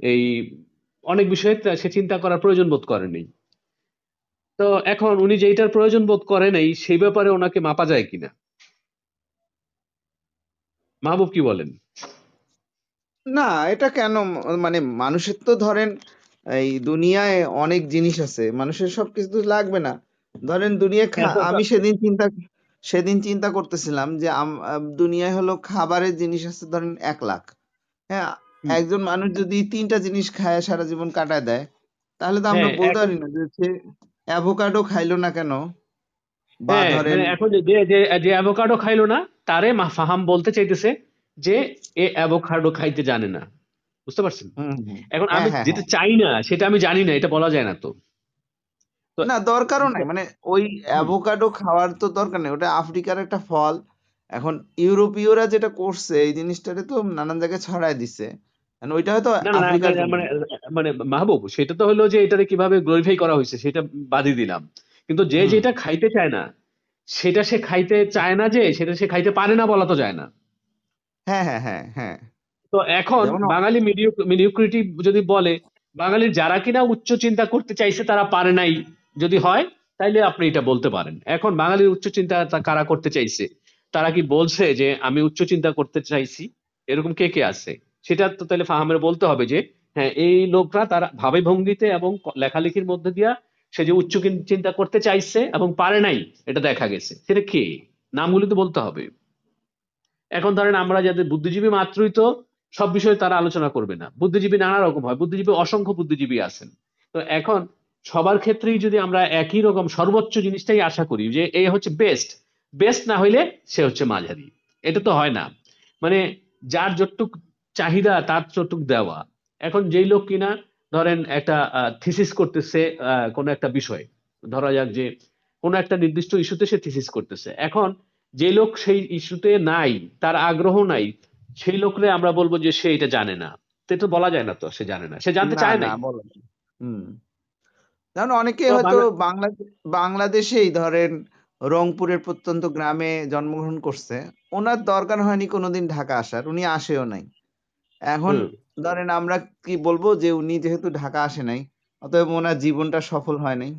এই অনেক বিষয়ে সে চিন্তা করার প্রয়োজন বোধ করেনি তো এখন উনি যেইটার প্রয়োজন বোধ করে নাই সেই ব্যাপারে ওনাকে মাপা যায় কিনা মাহবুব কি বলেন? না, এটা কেন মানে মানুষের তো ধরেন এই দুনিয়ায় অনেক জিনিস আছে মানুষের সবকিছু তো লাগবে না। ধরেন দুনিয়া হ্যাঁ, আমি সেদিন চিন্তা সেদিন চিন্তা করতেছিলাম যে দুনিয়ায় হলো খাবারের জিনিস আছে ধরেন এক লাখ। হ্যাঁ একজন মানুষ যদি তিনটা জিনিস খায় সারা জীবন কাটায় দেয় তাহলে তো আমরা হ্যাঁ, বলতে পারি না যে সে অ্যাভোকাডো খাইলো না কেন? বা হ্যাঁ ধরেন এখন যে যে যে অ্যাভোকাডো খাইলো না তারে মা- ফাহাম বলতে চাইতেছে যে এ অ্যাভোকাডো খাইতে জানে না। বুঝতে পারছেন। এখন হ্যাঁ, আমি হ্যাঁ, যেটা চাই না সেটা আমি জানি না এটা বলা যায় না তো। না দরকারও নাই। মানে ওই অ্যাভোকাডো খাওয়ার তো দরকার নেই। ওটা আফ্রিকার একটা ফল। এখন ইউরোপীয়রা যেটা করছে এই জিনিসটারে তো নানান জায়গায় ছড়ায় দিছে। এখন ওইটা হয়তো। মানে মানে মাহবুব সেটা তো হলো যে এটারে কীভাবে গ্লোরিফাই করা হয়েছে সেটা বাদই দিলাম। কিন্তু যে যেটা খাইতে চায় না সেটা সে খাইতে চায় না যে সেটা সে খাইতে পারে না বলা তো যায় না। হ্যাঁ হ্যাঁ হ্যাঁ হ্যাঁ। তো এখন বাঙালি মিডিওক্রিটি যদি বলে বাঙালির যারা কিনা উচ্চ চিন্তা করতে চাইছে তারা পারে নাই। যদি হয় তাইলে আপনি এটা বলতে পারেন। এখন বাঙালির উচ্চ চিন্তা কারা করতে চাইছে? তারা কি বলছে যে আমি উচ্চ চিন্তা করতে চাইছি এরকম কে কে আছে? সেটা তো তাহলে ফাহামের বলতে হবে যে হ্যাঁ এই লোকরা তারা ভাবে ভঙ্গিতে এবং লেখালেখির মধ্যে দিয়া সে যে উচ্চ চিন্তা করতে চাইছে এবং পারে নাই এটা দেখা গেছে। সেটা কে? নামগুলি তো বলতে হবে। এখন ধরেন আমরা যাদের বুদ্ধিজীবী মাত্রই তো সব বিষয়ে তারা আলোচনা করবে না। বুদ্ধিজীবী নানা রকম হয়। বুদ্ধিজীবী অসংখ্য বুদ্ধিজীবী আছেন। তো এখন সবার ক্ষেত্রেই যদি আমরা একই রকম সর্বোচ্চ জিনিসটাই আশা করি যে এই হচ্ছে বেস্ট বেস্ট না হইলে সে হচ্ছে মাঝারি। এটা তো হয় না। মানে যার যতটুক চাহিদা, তার যতটুক দেওয়া। এখন যেই লোক কিনা, ধরেন একটা থিসিস করতেছে কোনো একটা বিষয়। ধরা যাক যে কোনো একটা নির্দিষ্ট ইস্যুতে সে থিসিস করতেছে। এখন যে লোক সেই ইস্যুতে নাই, তার আগ্রহ নাই সেই লোকরে আমরা বলব যে সে এটা জানে না। তো এটা বলা যায় না তো সে জানে না। সে জানতে চায় না হুম। যেমন অনেকে হয়তো বাংলা বাংলাদেশেই ধরেন রংপুরের প্রত্যন্ত গ্রামে জন্মগ্রহণ করছে। ওনার দরকার হয়নি কোনোদিন ঢাকা আসার উনি আসেও নাই। এখন ধরেন আমরা কি বলব যে উনি যেহেতু ঢাকা আসে নাই অতএব ওনার জীবনটা সফল হয় নাই।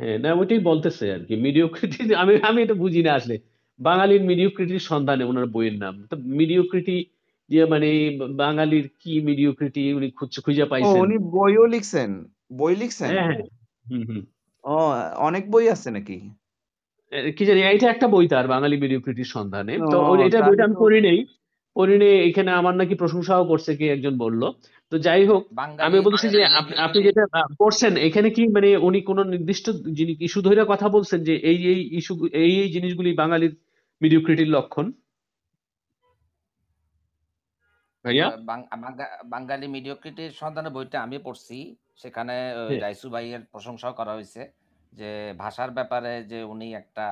হ্যাঁ না ওইটাই বলতেছে আর কি। মিডিওক্রিটি আমি আমি এটা বুঝি না আসলে। বাঙালির মিডিওক্রিটির সন্ধানে ওনার বইয়ের নাম। তো মিডিওক্রিটি যে মানে বাঙালির কি মিডিওক্রিটি উনি খুঁজে খুঁজে ও পাইছেন? উনি বইও লিখছেন। বই লিখছেন? হ্যাঁ হ্যাঁ। ও অনেক বই আছে নাকি? কি জানি এটা একটা বই তার বাঙালি মিডিওক্রিটির সন্ধানে। তো ও, এটা বইটা আমি পড়ি নেই। পড়ি নেই এখানে আমার নাকি প্রশংসাও করছে কি একজন বলল। তো যাই হোক আমি বলছি যে আপ- আপনি যেটা করছেন এখানে কি মানে উনি কোন নির্দিষ্ট ইস্যু ধরে কথা বলছেন যে এই এই ইস্যু এই এই জিনিসগুলি বাঙালির মিডিওক্রিটির লক্ষণ। ভাইয়া? বাঙালি মিডিওক্রিটির সন্ধানে বইটা আমি পড়ছি। সেখানে ওই হ্যাঁ। রাইসু ভাইয়ের প্রশংসাও করা হয়েছে যে ভাষার ব্যাপারে যে উনি একটা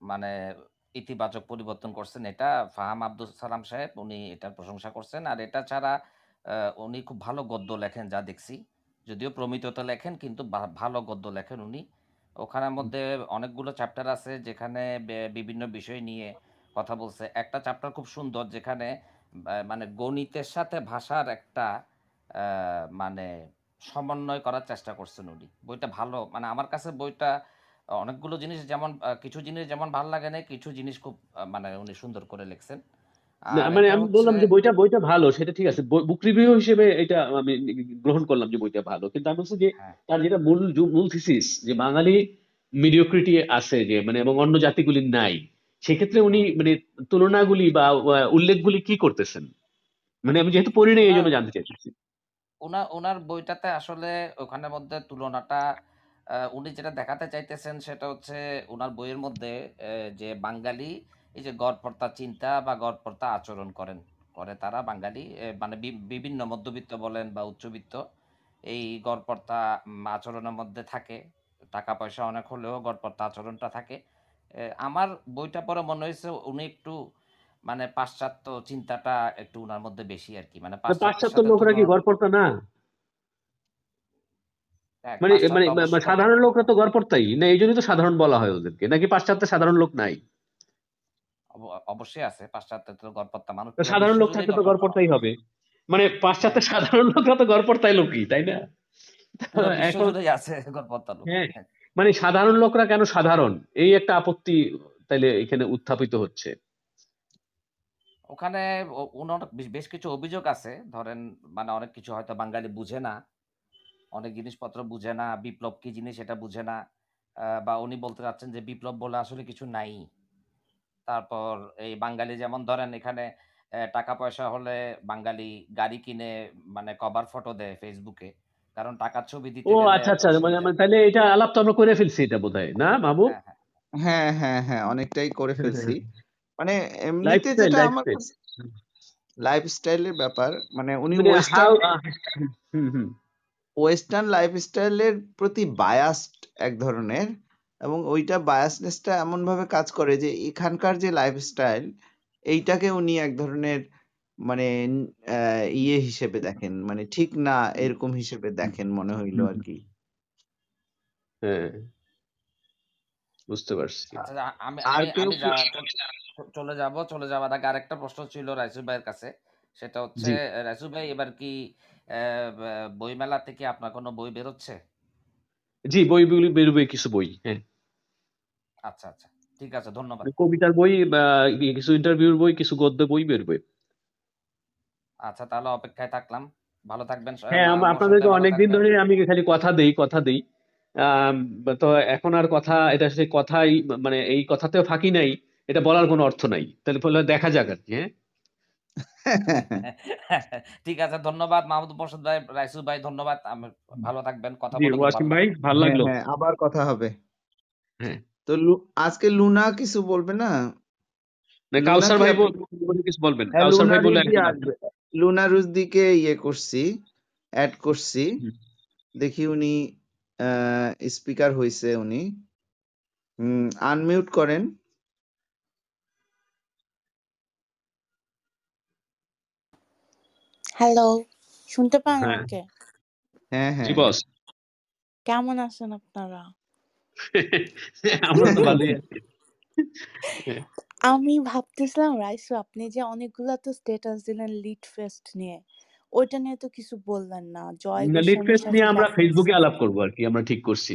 মানে ইতিবাচক পরিবর্তন করছেন এটা ফাহাম আব্দুল সালাম সাহেব উনি এটার প্রশংসা করছেন। আর এটা ছাড়া আহ, উনি খুব ভালো গদ্য লেখেন যা দেখছি। যদিও প্রমিততে লেখেন কিন্তু ভালো গদ্য লেখেন উনি। ওখানের মধ্যে অনেকগুলো চ্যাপ্টার আছে যেখানে বিভিন্ন বিষয় নিয়ে কথা বলছে। একটা চ্যাপ্টার খুব সুন্দর যেখানে মানে গণিতের সাথে ভাষার একটা মানে সমন্বয় করার চেষ্টা করছেন উনি। বইটা ভালো। মানে আমার কাছে বইটা অনেকগুলো জিনিস যেমন কিছু জিনিস যেমন ভালো লাগে না কিছু জিনিস খুব মানে উনি সুন্দর করে লিখছেন। মানে আমি বললাম যে বইটা বইটা ভালো সেটা ঠিক আছে। বুক রিভিউ হিসেবে এটা আমি গ্রহণ করলাম যে বইটা ভালো। কিন্তু আমি বলছি যে হ্যাঁ। তার যেটা মূল মূল থিসিস যে বাঙালি মিডিওক্রিটি আছে যে মানে এবং অন্য জাতিগুলি নাই সেক্ষেত্রে উনি মানে তুলনাগুলি বা উল্লেখগুলি কি করতেছেন? মানে আমি যেহেতু পড়ি নাই এই জন্য জানতে চাইছি ওনার ওনার বইটাতে আসলে ওখানের মধ্যে তুলনাটা উনি যেটা দেখাতে চাইতেছেন সেটা হচ্ছে ওনার বইয়ের মধ্যে যে বাঙালি এই যে গড়পড়তা চিন্তা বা গড়পড়তা আচরণ করেন করে তারা বাঙালি মানে বিভিন্ন মধ্যবিত্ত বলেন বা উচ্চবিত্ত এই গড়পড়তা উম, আচরণের মধ্যে থাকে। টাকা পয়সা অনেক হলেও গড়পড়তা আচরণটা থাকে। আমার বইটা পরে মনে হয়েছে উনি একটু মানে পাশ্চাত্য চিন্তাটা একটু উনার মধ্যে বেশি আর কি মানে না, পাশ্চাত্যের পাশ্চাত্য লোকরা কি তুলনা গড়পড়তা না? হ্যাঁ, মানে মানে মানে সাধারণ লোকরা তো গড়পড়তাই না এই জন্যই তো সাধারণ বলা হয় ওদেরকে নাকি পাশ্চাত্যে সাধারণ লোক নাই? অবশ্যই আছে পাশ্চাত্যে তো গড়পড়তা মানুষ সাধারণ লোক থাকলে তো গড়পড়তাই হবে। মানে পাশ্চাত্যে সাধারণ লোকরা তো গড়পড়তাই লোকই তাই না? এখন আছে গড়পড়তা লোক। হ্যাঁ মানে সাধারণ লোকরা কেন সাধারণ? এই একটা আপত্তি তাইলে এখানে উত্থাপিত হচ্ছে। ওখানে ওনার বেশ- কিছু অভিযোগ আছে ধরেন মানে অনেক কিছু হয়তো বাঙালি বুঝে না অনেক জিনিসপত্র বুঝে না বিপ্লব কি জিনিস এটা বুঝে না বা উনি বলতে চাচ্ছেন যে বিপ্লব বলে আসলে কিছু নাই। তারপর এই বাঙালি যেমন ধরেন এখানে আহ, টাকা পয়সা হলে বাঙালি গাড়ি কিনে মানে কভার ফটো দেয় ফেসবুকে কারণ টাকার ছবি দিতে ও আচ্ছা আচ্ছা মানে। মানে তাহলে এটা আলাপ তো আমরা করে ফেলছি এটা বোধহয় না বাবু হ্যাঁ হ্যাঁ। হ্যাঁ হ্যাঁ হ্যাঁ অনেকটাই করে ফেলছি। মানে এমনিতে যেটা আমার লাইফস্টাইলের ব্যাপার মানে উনি মানে ওয়েস্টার্ন হুম হুম। ওয়েস্টার্ন লাইফস্টাইলের প্রতি বায়াসড এক ধরনের। এবং ওইটা বায়াসনেসটা এমন ভাবে কাজ করে যে এখানকার যে লাইফস্টাইল এইটাকে উনি এক ধরনের মানে আহ, ইয়ে হিসেবে দেখেন। মানে ঠিক না এরকম হিসেবে দেখেন মনে হইল আর কি হ্যাঁ। বুঝতে পারছি। আচ্ছা আমি আর কেউ আমি কি- চলে যাব চলে যাওয়ার আগে আরেকটা প্রশ্ন ছিল রাইসু ভাইয়ের কাছে। সেটা হচ্ছে রাইসু ভাই এবার কি বইমেলা থেকে আপনার কোনো বই বেরোচ্ছে? জি বই বইগুলি বেরোবে কিছু বই হ্যাঁ। আচ্ছা আচ্ছা ঠিক আছে ধন্যবাদ। কবিতার বই কিছু ইন্টারভিউর বই কিছু গদ্য বই বেরোবে। আচ্ছা তাহলে অপেক্ষায় থাকলাম। ভালো থাকবেন হ্যাঁ আপনাদেরকে অনেকদিন। ধরে আমি খালি কথা দেই কথা দেই। তো এখন আর কথা এটা সেই কথাই মানে এই কথাতেও ফাঁকি নাই এটা বলার কোনো অর্থ নাই। তাহলে ফলে দেখা যাক আর কি হ্যাঁ। ঠিক আছে ধন্যবাদ মাহমুদ মোর্শেদ ভাই রাইসু ভাই ধন্যবাদ। ভালো থাকবেন কথা বলে ওয়াসিম ভালো ভাই লাগল। ভালো হ্যাঁ, লাগল। হ্যাঁ, আবার কথা হবে। হ্যাঁ। তো আজকে লুনা কিছু বলবে না? না কাউসার ভাই কিছু বলবেন। কাউসার ভাই বলে লুনা রুজদিকে ইয়ে করছি অ্যাড করছি। দেখি উনি স্পিকার হইছে উনি। আনমিউট করেন। হ্যালো শুনতে পান হ্যাঁ। আমাকে? হ্যাঁ হ্যাঁ। জি বস। কেমন আছেন আপনারা? আমরা তো ভালোই আছি। আমি ভাবতেছিলাম রাইসু আপনি যে অনেকগুলা তো স্ট্যাটাস দিলেন লিড ফেস্ট নিয়ে ওইটা নিয়ে তো কিছু বললেন না। জয় লিড গোস্বামীর ফেস্ট সাথে নিয়ে আমরা দেখা ফেসবুকে। আলাপ করব আর কি আমরা ঠিক করছি।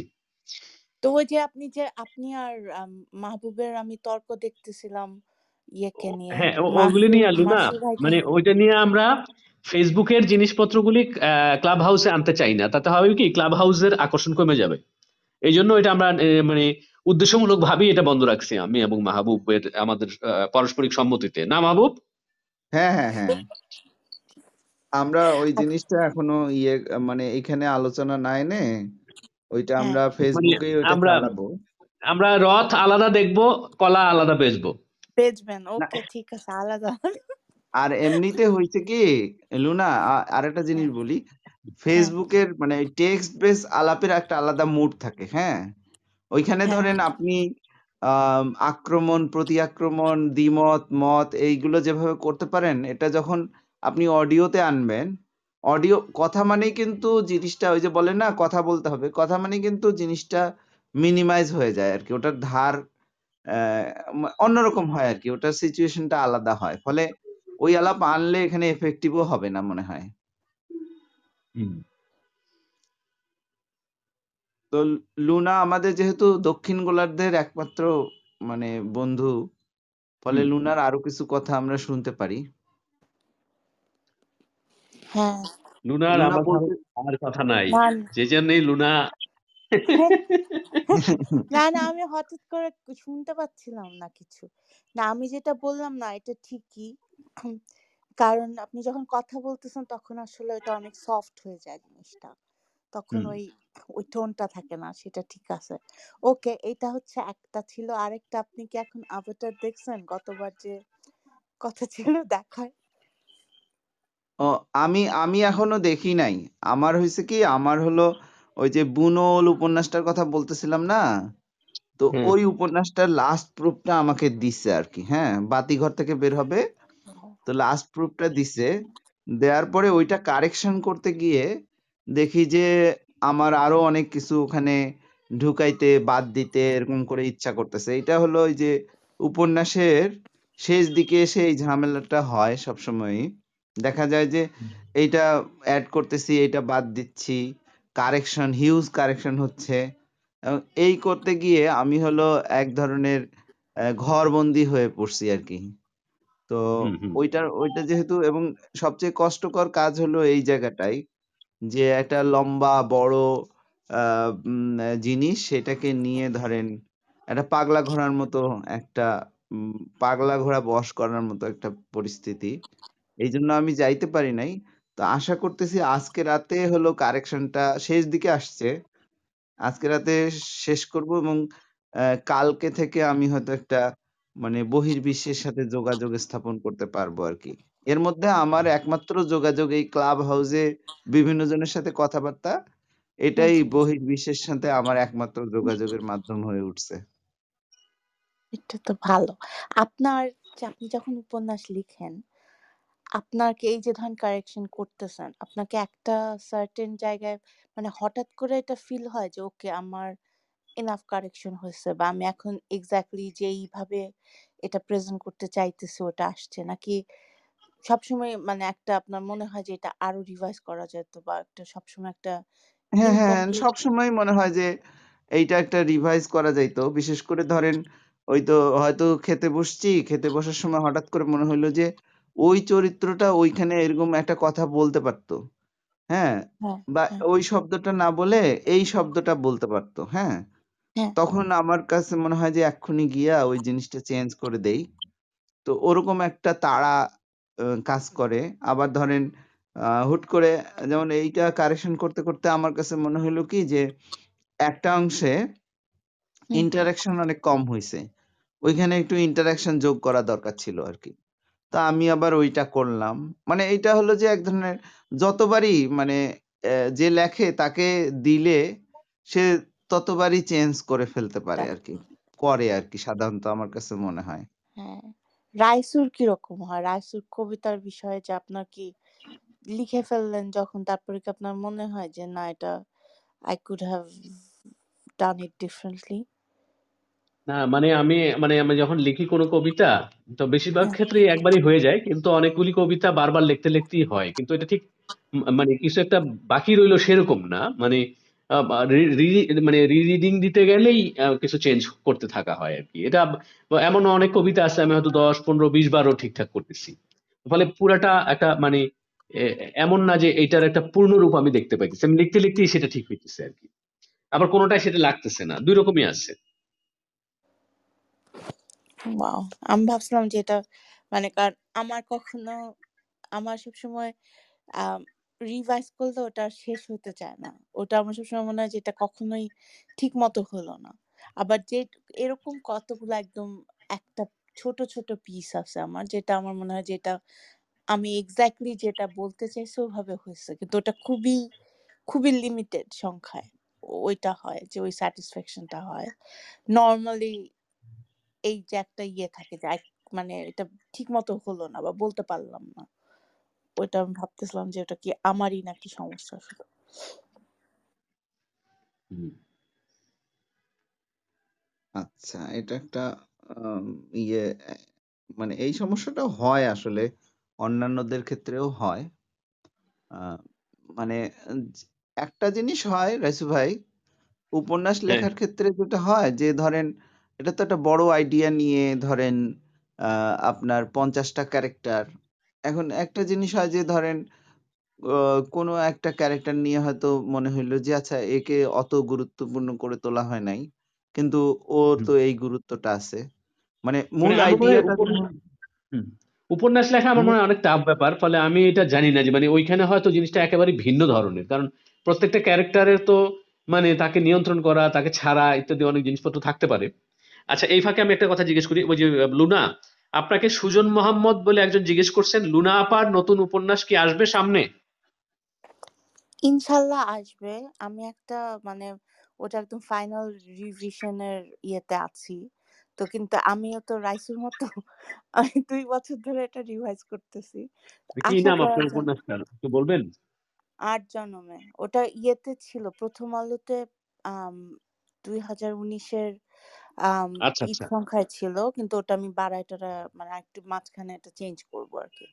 তো ওই যে আপনি যে আপনি আর আম, মাহবুবের আমি তর্ক দেখতেছিলাম ইয়েকে নিয়ে হ্যাঁ ওগুলি নিয়ে আলু না মানে ওইটা নিয়ে আমরা ফেসবুকের জিনিসপত্রগুলি ক্লাব হাউসে আনতে চাই না। তাতে হবে কি ক্লাব হাউসের আকর্ষণ কমে যাবে। এই জন্য এটা আমরা মানে উদ্দেশ্যমূলক ভাবেই এটা বন্ধ রাখছি আমি এবং মাহবুবের আমাদের পারস্পরিক সম্মতিতে। না মাহবুব? হ্যাঁ হ্যাঁ হ্যাঁ। আমরা ওই আচ্ছা। জিনিসটা এখনও ইয়ে মানে এখানে আলোচনা না এনে ওইটা হ্যাঁ। আমরা ফেসবুকে ওইটা আমরা- আমরা রথ আলাদা দেখব কলা আলাদা বেচবো। বেচবেন ওকে ঠিক আছে আলাদা। আর এমনিতে হয়েছে কি লুনা আরেকটা জিনিস বলি ফেসবুকের মানে টেক্সট বেস আলাপের একটা আলাদা মুড থাকে হ্যাঁ? ওইখানে হ্যাঁ। ধরেন আপনি আক্রমণ প্রতি আক্রমণ দ্বিমত মত এইগুলো যেভাবে করতে পারেন এটা যখন আপনি অডিওতে আনবেন অডিও কথা মানেই কিন্তু জিনিসটা ওই যে বলে না কথা বলতে হবে কথা মানে কিন্তু জিনিসটা মিনিমাইজ হয়ে যায় আর কি ওটার ধার অন্যরকম হয় আর কি ওটার সিচুয়েশনটা আলাদা হয়। ফলে ওই আলাপ আনলে এখানে এফেক্টিভও হবে না মনে হয়। তো লুনা আমাদের যেহেতু দক্ষিণ গোলার্ধের একমাত্র মানে বন্ধু ফলে লুনার আরও কিছু কথা আমরা শুনতে পারি। হ্যাঁ। লুনার আমার আর কথা নাই। যে জন্যই লুনা না না আমি হঠাৎ করে শুনতে পাচ্ছিলাম না কিছু। না আমি যেটা বললাম না এটা ঠিকই। কারণ আপনি যখন কথা বলতেছেন তখন আসলে ওটা অনেক সফট হয়ে যায় জিনিসটা। তখন ওই ওই টোনটা থাকে না সেটা ঠিক আছে। ওকে এটা হচ্ছে একটা ছিল। আরেকটা আপনি কি এখন আভাটার দেখছেন? গতবার যে কথা ছিল দেখায়। ও আমি আমি এখনও দেখি নাই। আমার হয়েছে কি? আমার হলো ওই যে বুনোল উপন্যাসটার কথা বলতেছিলাম না? তো ওই উপন্যাসটার লাস্ট প্রুফটা আমাকে দিছে আর কি হ্যাঁ? বাতিঘর থেকে বের হবে। তো লাস্ট প্রুফটা দিছে। দেওয়ার পরে ওইটা কারেকশন করতে গিয়ে দেখি যে আমার আরও অনেক কিছু ওখানে ঢুকাইতে বাদ দিতে এরকম করে ইচ্ছা করতেছে। এটা হলো ওই যে উপন্যাসের শেষ দিকে এসে এই ঝামেলাটা হয় সবসময়ই। দেখা যায় যে এইটা অ্যাড করতেছি এইটা বাদ দিচ্ছি। কারেকশন হিউজ কারেকশন হচ্ছে। এবং এই করতে গিয়ে আমি হলো এক ধরনের ঘরবন্দি হয়ে পড়ছি আর কি। তো। ওইটার ওইটা যেহেতু এবং সবচেয়ে কষ্টকর কাজ হলো এই জায়গাটাই যে একটা লম্বা বড় আহ, জিনিস সেটাকে নিয়ে ধরেন একটা পাগলা ঘোড়ার মতো একটা পাগলা ঘোড়া বশ করার মতো একটা পরিস্থিতি। এই জন্য আমি যাইতে পারি নাই। তো আশা করতেছি আজকে রাতে হলো কারেকশনটা শেষ দিকে আসছে। আজকে রাতে শেষ করব এবং আহ, কালকে থেকে আমি হয়তো একটা মানে বহির্বিশ্বের সাথে যোগাযোগ স্থাপন করতে পারব আর কি এর মধ্যে আমার একমাত্র যোগাযোগ এই ক্লাব হাউসে বিভিন্ন জনের সাথে কথাবার্তা এটাই বহির্বিশ্বের সাথে আমার একমাত্র যোগাযোগের মাধ্যম হয়ে উঠছে। এটা তো ভালো। আপনার আপনি যখন উপন্যাস লিখেন আপনাকে এই যে ধরেন কারেকশন করতেছেন আপনাকে একটা সার্টেন জায়গায় মানে হঠাৎ করে এটা ফিল হয় যে ওকে আমার এনাফ কারেকশন হয়েছে বা আমি এখন এক্স্যাক্টলি যেইভাবে এটা প্রেজেন্ট করতে চাইতেছি ওটা আসছে। নাকি সবসময় মানে একটা আপনার মনে হয় যে এটা আরও রিভাইজ করা যেত বা একটা সবসময় একটা হ্যাঁ হ্যাঁ হ্যাঁ ইনকমপ্লিট সবসময় মনে হয় যে এইটা একটা রিভাইজ করা যাইতো। বিশেষ করে ধরেন ওই তো হয়তো খেতে বসছি খেতে বসার সময় হঠাৎ করে মনে হইল যে ওই চরিত্রটা ওইখানে এরকম একটা কথা বলতে পারতো হ্যাঁ? হ্যাঁ বা হ্যাঁ। ওই শব্দটা না বলে এই শব্দটা বলতে পারতো হ্যাঁ? হ্যাঁ। তখন আমার কাছে মনে হয় যে এক্ষুনি গিয়া ওই জিনিসটা চেঞ্জ করে দেই। তো ওরকম একটা তাড়া কাজ করে। আবার ধরেন আহ, হুট করে যেমন এইটা কারেকশন করতে করতে আমার কাছে মনে হলো কি যে একটা অংশে ইন্টারাকশন অনেক কম হয়েছে ওইখানে একটু ইন্টারাকশন যোগ করা দরকার ছিল আর কি তা আমি আবার ওইটা করলাম। মানে এইটা হলো যে এক ধরনের যতবারই মানে আহ, যে লেখে তাকে দিলে সে ততবারই চেঞ্জ করে ফেলতে পারে তা- আর কি করে আর কি সাধারণত আমার কাছে মনে হয়। হ্যাঁ। রাইসুর কীরকম হয়? রাইসুর কবিতার বিষয়ে যে আপনার কি লিখে ফেললেন যখন তারপরে কি আপনার মনে হয় যে না এটা I could have done it differently না মানে আমি মানে আমি যখন লিখি কোনো কবিতা তো বেশিরভাগ হ্যাঁ। ক্ষেত্রেই একবারই হয়ে যায় কিন্তু অনেকগুলি কবিতা বারবার লিখতে লিখতেই হয়। কিন্তু এটা ঠিক মানে কিছু একটা বাকি রইল সেরকম না। মানে আহ, বা রি- রি- মানে রিডিং দিতে গেলেই কিছু চেঞ্জ করতে থাকা হয় আর কি। এটা ব- এমন অনেক কবিতা আছে আমি হয়তো দশ পনেরো বিশ বারও ঠিকঠাক করতেছি। ফলে পুরাটা একটা মানে এ- এমন না যে এটার একটা পূর্ণ রূপ আমি দেখতে পাইতেছি। আমি লিখতে লিখতেই সেটা ঠিক হইতেছে আর কি। আবার কোনোটাই সেটা লাগতেছে না। দুই রকমই আছে। ওয়াও আমি ভাবছিলাম যে এটা মানে কারণ আমার কখনো, আমার সবসময় রিভাইজ করলে ওটা শেষ হতে চায় না। ওটা আমার সবসময় মনে হয় যে এটা কখনোই হলো না। আবার যে, এরকম কতগুলো একদম একটা ছোট ছোট পিস আছে আমার, যেটা আমার মনে হয় যেটা আমি এক্স্যাক্টলি যেটা বলতে চাইছি ওভাবে হয়েছে। কিন্তু ওটা খুবই খুবই লিমিটেড সংখ্যায় ওইটা হয় যে ওই স্যাটিসফ্যাকশনটা হয়। নর্মালি এই যে একটা ইয়ে থাকে যে মানে এটা ঠিক মতো হলো না বা বলতে পারলাম না। ওইটা আমি ভাবতেছিলাম যে ওটা কি আমারই নাকি সমস্যা শুধু আচ্ছা এটা একটা ইয়ে মানে এই সমস্যাটা হয় আসলে অন্যান্যদের ক্ষেত্রেও হয়। আহ, মানে একটা জিনিস হয় রাইসু ভাই উপন্যাস হ্যাঁ। লেখার ক্ষেত্রে যেটা হয় যে ধরেন এটা তো একটা বড় আইডিয়া নিয়ে ধরেন আহ, আপনার পঞ্চাশটা ক্যারেক্টার এখন একটা জিনিস হয় যে ধরেন আহ, কোনো একটা ক্যারেক্টার নিয়ে হয়তো মনে হইল যে আচ্ছা একে অত গুরুত্বপূর্ণ করে তোলা হয় নাই কিন্তু ওর তো এই গুরুত্বটা আছে। মানে মানে মূল আইডিয়াটা উপন্যাস উপন্যাস লেখা আমার মনে হয় অনেক টাফ ব্যাপার ফলে আমি এটা জানি না যে মানে ওইখানে হয়তো জিনিসটা একেবারে ভিন্ন ধরনের। কারণ প্রত্যেকটা ক্যারেক্টারের তো মানে তাকে নিয়ন্ত্রণ করা তাকে ছাড়া ইত্যাদি অনেক জিনিসপত্র থাকতে পারে। আচ্ছা এই ফাঁকে আমি একটা কথা জিজ্ঞেস করি ওই যে লুনা আপনাকে সুজন মোহাম্মদ বলে একজন জিজ্ঞেস করছেন লুনা আপার নতুন উপন্যাস কি আসবে সামনে? ইনশাল্লাহ আসবে। আমি একটা মানে ওটা একদম ফাইনাল রিভিশনের ইয়েতে আছি। তো কিন্তু আমিও তো রাইসুর মতো আমি দুই বছর ধরে এটা রিভাইজ করতেছি। কি নাম আপনার যায় উপন্যাসটার? একটু বলবেন? আট জন্মে। ওটা ইয়েতে ছিল প্রথম আলোতে দুই হাজার উনিশের আম আচ্ছা আচ্ছা। সংখ্যায় ছিল। কিন্তু ওটা আমি বাড়ায় মানে একটু মাঝখানে এটা চেঞ্জ করব আর কি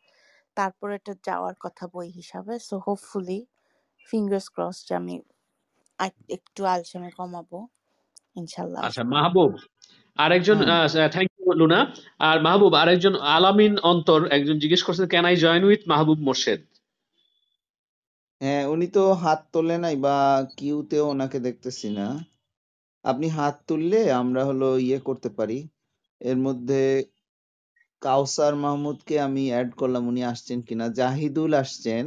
তারপর এটা যাওয়ার কথা বই হিসাবে। সো হোপফুলি ফিঙ্গার্স ক্রস যে আমি একটু আলসেমি কমাবো। ইনশাল্লাহ। আচ্ছা আসবে মাহবুব আরেকজন থ্যাংক ইউ লুনা। আর মাহবুব আরেকজন আলামিন অন্তর একজন জিজ্ঞেস করছেন can I join with Mahbub Morshed? হ্যাঁ উনি তো হাত তোলে নাই বা কিউতেও ওনাকে দেখতেছি না। আপনি হাত তুললে আমরা হলো ইয়ে করতে পারি। এর মধ্যে কাউসার মাহমুদকে আমি অ্যাড করলাম উনি আসছেন কিনা? জাহিদুল আসছেন।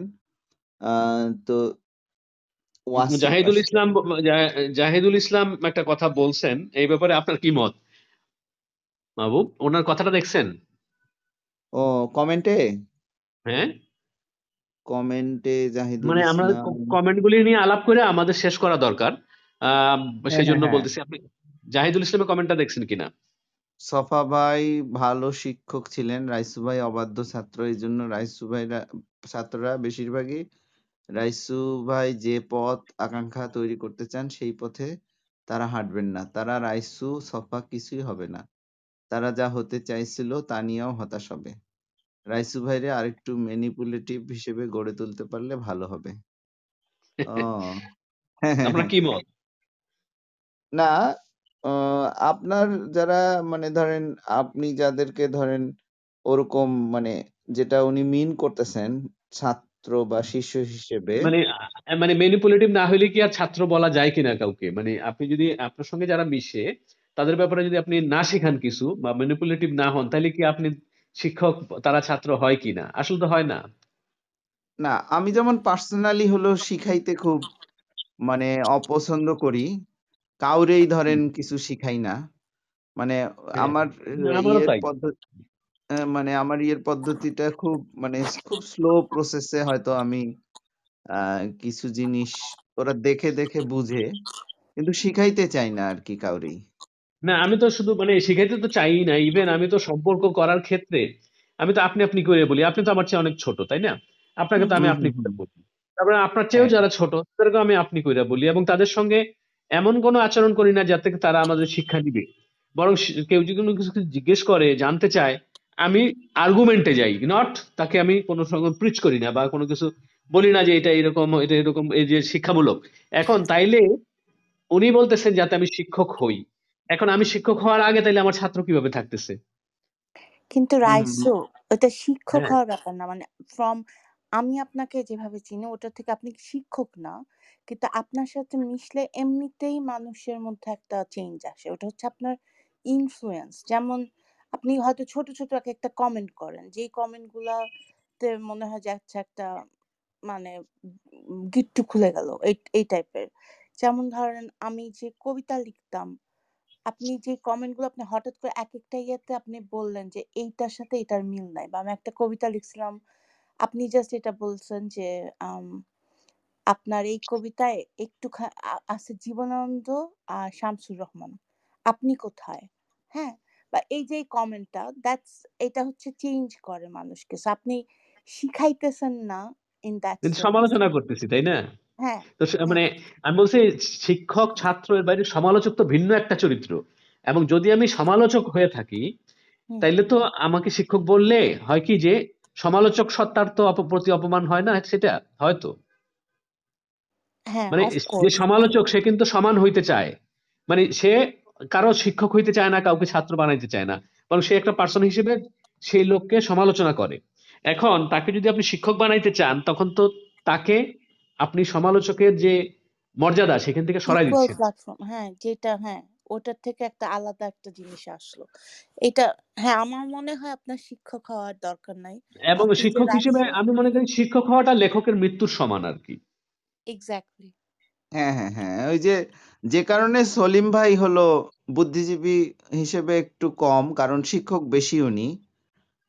তো জাহিদুল ইসলাম জাহিদুল ইসলাম একটা কথা বলছেন এই ব্যাপারে আপনার কি মত? মাহবুব ওনার কথাটা দেখছেন? ও কমেন্টে হ্যাঁ? কমেন্টে জাহিদুল মানে আমরা ইসলাম কমেন্ট গুলি নিয়ে আলাপ করে আমাদের শেষ করা দরকার। সেই হ্যাঁ জন্য হ্যাঁ। বলতেছি আপনি জাহিদুল ইসলামের কমেন্টটা দেখছেন কিনা? সফা ভাই ভালো শিক্ষক ছিলেন রাইসু ভাই অবাধ্য ছাত্র এই জন্য রাইসু ভাই ছাত্ররা বেশিরভাগই রাইসু ভাই যে পথ আকাঙ্ক্ষা তৈরি করতে চান সেই পথে তারা হাঁটবেন না। তারা রাইসু সফা কিছুই হবে না। তারা যা হতে চাইছিল তা নিয়েও হতাশ হবে। রাইসু ভাইরে আরেকটু ম্যানিপুলেটিভ হিসেবে গড়ে তুলতে পারলে ভালো হবে। ও। হ্যাঁ হ্যাঁ আপনার হ্যাঁ কি মত? না আহ, আপনার যারা মানে ধরেন আপনি যাদেরকে ধরেন ওরকম মানে যেটা উনি মিন করতেছেন ছাত্র বা শিষ্য হিসেবে মানে আহ, মানে ম্যানিপুলেটিভ না হলে কি আর ছাত্র বলা যায় কিনা কাউকে? মানে আপনি যদি আপনার সঙ্গে যারা মিশে তাদের ব্যাপারে যদি আপনি না শেখান কিছু বা ম্যানিপুলেটিভ না হন তাহলে কি আপনি শিক্ষক তারা ছাত্র হয় কিনা? আসলে তো হয় না। না আমি যেমন পার্সোনালি হলো শিখাইতে খুব মানে অপছন্দ করি। কাউরেই ধরেন কিছু শিখাই না। মানে হ্যাঁ। আমার ইয়ের পদ্ধতি মানে আমার ইয়ের পদ্ধতিটা খুব মানে খুব স্লো প্রসেসে হয়তো আমি কিছু জিনিস ওরা দেখে দেখে বুঝে কিন্তু শিখাইতে চাই না আর কি কাউরেই। না আমি তো শুধু মানে শিখাইতে তো চাই না। ইভেন আমি তো সম্পর্ক করার ক্ষেত্রে আমি তো আপনি আপনি করে বলি আপনি তো আমার চেয়ে অনেক ছোট তাই না? আপনাকে তো আমি আপনি করে বলি। তারপরে আপনার চেয়েও হ্যাঁ। যারা ছোট তাদেরকে আমি আপনি করে বলি এবং তাদের সঙ্গে এমন কোনো আচরণ করি না যাতে তারা আমাদের শিক্ষা দিবে বরং কেউ যদি কোনো কিছু জিজ্ঞেস করে জানতে চায় আমি আর্গুমেন্টে যাই নট তাকে আমি কোনো সঙ্গে প্রিচ করি না বা কোনো কিছু বলি না যে এটা এরকম এটা এরকম এই যে শিক্ষামূলক। এখন তাইলে উনি বলতেছেন যাতে আমি শিক্ষক হই। এখন আমি শিক্ষক হওয়ার আগে তাইলে আমার ছাত্র কীভাবে থাকতেছে? কিন্তু রাইসু ওটা শিক্ষক হ্যাঁ। হওয়ার ব্যাপার না। মানে ফ্রম আমি আপনাকে যেভাবে চিনি ওটা থেকে আপনি শিক্ষক না। কিন্তু আপনার সাথে মিশলে এমনিতেই মানুষের মধ্যে একটা চেঞ্জ আসে। ওটা হচ্ছে আপনার ইনফ্লুয়েন্স যেমন আপনি হয়তো ছোট ছোট এক একটা কমেন্ট করেন। যেই কমেন্ট গুলাতে মনে হয় যে আচ্ছা একটা মানে গিট্টু খুলে গেল। এই এই টাইপের যেমন ধরেন আমি যে কবিতা লিখতাম, আপনি যে কমেন্টগুলো আপনি হঠাৎ করে এক একটা ইয়েতে আপনি বললেন যে, এইটার সাথে এটার মিল নাই বা আমি একটা কবিতা লিখছিলাম আপনি জাস্ট এটা বলছেন যে আম, আপনার এই কবিতায় একটু আছে জীবনানন্দ আর শামসুর রহমান। আপনি কোথায়? হ্যাঁ? বা এই যে কমেন্টটা দ্যাটস এটা হচ্ছে চেঞ্জ করে মানুষকে। So আপনি শিখাইতেছেন না ইন দ্যাট কিন্তু সেন্স সমালোচনা করতেছি তাই না? হ্যাঁ তো সে- মানে হ্যাঁ আমি বলছি শিক্ষক ছাত্র এর বাইরে সমালোচক তো ভিন্ন একটা চরিত্র। এবং যদি আমি সমালোচক হয়ে থাকি হুম। তাইলে তো আমাকে শিক্ষক বললে হয় কি যে সমালোচক সত্তার তো প্রতি অপমান হয় না সেটা হয়তো। হ্যাঁ মানে যে সমালোচক সে কিন্তু সমান হইতে চায়। মানে সে কারও শিক্ষক হইতে চায় না কাউকে ছাত্র বানাইতে চায় না। বরং সে একটা পার্সন হিসেবে সেই লোককে সমালোচনা করে। এখন তাকে যদি আপনি শিক্ষক বানাইতে চান তখন তো তাকে আপনি সমালোচকের যে মর্যাদা সেখান থেকে সরাই দিচ্ছেন। হ্যাঁ যেটা হ্যাঁ। ওটার থেকে একটা আলাদা একটা জিনিস আসলো। এটা হ্যাঁ আমার মনে হয় আপনার শিক্ষক হওয়ার দরকার নাই। এবং শিক্ষক হিসেবে আমি মনে করি শিক্ষক হওয়াটা লেখকের মৃত্যুর সমান আর কি। এক্স্যাক্টলি হ্যাঁ হ্যাঁ হ্যাঁ ওই যে যে কারণে সলিম ভাই হলো বুদ্ধিজীবী হিসেবে একটু কম কারণ শিক্ষক বেশি উনি।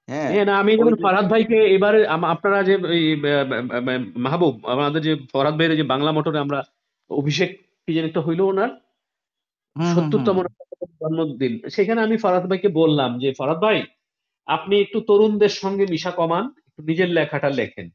হ্যাঁ হ্যাঁ না আমি যেমন ফরহাদ ভাইকে এবারে আপনারা যে মাহবুব আমাদের যে ফরহাদ ভাইয়ের যে বাংলা মোটরে আমরা অভিষেক কি যেন একটা হইল ওনার? সত্তরতম জন্মদিন। সেখানে আমি ফরহাদ ভাইকে বললাম যে ফরহাদ ভাই, আপনি একটু তরুণদের সঙ্গে মিশা কমান, একটু নিজের লেখাটা লেখেন।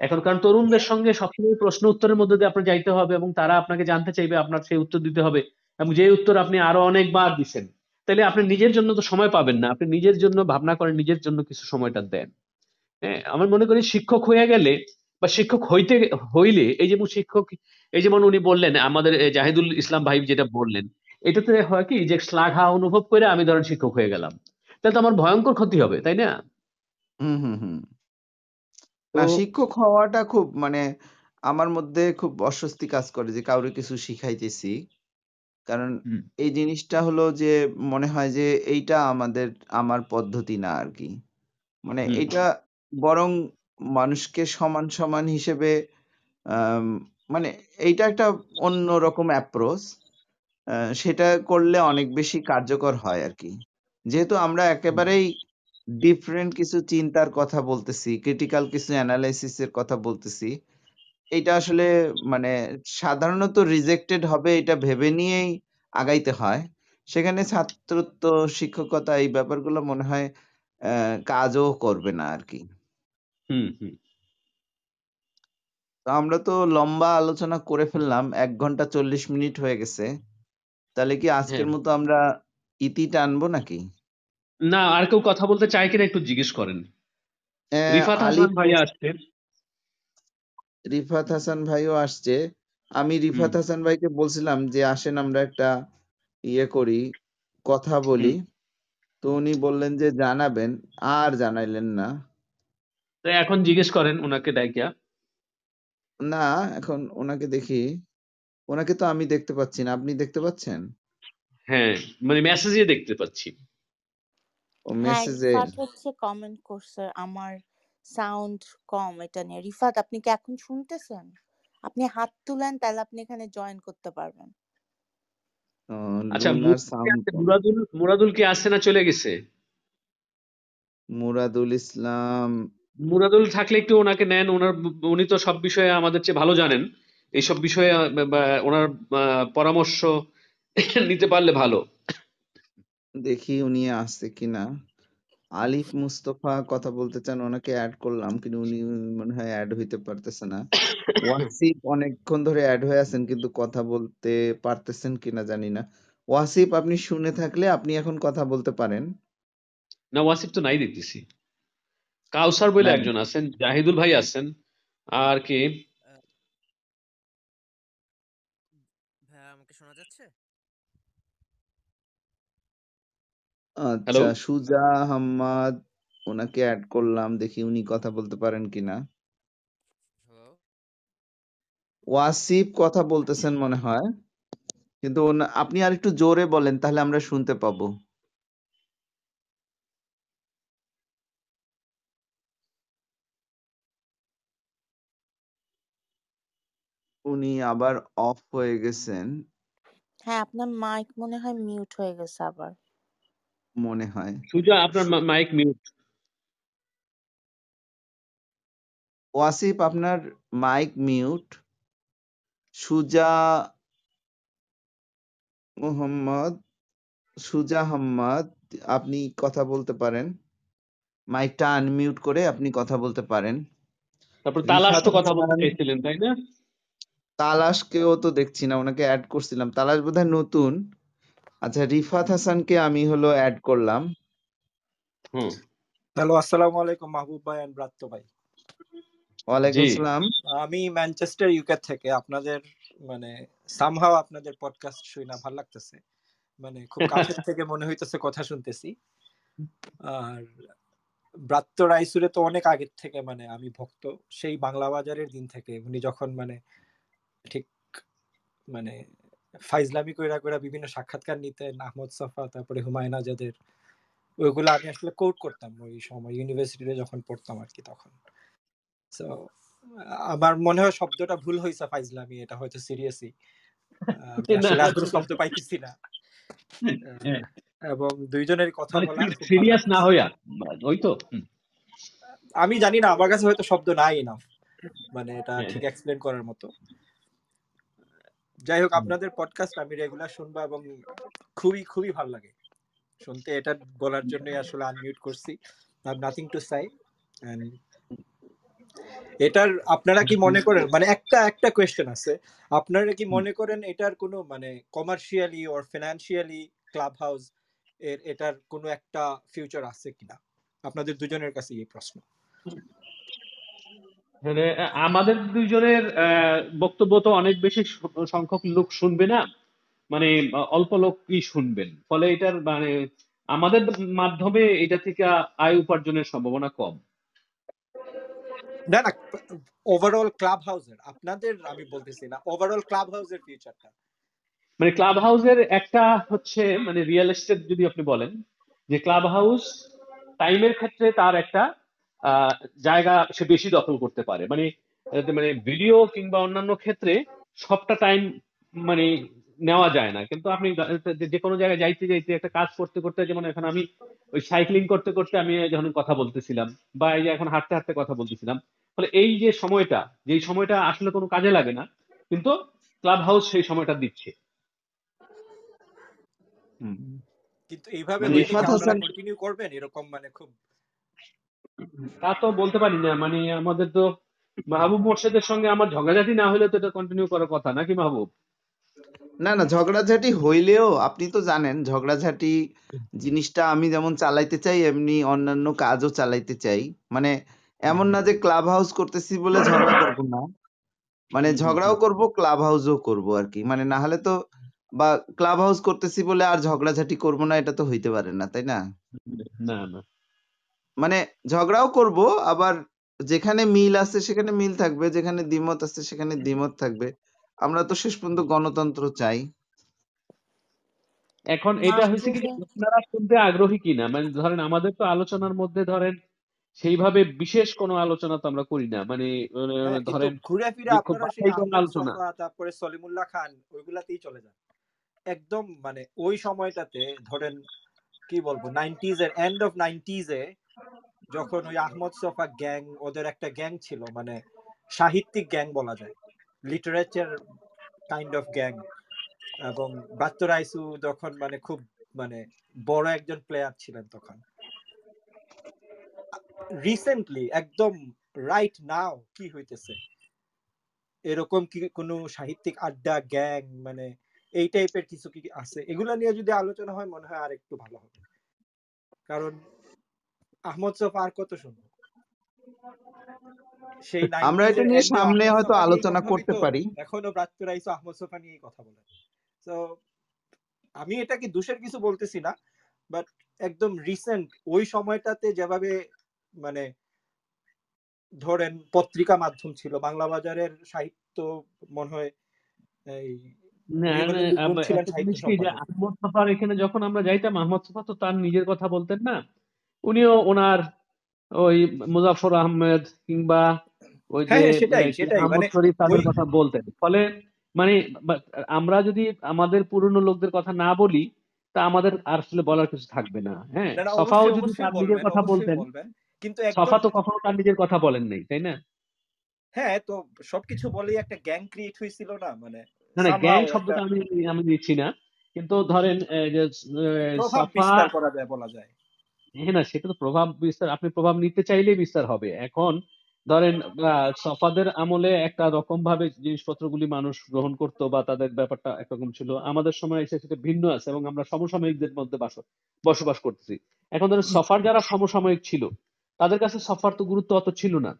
এখন কারণ তরুণদের সঙ্গে সবসময় প্রশ্ন উত্তরের মধ্যে দিয়ে আপনার যাইতে হবে এবং তারা আপনাকে জানতে চাইবে, আপনার সেই উত্তর দিতে হবে এবং যে উত্তর আপনি আরও অনেকবার দিচ্ছেন তাহলে আপনি নিজের জন্য তো সময় পাবেন না। আপনি নিজের জন্য ভাবনা করেন, নিজের জন্য কিছু সময়টা দেন। হ্যাঁ আমার মনে করি শিক্ষক হয়ে গেলে বা শিক্ষক হইতে, হইলে, এই যেমন শিক্ষক, এই যেমন উনি বললেন, আমাদের জাহিদুল ইসলাম ভাই যেটা বললেন এটাতে হয় কি যে শ্লাঘা অনুভব করে আমি ধরেন শিক্ষক হয়ে গেলাম। তাহলে তো আমার ভয়ঙ্কর ক্ষতি হবে তাই না? হুম হুম হুম। না শিক্ষক হওয়াটা খুব মানে আমার মধ্যে খুব অস্বস্তি কাজ করে যে কাউরে কিছু শিখাইতেছি। কারণ এই জিনিসটা হলো যে মনে হয় যে এইটা আমাদের আমার পদ্ধতি না আর কি। মানে এটা বরং মানুষকে সমান সমান হিসেবে মানে এইটা একটা অন্যরকম অ্যাপ্রোচ সেটা করলে অনেক বেশি কার্যকর হয় আর কি যেহেতু আমরা একেবারেই ডিফারেন্ট কিছু চিন্তার কথা বলতেছি ক্রিটিক্যাল কিছু অ্যানালাইসিসের কথা বলতেছি এটা আসলে মানে সাধারণত রিজেক্টেড হবে এটা ভেবে নিয়েই আগাইতে হয়। সেখানে ছাত্রত্ব শিক্ষকতা এই ব্যাপারগুলো মনে হয় আহ, কাজও করবে না আর কি হুম, হুম। তো আমরা তো লম্বা আলোচনা করে ফেললাম এক ঘণ্টা চল্লিশ মিনিট হয়ে গেছে। তাহলে কি আজকের হ্যাঁ মতো আমরা ইতি টানবো নাকি? না আর কেউ কথা বলতে চায় কিনা একটু জিজ্ঞেস করেন। রিফাত হাসান ভাইয়া আসছেন রিফাত হাসান ভাইও আসছে। আমি রিফাত হাসান ভাইকে বলছিলাম যে আসেন আমরা একটা ইয়ে করি কথা বলি। তো উনি বললেন যে জানাবেন। আর জানাইলেন না। তো এখন জিজ্ঞেস করেন ওনাকে ডাইকিয়া না এখন ওনাকে দেখি। ওনাকে তো আমি দেখতে পাচ্ছি না আপনি দেখতে পাচ্ছেন? হ্যাঁ মানে মেসেজে দেখতে পাচ্ছি। ও মেসেজে হচ্ছে কমেন্ট করছে আমার সাউন্ড কম এটা নিয়ে। রিফাত আপনি কি এখন শুনতেছেন? আপনি হাত তুলেন তাহলে আপনি এখানে জয়েন করতে পারবেন। আচ্ছা? মুরাদুল মুরাদুল কি আসছে না চলে গেছে? মুরাদুল ইসলাম মুরাদুল থাকলে একটু ওনাকে নেন ওনার উনি তো সব বিষয়ে আমাদের চেয়ে ভালো জানেন। এইসব বিষয়ে ওনার পরামর্শ নিতে পারলে ভালো। দেখি উনি আসছে কিনা। আলিফ মুস্তফা কথা বলতে চান ওনাকে অ্যাড করলাম কিন্তু উনি মনে হয় অ্যাড হইতে পারতেছে না। ওয়াসিফ অনেকক্ষণ ধরে অ্যাড হয়ে আছেন কিন্তু কথা বলতে পারতেছেন কিনা জানি না। ওয়াসিফ আপনি শুনে থাকলে আপনি এখন কথা বলতে পারেন। না ওয়াসিফ তো নাই দেখতেছি। কাউসার বলে একজন আছেন জাহিদুল ভাই আছেন আর কি ভাইয়া আমাকে শোনা যাচ্ছে আচ্ছা সুজা হাম্মাদ ওনাকে অ্যাড করলাম দেখি উনি কথা বলতে পারেন কিনা হ্যালো ওয়াসিফ কথা বলতেছেন মনে হয় কিন্তু ওনা- আপনি আর একটু জোরে বলেন তাহলে আমরা শুনতে পাবো। উনি আবার অফ হয়ে গেছেন। হ্যাঁ আপনার মাইক মনে হয় মিউট হয়ে গেছে আবার। মনে হয়। সুজা আপনার মাইক মিউট ওয়াসিফ আপনার মাইক মিউট সুজা মোহাম্মদ সুজা হাম্মাদ আপনি কথা বলতে পারেন। মাইকটা আনমিউট করে আপনি কথা বলতে পারেন। তারপর তালাশ তো কথা বলতে চাইছিলেন তাই না? তালাশকেও তো দেখছি না ওনাকে অ্যাড করছিলাম। তালাশ বোধহয় নতুন। আচ্ছা রিফাত হাসানকে আমি হলো অ্যাড করলাম। হুম। হ্যালো আসসালামু আলাইকুম মাহবুব ভাই এন্ড ব্রাত্য ভাই। ওয়ালাইকুম আসসালাম। আমি ম্যানচেস্টার ইউকে থেকে আপনাদের মানে সামহাও আপনাদের পডকাস্ট শুই না ভালো লাগতেছে। মানে খুব কাছের থেকে মনে হইতেছে কথা শুনতেছি। আর ব্রাত্য রাইসুরে তো অনেক আগের থেকে মানে আমি ভক্ত। সেই বাংলা বাজারের দিন থেকে উনি যখন মানে ঠিক মানে ফাইজলামি কইরা কইরা বিভিন্ন সাক্ষাৎকার নিতেন আহমদ সাফা তারপরে হুমায়ুন আজাদের। ওইগুলো আমি আসলে কোট করতাম ওই সময় ইউনিভার্সিটিতে যখন পড়তাম আর কি তখন। তো আমার মনে হয় শব্দটা ভুল হয়েছে ফাইজলামি এটা হয়তো কোনো শব্দ পাইতেছি না। হ্যাঁ, এবং দুইজনের কথা মানে বলা সিরিয়াস না হইয়া ওই তো আমি জানি না আমার কাছে হয়তো শব্দ নাই না মানে এটা হ্যাঁ, ঠিক এক্সপ্লেন করার মতো। যাই হোক আপনাদের পডকাস্ট আমি রেগুলার শুনব এবং খুবই খুবই ভালো লাগে। শুনতে এটা বলার জন্যই আসলে আনমিউট করছি। আর নাথিং টু সাই এটার আপনারা কি মনে করেন? মানে একটা একটা কোয়েশ্চেন আছে। আপনারা কি মনে করেন এটার কোনো মানে commercially or financially club house এর এটার কোনো একটা ফিউচার আছে কিনা? আপনাদের দুজনের কাছে এই প্রশ্ন। মানে আমাদের দুইজনের বক্তব্য তো অনেক বেশি সংখ্যক লোক শুনবে না? মানে অল্প লোকই শুনবেন। ফলে এটার মানে আমাদের মাধ্যমে এটা থেকে আয় উপার্জনের সম্ভাবনা কম। না না ওভারঅল ক্লাব হাউসের আপনাদের আমি বলতেছি না ওভারঅল ক্লাব হাউসের ফিউচারটা মানে ক্লাব হাউসের একটা হচ্ছে মানে রিয়েল এস্টেট যদি আপনি বলেন যে ক্লাব হাউস টাইমের ক্ষেত্রে তার একটা জায়গা সে বেশি দখল করতে পারে। মানে মানে ভিডিও কিংবা অন্যান্য ক্ষেত্রে সবটা টাইম মানে নেওয়া যায় না। কিন্তু আপনি যে কোনো জায়গায় যাইতে যাইতে একটা কাজ করতে করতে যেমন এখন আমি ওই সাইক্লিং করতে করতে আমি যখন কথা বলতেছিলাম বা এই যে এখন হাঁটতে হাঁটতে কথা বলতেছিলাম ফলে এই যে সময়টা যে সময়টা আসলে কোনো কাজে লাগে না কিন্তু ক্লাব হাউস সেই সময়টা দিচ্ছে। হুম। কিন্তু এইভাবে মানে কন্টিনিউ করবেন এরকম মানে খুব তা তো বলতে পারি না মানে আমাদের তো মাহবুব মোর্শেদের সঙ্গে আমার ঝগড়াঝাটি না হলে তো এটা কন্টিনিউ করার কথা নাকি মাহবুব? না না ঝগড়াঝাটি হইলেও আপনি তো জানেন ঝগড়াঝাটি জিনিসটা আমি যেমন চালাইতে চাই এমনি অন্যান্য কাজও চালাইতে চাই। মানে এমন না যে ক্লাব হাউস করতেছি বলে ঝগড়া করব না। মানে ঝগড়াও করব ক্লাব হাউসও করব আর কি। মানে না হলে তো বা ক্লাব হাউস করতেছি বলে আর ঝগড়াঝাটি করব না এটা তো হইতে পারে না তাই না? না না। মানে ঝগড়াও করব আবার যেখানে মিল আছে সেখানে মিল থাকবে যেখানে দ্বিমত আছে সেখানে দ্বিমত থাকবে। আমরা তো শেষ পর্যন্ত গণতন্ত্র চাই। এখন এটা হয়েছে কি আপনারা শুনতে আগ্রহী কিনা? মানে ধরেন আমাদের তো আলোচনার মধ্যে ধরেন সেইভাবে বিশেষ কোনো আলোচনা তো আমরা করি না। মানে মানে হ্যাঁ ধরেন ঘুরে ফিরে আপনারা সেই আলোচনা তারপরে সলিমুল্লাহ খান ওইগুলাতেই চলে যান। একদম মানে ওই সময়টাতে ধরেন কি বলব নাইনটিজ এর এন্ড অফ নাইনটিজ এ যখন ওই আহমদ সফা গ্যাং, ওদের একটা গ্যাং ছিল মানে সাহিত্যিক গ্যাং বলা যায়, লিটারেচার কাইন্ড অফ গ্যাং। এবং বাত্ত রাইসু যখন মানে খুব মানে বড় একজন প্লেয়ার ছিলেন তখন। রিসেন্টলি, একদম রাইট নাও কি হইতেছে? এরকম কি কোনো সাহিত্যিক আড্ডা, গ্যাং মানে এই টাইপের কিছু কি আছে? এগুলা নিয়ে যদি আলোচনা হয়, মনে হয় আর একটু ভালো হবে। কারণ আহমদ সফা আর কত শুনব সেই আমরা এটা নিয়ে সামনে হয়তো আলোচনা কথা করতে পারি। এখনও ব্রাত্য রাইসু আহমদ সফা নিয়েই কথা বলে। তো আমি এটাকে দোষের কিছু বলতেছি না বাট একদম রিসেন্ট ওই সময়টাতে যেভাবে মানে ধরেন পত্রিকা মাধ্যম ছিল বাংলা বাজারের সাহিত্য মনে হয় এই আহমদ সফার এখানে যখন আমরা যাইতাম আহমদ সফা তো তার নিজের কথা বলতেন না। উনিও ওনার ওই মুজাফর আহমেদ কিংবা ওই হ্যাঁ যে হ্যাঁ মানে তাদের কথা বলতেন। ফলে মানে আমরা যদি আমাদের পুরনো লোকদের কথা না বলি তা আমাদের আর আসলে বলার কিছু থাকবে না হ্যাঁ? সফাও যদি তার নিজের কথা বলতেন কিন্তু সফা তো কখনো তার নিজের কথা বলেন নাই তাই না? হ্যাঁ তো সবকিছু বলেই একটা গ্যাং ক্রিয়েট হয়েছিল না মানে না না গ্যাং শব্দটা আমি আমি দিচ্ছি না। কিন্তু ধরেন যে সফা করা যায় বলা যায়। হ্যাঁ না, সেটা তো প্রভাব বিস্তার, আপনি প্রভাব নিতে চাইলেই বিস্তার হবে। এখন ধরেন সফাদের আমলে একটা রকম ভাবে জিনিসপত্রগুলি মানুষ গ্রহণ করতো বা তাদের ব্যাপারটা একরকম ছিল। আমাদের সময় এসে সেটা ভিন্ন আছে এবং আমরা সমসাময়িকদের মধ্যে বাস, বসবাস করতেছি। এখন ধরেন, সফার যারা সমসাময়িক ছিল, তাদের কাছে সফার তো গুরুত্ব অত ছিল না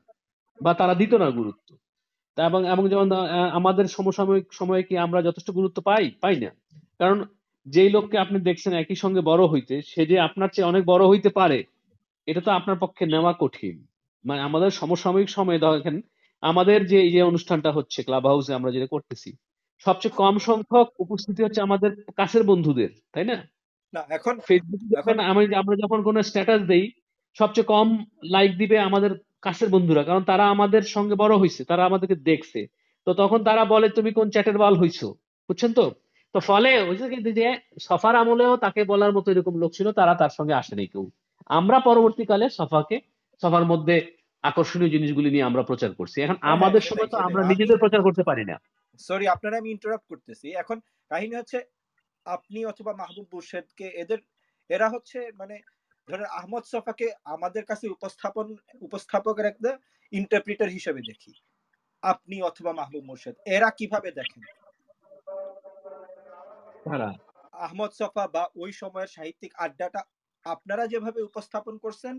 বা তারা দিত না গুরুত্ব। এবং এবং যেমন আমাদের সমসাময়িক সময়ে কি আমরা যথেষ্ট গুরুত্ব পাই? পাই না। কারণ যেই লোককে আপনি দেখছেন একই সঙ্গে বড় হইতে সে যে আপনার চেয়ে অনেক বড় হইতে পারে এটা তো আপনার পক্ষে নেওয়া কঠিন। মানে আমাদের সমসাময়িক সময়ে দেখেন আমাদের যে এই যে অনুষ্ঠানটা হচ্ছে ক্লাব হাউসে আমরা যেটা করতেছি সবচেয়ে কম সংখ্যক উপস্থিতি হচ্ছে আমাদের কাছের বন্ধুদের তাই না? এখন ফেসবুকে এখন আমি আমরা যখন কোনো স্ট্যাটাস দেই সবচেয়ে কম লাইক দিবে আমাদের কাছের বন্ধুরা কারণ তারা আমাদের সঙ্গে বড় হয়েছে তারা আমাদেরকে দেখছে। তো তখন তারা বলে তুমি কোন চ্যাটের বাল হইছো? বুঝছেন তো? তো ফলে ওই যে সফার আমলেও তাকে বলার মতো এরকম লোক ছিল তারা তার সঙ্গে আসেনি কেউ। আমরা পরবর্তীকালে সফাকে সফার মধ্যে আকর্ষণীয় জিনিসগুলি নিয়ে আমরা প্রচার করছি। এখন হ্যাঁ হ্যাঁ আমাদের সময় তো আমরা নিজেদের প্রচার করতে পারি না। সরি আপনারা আমি ইন্টারাপ্ট করতেছি। এখন কাহিনী হচ্ছে আপনি অথবা মাহবুব মুর্শেদকে এদের এরা হচ্ছে মানে ধরেন আহমদ সফাকে আমাদের কাছে উপস্থাপন উপস্থাপকের একটা ইন্টারপ্রিটার হিসেবে দেখি। আপনি অথবা মাহবুব মুর্শেদ এরা কীভাবে দেখেন? আহমদ সফা বা ওই সময়ের সাহিত্যিক আড্ডাটা আপনারা যেভাবে উপস্থাপন করছেন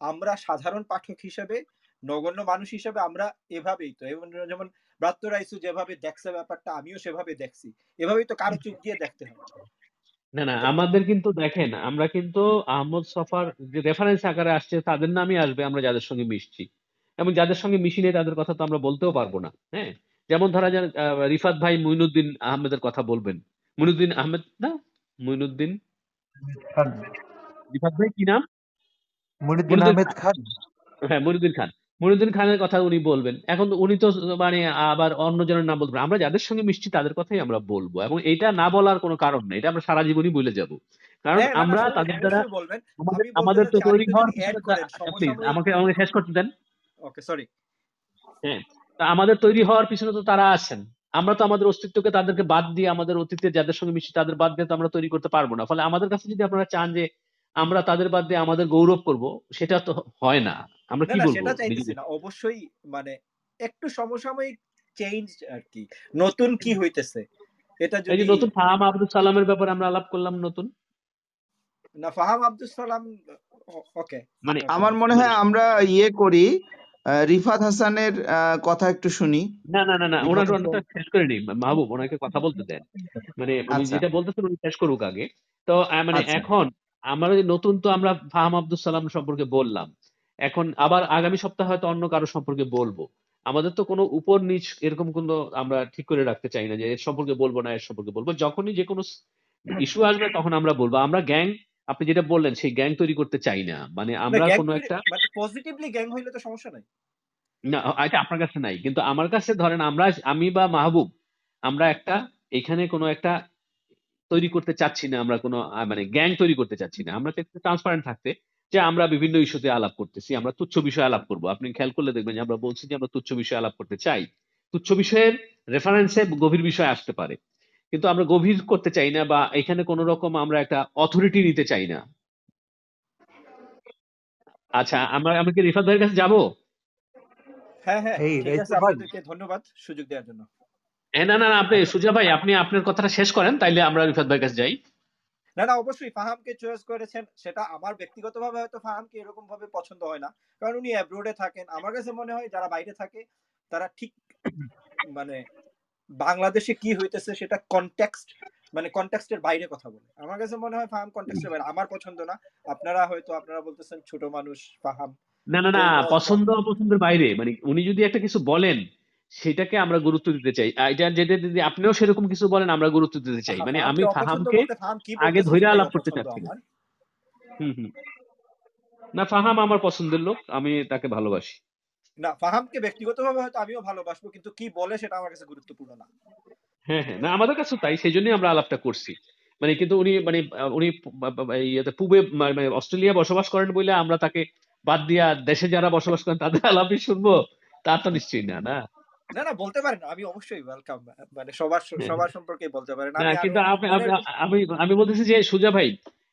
আমরা সাধারণ পাঠক হিসেবে নগণ্য মানুষ হিসেবে আমরা এভাবেই তো এবং যেমন ব্রাত্য রাইসু যেভাবে দেখছে ব্যাপারটা আমিও সেভাবে দেখছি। এভাবেই তো কারও চোখ দিয়ে দেখতে হবে না না আমাদের কিন্তু দেখেন আমরা কিন্তু আহমদ সফার যে রেফারেন্স আকারে আসছে তাদের নামই আসবে আমরা যাদের সঙ্গে মিশছি। এবং যাদের সঙ্গে মিশি নেই তাদের কথা তো আমরা বলতেও পারব না হ্যাঁ? যেমন ধরা যান রিফাত ভাই মুইনুদ্দিন আহমেদের কথা বলবেন। মুইনুদ্দিন আহমেদ না? মুইনুদ্দিন খান। রিফাত ভাই কি নাম? আহমেদ খান। হ্যাঁ মনিউদ্দিন খান। মনিউদ্দিন খানের কথা উনি বলবেন। এখন উনি তো মানে আবার অন্য জনের নাম বলবেন। আমরা যাদের সঙ্গে মিশছি তাদের কথাই আমরা বলব। এবং এটা না বলার কোনো কারণ নেই। এটা আমরা সারা জীবনই বলে যাব। কারণ হ্যাঁ আমরা তাদের দ্বারা আমাদের তো তৈরি হওয়ার আমাকে আমাকে শেষ করতে দেন। ওকে সরি হ্যাঁ তা আমাদের তৈরি হওয়ার পিছনে তো তারা আছেন। আমরা তো আমাদের অস্তিত্বকে তাদেরকে বাদ দিয়ে আমাদের অতীতে যাদের সঙ্গে মিশি তাদের বাদ দিয়ে তো আমরা তৈরি করতে পারব না। ফলে আমাদের কাছে যদি আপনারা চান যে আমরা তাদের বাদ দিয়ে আমাদের গৌরব করব সেটা তো হয় না। আমরা কি বলব? সেটা চাইতেছি না। অবশ্যই মানে একটু সমসাময়িক চেঞ্জ আর কি। নতুন কি হইতেছে? এটা যদি নতুন ফাহাম আব্দুল সালামের ব্যাপারে আমরা আলাপ করলাম নতুন। না ফাহাম আব্দুল সালাম ওকে মানে আমার মনে হয় আমরা ইয়ে করি রিফাত হাসানের কথা একটু শুনি। না না না না ওনার হাসান শেষ করে নি মাহবুব ওনাকে কথা বলতে দেন। মানে উনি আচ্ছা। যেটা বলতেছেন উনি শেষ করুক আগে। তো মানে আচ্ছা। এখন আমার নতুন তো আমরা ফাহাম আব্দুল সালাম সম্পর্কে বললাম। এখন আবার আগামী সপ্তাহে হয়তো অন্য কারও সম্পর্কে বলব। আমাদের তো কোনো উপর নিচ এরকম কোনো আমরা ঠিক করে রাখতে চাই না যে এর সম্পর্কে বলব না এর সম্পর্কে বলব। যখনই যে কোনো ইস্যু আসবে তখন আমরা বলব। আমরা গ্যাং আপনি যেটা বললেন সেই গ্যাং তৈরি করতে চাই না। মানে আমরা কোনো একটা মানে পজিটিভলি গ্যাং হইলে তো সমস্যা নাই। না এটা আপনার কাছে নাই। কিন্তু আমার কাছে ধরেন আমরা আমি বা মাহবুব আমরা একটা এখানে কোনো একটা তৈরি করতে চাচ্ছি না আমরা কোনো মানে গ্যাং তৈরি করতে চাচ্ছি না। আমরা একটু ট্রান্সপারেন্ট থাকতে যে আমরা বিভিন্ন ইস্যুতে আলাপ করতেছি আমরা তুচ্ছ বিষয়ে আলাপ করব। আপনি খেয়াল করলে দেখবেন যে আমরা বলছি যে আমরা তুচ্ছ বিষয়ে আলাপ করতে চাই। তুচ্ছ বিষয়ের রেফারেন্সে গভীর বিষয় আসতে পারে। কিন্তু আমরা গভীর করতে চাই না বা এখানে কোনো রকম আমরা একটা অথরিটি নিতে চাই না। আচ্ছা আমরা আমরা কি রিফাত ভাইয়ের কাছে যাব? হ্যাঁ হ্যাঁ ঠিক আছে আপনাদেরকে ধন্যবাদ সুযোগ দেওয়ার জন্য। হ্যাঁ না না না, আপনি সুজা ভাই আপনি আপনার কথাটা শেষ করেন তাইলে আমরা রিফাত ভাইয়ের কাছে যাই। না না অবশ্যই ফাহামকে চয়েস করেছেন সেটা আমার ব্যক্তিগতভাবে হয়তো ফাহামকে এরকম ভাবে পছন্দ হয় না কারণ উনি অ্যাব্রোডে থাকেন। আমার কাছে মনে হয় যারা বাইরে থাকে তারা ঠিক মানে বাংলাদেশে কি হইতেছে সেটা কনটেক্সট মানে কনটেক্সটের বাইরে কথা বলে। আমার কাছে মনে হয় ফাহাম কনটেক্সটের বাইরে। আমার পছন্দ না। আপনারা হয়তো আপনারা বলতেছেন ছোট মানুষ ফাহাম। না না না পছন্দ অপছন্দের বাইরে। মানে উনি যদি একটা কিছু বলেন সেটাকে আমরা গুরুত্ব দিতে চাই। এটা যেটা যদি আপনিও সেরকম কিছু বলেন আমরা গুরুত্ব দিতে চাই। মানে আমি ফাহামকে আগে বলতেছে ধরে আলাপ করতে চাচ্ছি হুম হুম। না ফাহাম আমার পছন্দের লোক। আমি তাকে ভালোবাসি। না ফাহামকে ব্যক্তিগতভাবে হয়তো আমিও ভালোবাসবো কিন্তু কি বলে সেটা আমার কাছে গুরুত্বপূর্ণ না। হ্যাঁ হ্যাঁ না আমাদের কাছে তাই সেই জন্যই আমরা আলাপটা করছি। মানে কিন্তু উনি মানে উনি পূবে মানে অস্ট্রেলিয়া বসবাস করেন বলে আমরা তাকে বাদ দিয়া দেশে যারা বসবাস করেন তাদের আলাপই শুনব তা তো নিশ্চয়ই না না? না না বলতে পারেন আমি অবশ্যই ওয়েলকাম মানে সবার সবার সম্পর্কে বলতে পারেন। না কিন্তু আমি আমি বলতেছি যে সুজা ভাই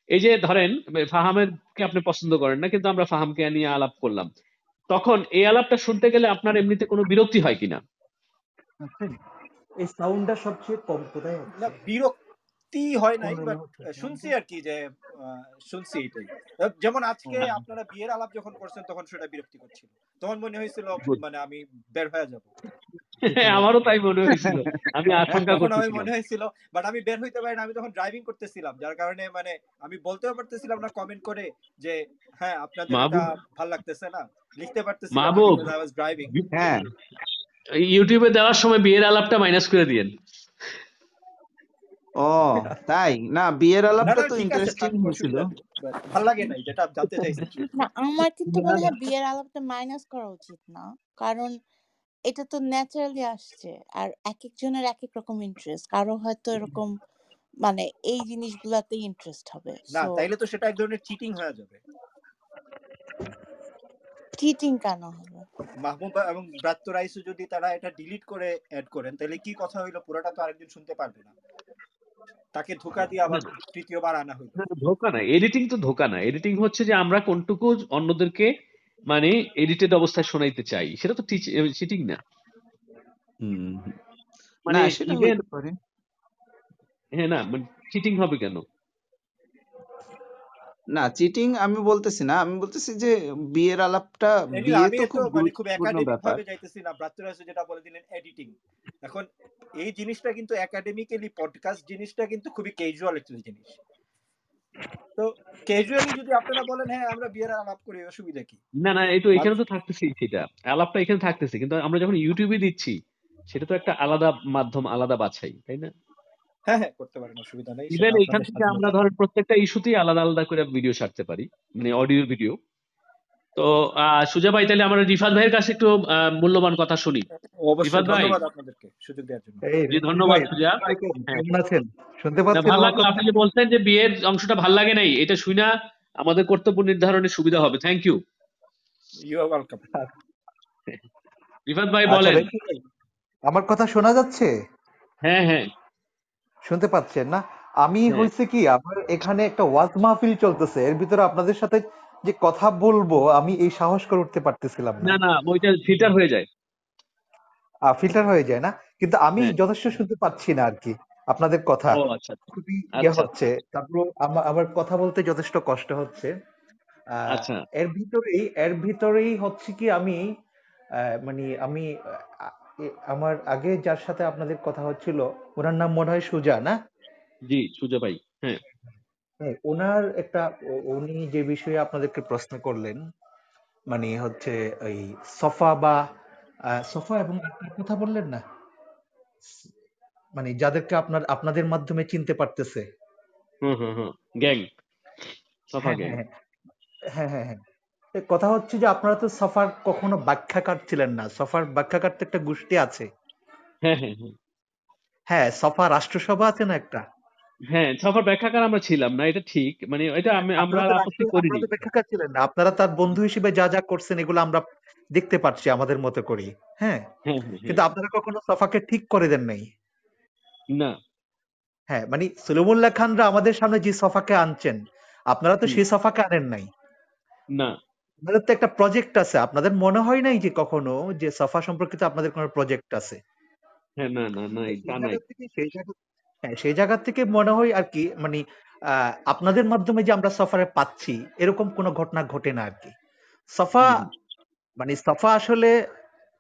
এই যে ধরেন ফাহামের কে আপনি পছন্দ করেন না কিন্তু আমরা ফাহামকে নিয়ে আলাপ করলাম। তখন এই আলাপটা শুনতে গেলে আপনার এমনিতে কোনো বিরক্তি হয় কিনা? আচ্ছা, এই সাউন্ডটা সবচেয়ে কম কোথায় না বিরক্তি হয় নাই বাট শুনছি আর কি যে আহ, শুনছি এটাই। যেমন আজকে আপনারা বিয়ের আলাপ যখন করছেন তখন সেটা বিরক্তি করছিল। তখন মনে হয়েছিল মানে আমি বের হয়ে যাব। আমারও তাই মনে হয়েছিল। আমি আশঙ্কা করতেছিলাম। মনে হয়েছিল বাট আমি বের হইতে পারি না আমি তখন ড্রাইভিং করতেছিলাম যার কারণে মানে আমি বলতেও পারতেছিলাম না কমেন্ট করে যে হ্যাঁ আপনাদের ভালো লাগতেছে না। লিখতে পারতেছিলাম না মাহবুব আই ওয়াজ ড্রাইভিং হ্যাঁ। ইউটিউবে দেওয়ার সময় বিয়ের আলাপটা মাইনাস করে দিয়েন। ও তাই? না বিয়ের আলাপটা তো ইন্টারেস্টিং হয়েছিল। ভালো লাগে নাই যেটা জানতে চাইছি। না আমার কিন্তু মনে হয় বিয়ের আলাপটা মাইনাস করা উচিত না কারণ এটা তো ন্যাচারালি আসছে আর এক একজনের এক এক রকম ইন্টারেস্ট কারও হয়তো এরকম মানে এই জিনিসগুলাতে ইন্টারেস্ট হবে না তাইলে তো সেটা এক ধরনের চিটিং হয়ে যাবে। চিটিং কেন হবে? মাহবুব এবং ব্রাত্য রাইসু যদি তারা এটা ডিলিট করে অ্যাড করেন তাহলে কি কথা হইল? পুরোটা তো আরেকদিন শুনতে পারবে না। তাকে ধোকা দিয়ে আবার তৃতীয়বার আনা হইল ধোকা না এডিটিং তো ধোকা না। এডিটিং হচ্ছে যে আমরা কোনটুকু অন্যদেরকে মানে এডিটেড অবস্থায় শোনাইতে চাই সেটা তো চিটিং না। হুম মানে হ্যাঁ না মানে চিটিং হবে কেন? না চিটিং আমি বলতেছি না। আমি বলতেছি যে বিয়ের আলাপটা বিয়ে তো খুব মানে খুব গুরুত্বপূর্ণ একাডেমিক ব্যাপার। ভাবে যাইতেছি না। ব্রাত্য যেটা বলে দিলেন এডিটিং এখন এই জিনিসটা কিন্তু একাডেমিক্যালি পডকাস্ট জিনিসটা কিন্তু খুবই ক্যাজুয়াল একটা জিনিস। তো ক্যাজুয়ালি যদি আপনারা বলেন হ্যাঁ আমরা বিয়ের আলাপ করি অসুবিধা কি? না না এই তো এখানে তো থাকতেছি সেটা। আলাপটা এখানে থাকতেছে। কিন্তু আমরা যখন ইউটিউবে দিচ্ছি সেটা তো একটা আলাদা মাধ্যম আলাদা বাছাই তাই না? হ্যাঁ হ্যাঁ করতে পারেন অসুবিধা নেই ইভেন এখান থেকে আমরা ধরেন প্রত্যেকটা ইস্যুতেই আলাদা আলাদা করে ভিডিও ছাড়তে পারি মানে অডিও ভিডিও তো আহ সুজা ভাই তাহলে আমরা রিফাত ভাইয়ের কাছে একটু আহ, মূল্যবান কথা শুনি। অবশ্যই রিফাত ভাই। ধন্যবাদ আপনাদেরকে সুযোগ দেওয়ার জন্য। এই জি রিফাত ধন্যবাদ সুজা হ্যাঁ। কেমন আছেন? শুনতে পাচ্ছেন ভালো লাগল আপনি যে বলছেন যে বিয়ের অংশটা ভালো লাগে নাই এটা শুনা আমাদের কর্তব্য নির্ধারণে সুবিধা হবে। Thank you you are welcome Rifat ভাই আচ্ছা বলেন। আমার কথা শোনা যাচ্ছে? হ্যাঁ হ্যাঁ। শুনতে পাচ্ছেন না? আমি হ্যাঁ। হয়েছে কি আমার এখানে একটা ওয়াজ মাহফিল চলতেছে এর ভিতরে আপনাদের সাথে যে কথা বলব আমি এই সাহস করে উঠতে পারতেছিলাম না। না ওইটা ফিল্টার হয়ে যায়। ফিল্টার হয়ে যায় না? কিন্তু আমি হ্যাঁ। যথেষ্ট শুনতে পাচ্ছি না আর কি আপনাদের কথা। আচ্ছা আচ্ছা। খুবই ইয়ে আচ্ছা। হচ্ছে তারপর আমার কথা বলতে যথেষ্ট কষ্ট হচ্ছে। আহ, এর ভিতরেই এর ভিতরেই হচ্ছে কি আমি আহ, মানে আমি আমার আগে যার সাথে আপনাদের কথা হচ্ছিল ওনার নাম মনে হয় সুজা না? জি সুজা ভাই হ্যাঁ। হ্যাঁ ওনার একটা উনি যে বিষয়ে আপনাদেরকে প্রশ্ন করলেন মানে হচ্ছে ওই সফা বা সফা এবং আপনার কথা বললেন না? মানে যাদেরকে আপনার আপনাদের মাধ্যমে চিনতে পারতেছে। হুম হুম হুম গ্যাং সাফা হ্যাঁ গ্যাং। হ্যাঁ হ্যাঁ হ্যাঁ হ্যাঁ। কথা হচ্ছে যে আপনারা তো সফার কখনো ব্যাখ্যাকার ছিলেন না। সফার ব্যাখ্যাকার তো একটা গোষ্ঠী আছে। হ্যাঁ হ্যাঁ হ্যাঁ। হ্যাঁ সফা রাষ্ট্রসভা আছে না একটা? হ্যাঁ সাফার ব্যাখ্যাকার আমরা ছিলাম না এটা ঠিক। মানে এটা আমি আমরা আপত্তি করিনি। ব্যাখ্যাকার ছিলেন না। আপনারা তার বন্ধু হিসেবে যা যা করছেন এগুলো আমরা দেখতে পাচ্ছি আমাদের মতো করি। হ্যাঁ? কিন্তু আপনারা কখনো সফাকে ঠিক করে দেন নাই? না। হ্যাঁ মানে সলিমুল্লাহ খানরা আমাদের সামনে যে সফাকে আনছেন আপনারা তো সেই সফাকে আনেন নাই। না। আপনাদের তো একটা প্রজেক্ট আছে। আপনাদের মনে হয় নাই যে কখনো যে সফা সম্পর্কিত আপনাদের কোনো প্রজেক্ট আছে? হ্যাঁ না না নাই। সেই জায়গা হ্যাঁ সেই জায়গা থেকে মনে হয় আর কি মানে আপনাদের মাধ্যমে যে আমরা সফারে পাচ্ছি এরকম কোনো ঘটনা ঘটে না আর কি। সফা মানে সফা আসলে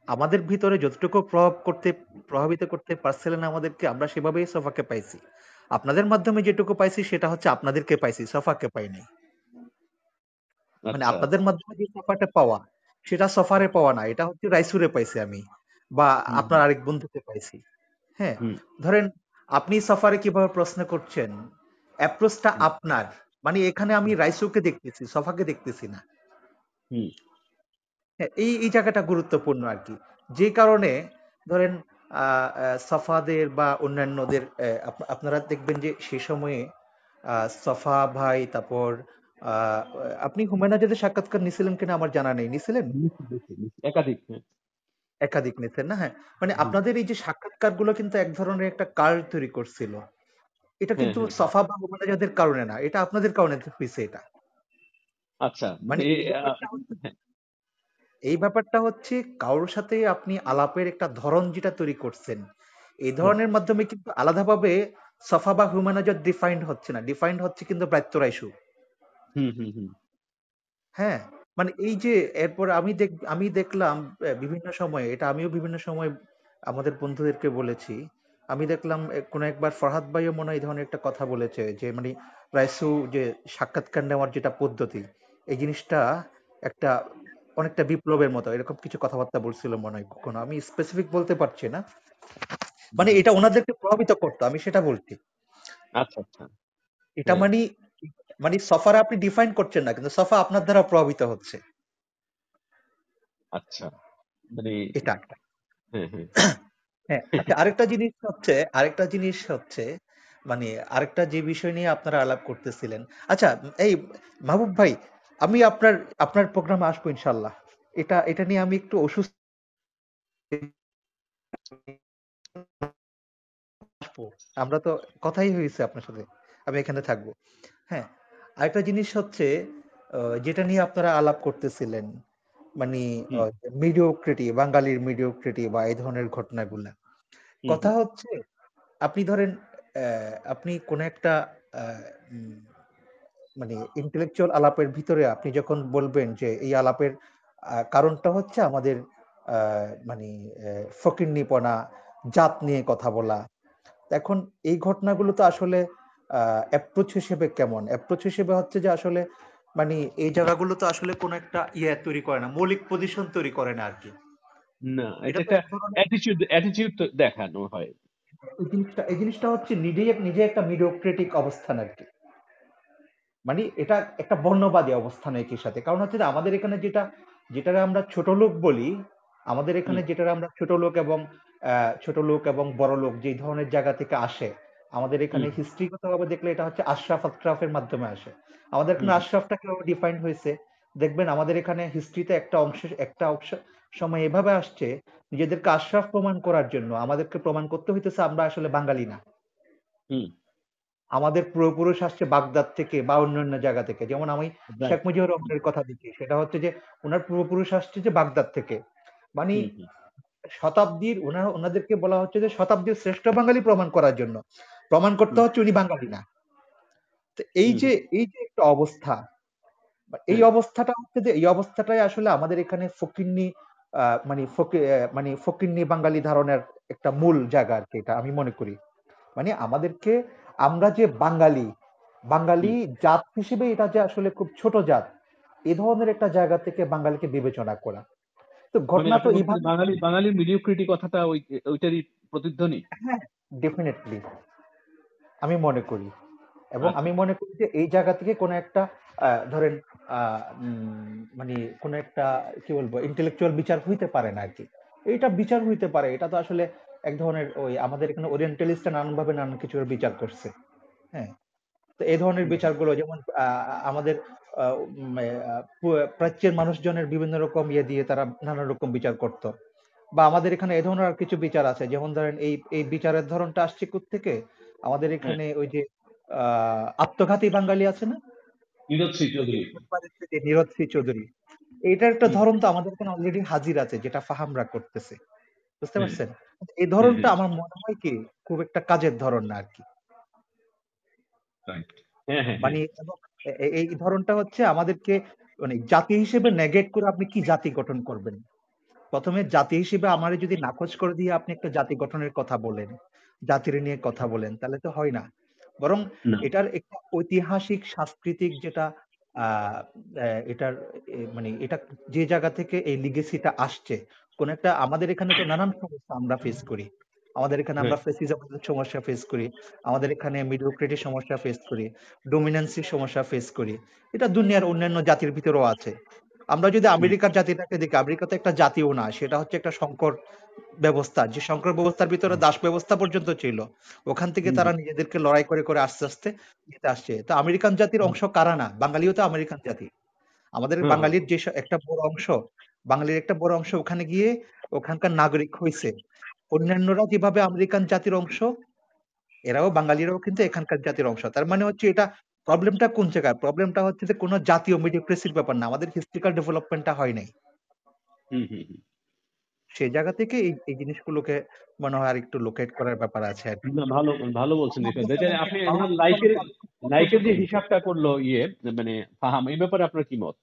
আমাদের ভিতরে যতটুকু প্রভাব করতে প্রভাবিত করতে পারছিলেন আমাদেরকে আমরা সেভাবেই সফাকে পাইছি। আপনাদের মাধ্যমে যেটুকু পাইছি সেটা হচ্ছে আপনাদেরকে পাইছি সফাকে পাইনি। মানে আচ্ছা। আপনাদের মাধ্যমে যে সফাটা পাওয়া সেটা সফারে পাওয়া না এটা হচ্ছে রাইসুরে পাইছি আমি বা হুম। আপনার আরেক বন্ধুকে পাইছি। হ্যাঁ হুম। ধরেন আপনি সফারে কীভাবে প্রশ্ন করছেন অ্যাপ্রোচটা হুম। আপনার মানে এখানে আমি রাইসুকে দেখতেছি সফাকে দেখতেছি না। হুম। হ্যাঁ, এই এই জায়গাটা গুরুত্বপূর্ণ আর কি। যে কারণে ধরেন আহ, আহ, সফাদের বা অন্যান্যদের আহ, আপ- আপনারা দেখবেন যে সে সময়ে আহ, সফা ভাই তারপর আপনি হুমায়ুন আজাদের সাক্ষাৎকার নিছিলেন কিনা আমার জানা নেই। নিছিলেন। একাধিক হ্যাঁ। একাধিক নিছেন না হ্যাঁ। মানে আপনাদের এই যে সাক্ষাৎকারগুলো কিন্তু এক ধরনের একটা কার্ড তৈরি করছিল। এটা হ্যাঁ কিন্তু হ্যাঁ। সফা বা হুমায়ুন আজাদের কারণে না এটা আপনাদের কারণে হয়েছে এটা। আচ্ছা মানে এই ব্যাপারটা হচ্ছে এই ব্যাপারটা হচ্ছে কারোর সাথে আপনি আলাপের একটা ধরন যেটা তৈরি করছেন এই ধরনের মাধ্যমে কিন্তু আলাদাভাবে সফা বা হিউম্যানাইজার ডিফাইন্ড হচ্ছে না। ডিফাইন্ড হচ্ছে কিন্তু ব্রাত্য রাইসু হুম হুম হুম। হ্যাঁ মানে এই যে এরপর আমি দেখ আমি দেখলাম বিভিন্ন সময়ে এটা আমিও বিভিন্ন সময় আমাদের বন্ধুদেরকে বলেছি আমি দেখলাম এ, কোনো একবার ফরহাদ ভাইও মনে হয় এই ধরনের একটা কথা বলেছে যে মানে রাইসু যে সাক্ষাৎকার নেওয়ার যেটা পদ্ধতি এই জিনিসটা একটা অনেকটা বিপ্লবের মতো এরকম কিছু কথাবার্তা বলছিল মনে হয় কখনো আমি স্পেসিফিক বলতে পারছি না। মানে। এটা ওনাদেরকে প্রভাবিত করতো আমি সেটা বলছি। আচ্ছা আচ্ছা। এটা হ্যাঁ। মানে মানে সফার আপনি ডিফাইন করছেন না কিন্তু সফা আপনার দ্বারা প্রভাবিত হচ্ছে। আচ্ছা মানে এটা একটা। হ্যাঁ হ্যাঁ। হ্যাঁ আচ্ছা আরেকটা জিনিস হচ্ছে আরেকটা জিনিস হচ্ছে মানে আরেকটা যে বিষয় নিয়ে আপনারা আলাপ করতেছিলেন। আচ্ছা এই মাহবুব ভাই আমি আপনার আপনার প্রোগ্রামে আসব ইনশাল্লাহ এটা এটা নিয়ে আমি একটু অসুস্থ। আমরা তো কথাই হয়েছে আপনার সাথে। আমি এখানে থাকব। হ্যাঁ আরেকটা জিনিস হচ্ছে যেটা নিয়ে আপনারা আলাপ করতেছিলেন মানে মিডিওক্রিটি বাঙালির মিডিওক্রিটি বা এই ধরনের ঘটনাগুলা। কথা হচ্ছে আপনি ধরেন আপনি কোন একটা মানে ইন্টেলেকচুয়াল আলাপের ভিতরে আপনি যখন বলবেন যে এই আলাপের কারণটা হচ্ছে আমাদের আহ, মানে ফকিন্নিপনা জাত নিয়ে কথা বলা। এখন এই ঘটনাগুলো তো আসলে অ্যাপ্রোচ হিসেবে কেমন? অ্যাপ্রোচ হিসেবে হচ্ছে যে আসলে মানে এই জায়গাগুলো তো আসলে কোনো একটা ইয়ে তৈরি করে না মৌলিক পজিশন তৈরি করে না আর কি না এটা একটা এক অ্যাটিটিউড অ্যাটিটিউড দেখানো হয়। এই জিনিসটা এই জিনিসটা হচ্ছে নিজেই এক- নিজে একটা মিডিওক্রেটিক অবস্থান আর কি মানে এটা একটা বর্ণবাদী অবস্থান একই সাথে। কারণ হচ্ছে যে আমাদের এখানে যেটা যেটা আমরা ছোট লোক বলি আমাদের এখানে যেটা আমরা ছোট লোক এবং আহ, ছোট লোক এবং বড় লোক যে ধরনের জায়গা থেকে আসে আমাদের এখানে হিস্ট্রিগতভাবে দেখলে এটা হচ্ছে আশরাফ আশরাফের মাধ্যমে আসে। আমাদের এখানে আশরাফটা কীভাবে ডিফাইন্ড হয়েছে? দেখবেন আমাদের এখানে হিস্ট্রিতে একটা অংশ একটা অংশ সময় এভাবে আসছে নিজেদেরকে আশরাফ প্রমাণ করার জন্য। আমাদেরকে প্রমাণ করতে হইতেছে আমরা আসলে বাঙালি না। আমাদের পূর্বপুরুষ আসছে বাগদাদ থেকে বা অন্যান্য জায়গা থেকে। যেমন আমি শেখ মুজিবুর রহমানের কথা দিচ্ছি সেটা হচ্ছে যে ওনার পূর্বপুরুষ আসছে যে বাগদাদ থেকে। মানে শতাব্দীর ওনারা ওনাদেরকে বলা হচ্ছে যে শতাব্দীর শ্রেষ্ঠ বাঙালি প্রমাণ করার জন্য। প্রমাণ করতে হচ্ছে উনি বাঙালি না। এই যে এই যে একটা অবস্থা এই হ্যাঁ। অবস্থাটা হচ্ছে যে এই অবস্থাটাই আসলে আমাদের এখানে ফকিন্নি মানে মানে ফকিন্নি বাঙালি ধারণের একটা মূল জায়গা আর কি এটা আমি মনে করি। মানে আমাদেরকে আমরা যে বাঙালি বাঙালি জাত হিসেবে এটা যে আসলে খুব ছোট জাত এ ধরনের একটা জায়গা থেকে বাঙালিকে বিবেচনা করা। তো মানে ঘটনা তো বাঙালি বাঙালির মিডিওক্রিটি কথাটা ওই ওইটারই প্রতিধ্বনি? হ্যাঁ ডেফিনেটলি আমি মনে করি। এবং আচ্ছা। আমি মনে করি যে এই জায়গা থেকে কোনো একটা ধরেন মানে কোনো একটা কি বলব ইন্টেলেকচুয়াল বিচার হইতে পারে না আর কি এটা বিচার হইতে পারে। এটা তো আসলে এক ধরনের ওই আমাদের এখানে ওরিয়েন্টালিস্টরা নানান ভাবে নানান কিছুর বিচার করছে। হ্যাঁ? তো এই ধরনের বিচারগুলো যেমন আহ, আমাদের প্রাচ্যের মানুষজনের বিভিন্ন রকম ইয়ে দিয়ে তারা নানা রকম বিচার করত। বা আমাদের এখানে এই ধরনের আর কিছু বিচার আছে। যেমন ধরেন এই এই বিচারের ধরনটা আসছে থেকে আমাদের হ্যাঁ। এখানে ওই যে আহ আত্মঘাতী বাঙালি আছে না? চৌধুরী। এইটার একটা ধরন তো আমাদের এখানে অলরেডি হাজির আছে যেটা ফাহামরা করতেছে। বুঝতে হ্যাঁ পারছেন? এই হ্যাঁ ধরনটা হ্যাঁ আমার মনে হয় কি খুব একটা কাজের ধরন না আর কি। হ্যাঁ হ্যাঁ হ্যাঁ। মানে এই ধরনটা হচ্ছে আমাদেরকে মানে জাতি হিসেবে নেগেট করে আপনি কি জাতি গঠন করবেন? প্রথমে জাতি হিসেবে আমারে যদি নাকচ করে দিয়ে আপনি একটা জাতি গঠনের কথা বলেন। জাতির নিয়ে কথা বলেন তাহলে তো হয় না। বরং এটার একটা ঐতিহাসিক সাংস্কৃতিক যেটা এটার মানে এটা যে জায়গা থেকে এই লিগেসিটা আসছে কোন একটা আমাদের এখানে তো নানান সমস্যা আমরা ফেস করি। আমাদের এখানে আমরা ফেসিজমের সমস্যা ফেস করি আমাদের এখানে মিডিওক্রেটির সমস্যা ফেস করি ডোমিনেন্সির সমস্যা ফেস করি। এটা দুনিয়ার অন্যান্য জাতির ভিতরেও আছে। আমরা যদি আমেরিকার জাতিটাকে দেখি আমেরিকা তো একটা জাতিও না সেটা হচ্ছে একটা সংকর ব্যবস্থা যে সংকর ব্যবস্থার ভিতরে দাস ব্যবস্থা পর্যন্ত ছিল ওখান থেকে তারা নিজেদেরকে লড়াই করে করে আস্তে আস্তে যেতে আসছে। তো আমেরিকান জাতির অংশ কারা না? বাঙালিও তো আমেরিকান জাতি। আমাদের বাঙালির যে একটা বড় অংশ বাঙালির একটা বড় অংশ ওখানে গিয়ে ওখানকার নাগরিক হয়েছে। অন্যান্যরা যেভাবে আমেরিকান জাতির অংশ এরাও বাঙালিরাও কিন্তু এখানকার জাতির অংশ। তার মানে হচ্ছে এটা প্রবলেমটা কোন জায়গায়? প্রবলেমটা হচ্ছে যে কোনো জাতীয় মিডিওক্রেসির ব্যাপার না। আমাদের হিস্ট্রিক্যাল ডেভেলপমেন্টটা হয় নাই। হুম হুম হুম। সেই জায়গা থেকে এই এই জিনিসগুলোকে মনে হয় আর একটু লোকেট করার ব্যাপার আছে আর কি। না ভালো ভালো বলছেন এটা হয় আপনি আমার ওনার লাইকের লাইকের যে হিসাবটা করল ইয়ে মানে ফাহাম এই ব্যাপারে আপনার কি মত?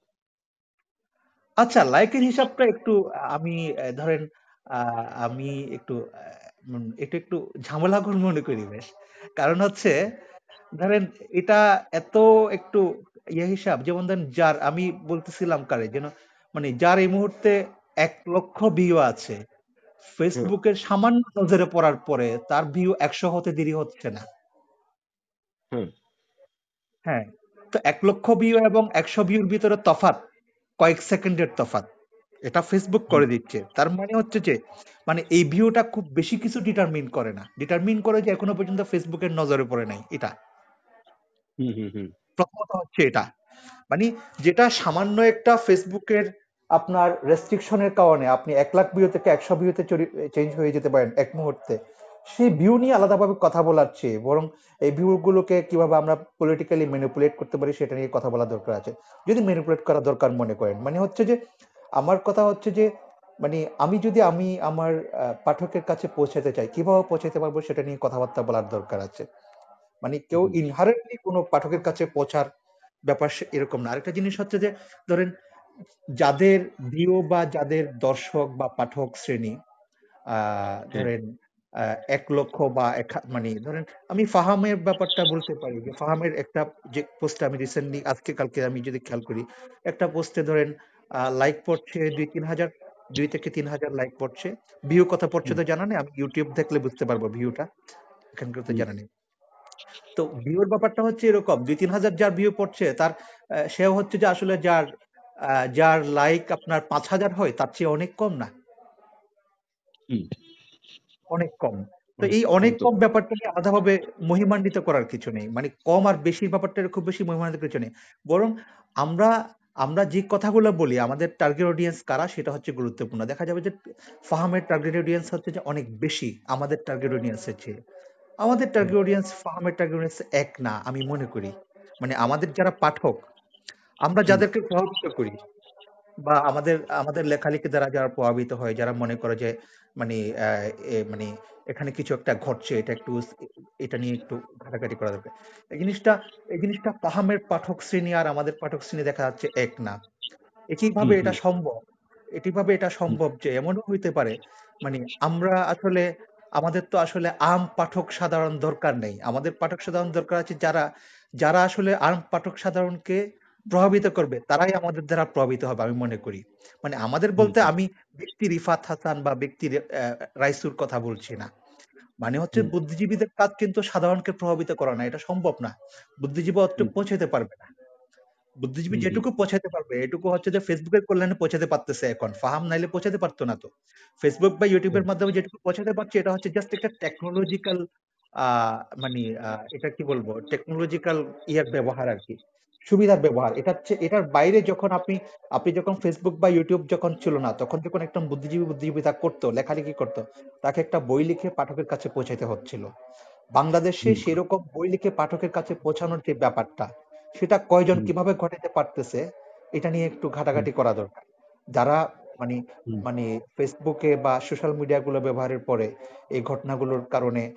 আচ্ছা লাইকের হিসাবটা একটু আমি ধরেন আহ, আমি একটু একটু একটু ঝামেলাঘর মনে করি বেশ। কারণ হচ্ছে ধরেন এটা এত একটু ইয়ে হিসাব যেমন ধরেন যার আমি বলতেছিলাম কারে যেন মানে যার এই মুহূর্তে এক লক্ষ ভিউ আছে ফেসবুকের সামান্য নজরে পড়ার পরে তার ভিউ একশো হতে দেরি হচ্ছে না। হ্যাঁ তো এক লক্ষ ভিউ এবং একশো ভিউর ভিতরে তফাৎ কয়েক সেকেন্ডের তফাৎ এটা ফেসবুক করে দিচ্ছে। তার মানে হচ্ছে যে মানে এই ভিউটা খুব বেশি কিছু ডিটারমিন করে না। ডিটারমিন করে যে এখনও পর্যন্ত ফেসবুকের নজরে পড়ে নাই এটা। প্রথমত হচ্ছে এটা। মানে যেটা সামান্য একটা ফেসবুকের আপনার রেস্ট্রিকশনের কারণে আপনি এক লাখ ভিউ থেকে একশো ভিউতে চেঞ্জ হয়ে যেতে পারেন এক মুহূর্তে, সেই ভিউ নিয়ে আলাদাভাবে কথা বলার চেয়ে, বরং এই ভিউ গুলোকে কীভাবে আমরা পলিটিক্যালি ম্যানিপুলেট করতে পারি সেটা নিয়ে কথা বলা দরকার আছে। যদি ম্যানিপুলেট করা দরকার মনে করেন মানে হচ্ছে যে, আমার কথা হচ্ছে যে মানে আমি যদি আমি আমার পাঠকের কাছে পৌঁছাতে চাই, কীভাবে পৌঁছাতে পারব সেটা নিয়ে কথাবার্তা বলার দরকার আছে। মানে কেউ ইনহারেন্টলি কোনো পাঠকের কাছে পৌঁছার ব্যাপার এরকম না। আরেকটা জিনিস হচ্ছে যে ধরেন যাদের ভিউ বা যাদের দর্শক বা পাঠক শ্রেণি হ্যাঁ। ধরেন এক লক্ষ বা এক মানে ধরেন আমি ফাহামের ব্যাপারটা বলতে পারি যে ফাহামের একটা যে পোস্ট আমি রিসেন্টলি আজকে কালকে আমি যদি খেয়াল করি একটা পোস্টে ধরেন লাইক পড়ছে দুই তিন হাজার দুই থেকে তিন হাজার লাইক পড়ছে। ভিউ কথা পড়ছে তো জানা নেই আমি ইউটিউব দেখলে বুঝতে পারব ভিউটা এখানকার তো জানা নেই। তো ভিউর ব্যাপারটা হচ্ছে এরকম দুই তিন হাজার যার ভিউ পড়ছে তার সেও হচ্ছে যে আসলে যার যার লাইক আপনার পাঁচ হাজার হয় তার চেয়ে অনেক কম না? অনেক কম। তো এই অনেক কম ব্যাপারটাকে আলাদাভাবে মহিমান্বিত করার কিছু নেই। মানে কম আর বেশির ব্যাপারটা খুব বেশি মহিমান্বিত কিছু নেই। বরং আমরা আমরা যে কথাগুলো বলি আমাদের টার্গেট অডিয়েন্স কারা সেটা হচ্ছে গুরুত্বপূর্ণ। দেখা যাবে যে ফাহামের টার্গেট অডিয়েন্স হচ্ছে যে অনেক বেশি আমাদের টার্গেট অডিয়েন্সের চেয়ে। আমাদের টার্গেট অডিয়েন্স ফাহামের টার্গেট অডিয়েন্স এক না আমি মনে করি। মানে আমাদের যারা পাঠক আমরা যাদেরকে প্রভাবিত করি বা আমাদের আমাদের লেখালেখি দ্বারা যারা প্রভাবিত হয় যারা মনে করে যে মানে মানে এখানে কিছু একটা ঘটছে এটা একটু এটা নিয়ে একটু ঘাটাঘাটি করা দরকার। এই জিনিসটা এই জিনিসটা পাহামের পাঠক শ্রেণি আর আমাদের পাঠক শ্রেণি দেখা যাচ্ছে এক না। একইভাবে এটা সম্ভব একইভাবে এটা সম্ভব যে এমনও হইতে পারে মানে আমরা আসলে আমাদের তো আসলে আম পাঠক সাধারণ দরকার নেই। আমাদের পাঠক সাধারণ দরকার আছে যারা যারা আসলে আম পাঠক সাধারণকে প্রভাবিত করবে তারাই আমাদের দ্বারা প্রভাবিত হবে আমি মনে করি। মানে আমাদের বলতে আমি ব্যক্তি রিফাত হাসান বা ব্যক্তি রাইসুর কথা বলছি না। মানে হচ্ছে বুদ্ধিজীবীদের কাজ কিন্তু সাধারণকে প্রভাবিত করা না এটা সম্ভব না। বুদ্ধিজীবী অত পৌঁছাতে পারবে না। বুদ্ধিজীবী যেটুকু পৌঁছাতে পারবে এটুকু হচ্ছে যে ফেসবুকের কল্যাণে পৌঁছাতে পারতেছে এখন। ফাহাম নাইলে পৌঁছাতে পারতো না তো। ফেসবুক বা ইউটিউবের মাধ্যমে যেটুকু পৌঁছাতে পারছে এটা হচ্ছে জাস্ট একটা টেকনোলজিক্যাল মানে এটা কি বলব? টেকনোলজিক্যাল ইয়ার ব্যবহার আর কি। সুবিধার ব্যবহার। এটা হচ্ছে এটার বাইরে যখন আপনি আপনি যখন ফেসবুক বা ইউটিউব যখন ছিল না তখন যখন একটা বুদ্ধিজীবী বুদ্ধিজীবী তা করতো লেখালেখি করতো তাকে একটা বই লিখে পাঠকের কাছে পৌঁছাতে হচ্ছিল। বাংলাদেশে সেরকম বই লিখে পাঠকের কাছে পৌঁছানোর যে ব্যাপারটা সেটা কয়জন কীভাবে ঘটাতে পারতেছে এটা নিয়ে একটু ঘাটাঘাটি করা দরকার। যারা মানে মানে ফেসবুকে বা সোশ্যাল মিডিয়া গুলো ব্যবহারের পরে এই ঘটনাগুলোর কারণে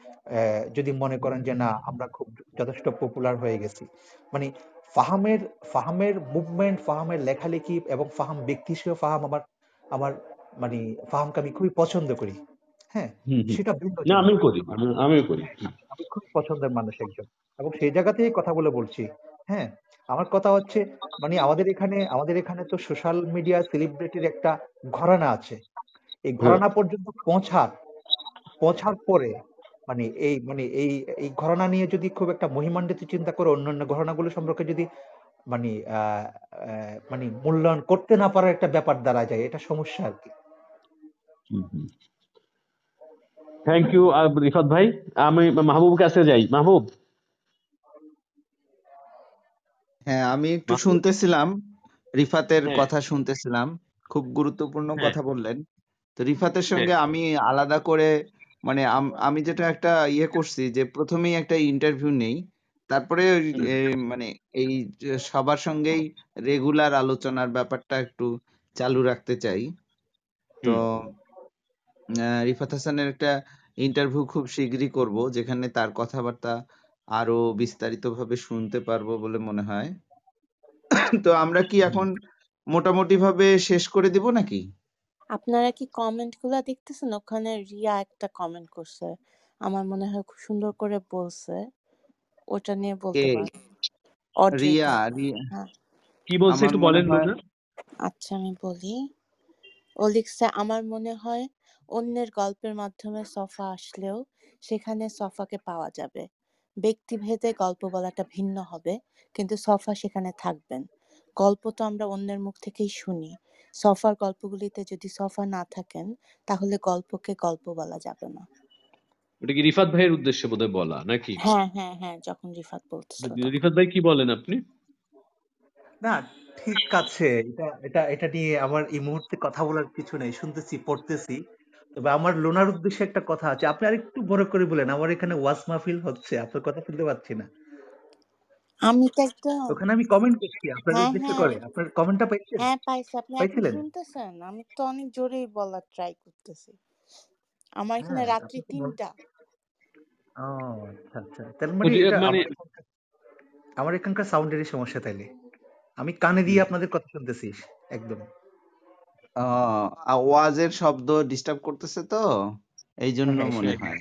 যদি মনে করেন যে না আমরা খুব যথেষ্ট পপুলার হয়ে গেছি। মানে ফাহামের ফাহামের মুভমেন্ট ফাহামের লেখালেখি এবং ফাহাম ব্যক্তি হিসেবে ফাহাম আমার আমার মানে ফাহামকে আমি খুবই পছন্দ করি। হ্যাঁ। সেটা ভিন্ন না জিনিস করি আমি- করি। আমি খুব পছন্দের মানুষ একজন। এবং সেই জায়গাতেই কথা বলে বলছি হ্যাঁ আমার কথা হচ্ছে মানে আমাদের এখানে আমাদের এখানে তো সোশ্যাল মিডিয়া সেলিব্রিটির একটা ঘরানা আছে। এই ঘরানা পর্যন্ত পৌঁছার পৌঁছার পরে মানে এই মানে এই এই ঘরানা নিয়ে যদি খুব একটা মহিমান্বিত চিন্তা করে অন্যান্য ঘরানাগুলো সম্পর্কে যদি মানে মানে মূল্যায়ন করতে না পারার একটা ব্যাপার দাঁড়া যায় এটা সমস্যা আর কি। থ্যাংক ইউ রিফাত ভাই আমি মাহবুব কাছে যাই মাহবুব। হ্যাঁ আমি একটু শুনতেছিলাম রিফাতের হ্যাঁ। কথা শুনতেছিলাম খুব গুরুত্বপূর্ণ হ্যাঁ। কথা বললেন। তো রিফাতের হ্যাঁ। সঙ্গে আমি আলাদা করে মানে আমি যেটা একটা ইয়ে করছি যে প্রথমেই একটা ইন্টারভিউ নেই তারপরে মানে এই সবার সঙ্গেই রেগুলার আলোচনার ব্যাপারটা একটু চালু রাখতে চাই। তো রিফাত হাসানের একটা ইন্টারভিউ খুব শিগগিরই করব যেখানে তার কথাবার্তা আরও বিস্তারিতভাবে শুনতে পারব বলে মনে হয়। তো আমরা কি এখন মোটামুটি ভাবে শেষ করে দিব নাকি? আপনারা কি কমেন্টগুলা দেখতেছেন? ওখানে রিয়া একটা কমেন্ট করছে। আমার মনে হয় খুব সুন্দর করে বলছে। ওটা নিয়ে বলতে অডিওটা রিয়া রিয়া। হ্যাঁ। কি বলছে একটু বলেন আচ্ছা আমি বলি। ও লিখছে আমার মনে হয় অন্যের গল্পের মাধ্যমে সফা আসলেও সেখানে সফাকে পাওয়া যাবে। ব্যক্তিভেদে গল্প বলাটা ভিন্ন হবে। কিন্তু সফা সেখানে থাকবেন। গল্প তো আমরা অন্যের মুখ থেকেই শুনি। সফার গল্পগুলিতে যদি সফা না থাকেন তাহলে গল্পকে গল্প বলা যাবে না। ওটা কি রিফাত ভাইয়ের উদ্দেশ্যে বোধহয় বলা নাকি? হ্যাঁ হ্যাঁ হ্যাঁ যখন রিফাত বলতেছিল রিফাত ভাই কি বলেন আপনি? না ঠিক আছে। এটা এটা এটা নিয়ে আমার এই মুহূর্তে কথা বলার কিছু নেই। শুনতেছি পড়তেছি। তবে আমার লোনার উদ্দেশ্যে একটা কথা আছে। আপনি আরেকটু বড় করে বলেন আমার এখানে ওয়াজ মাহফিল হচ্ছে আপনার কথা শুনতে পাচ্ছি না। আমি তো একদম ওখানে আমি কমেন্ট করছি আপনার হ্যাঁ উদ্দেশ্য হ্যাঁ। করে। আপনার কমেন্টটা পাইছেন? হ্যাঁ পাইছি। আপনি এখন পাইছিলেন? শুনতেছেন? আমি তো অনেক জোরেই বলার ট্রাই করতেছি। আমার এখানে হ্যাঁ রাত্রি তো বল- তিনটা। ও আচ্ছা আচ্ছা। তার মানে মানে আমার এখানকার আমার এখানকার সাউন্ডেরই সমস্যা তাইলে। আমি কানে দিয়ে আপনাদের কথা শুনতেছি একদম। আওয়াজের শব্দ ডিস্টার্ব করতেছে তো? এই জন্য হ্যাঁ মনে হয়।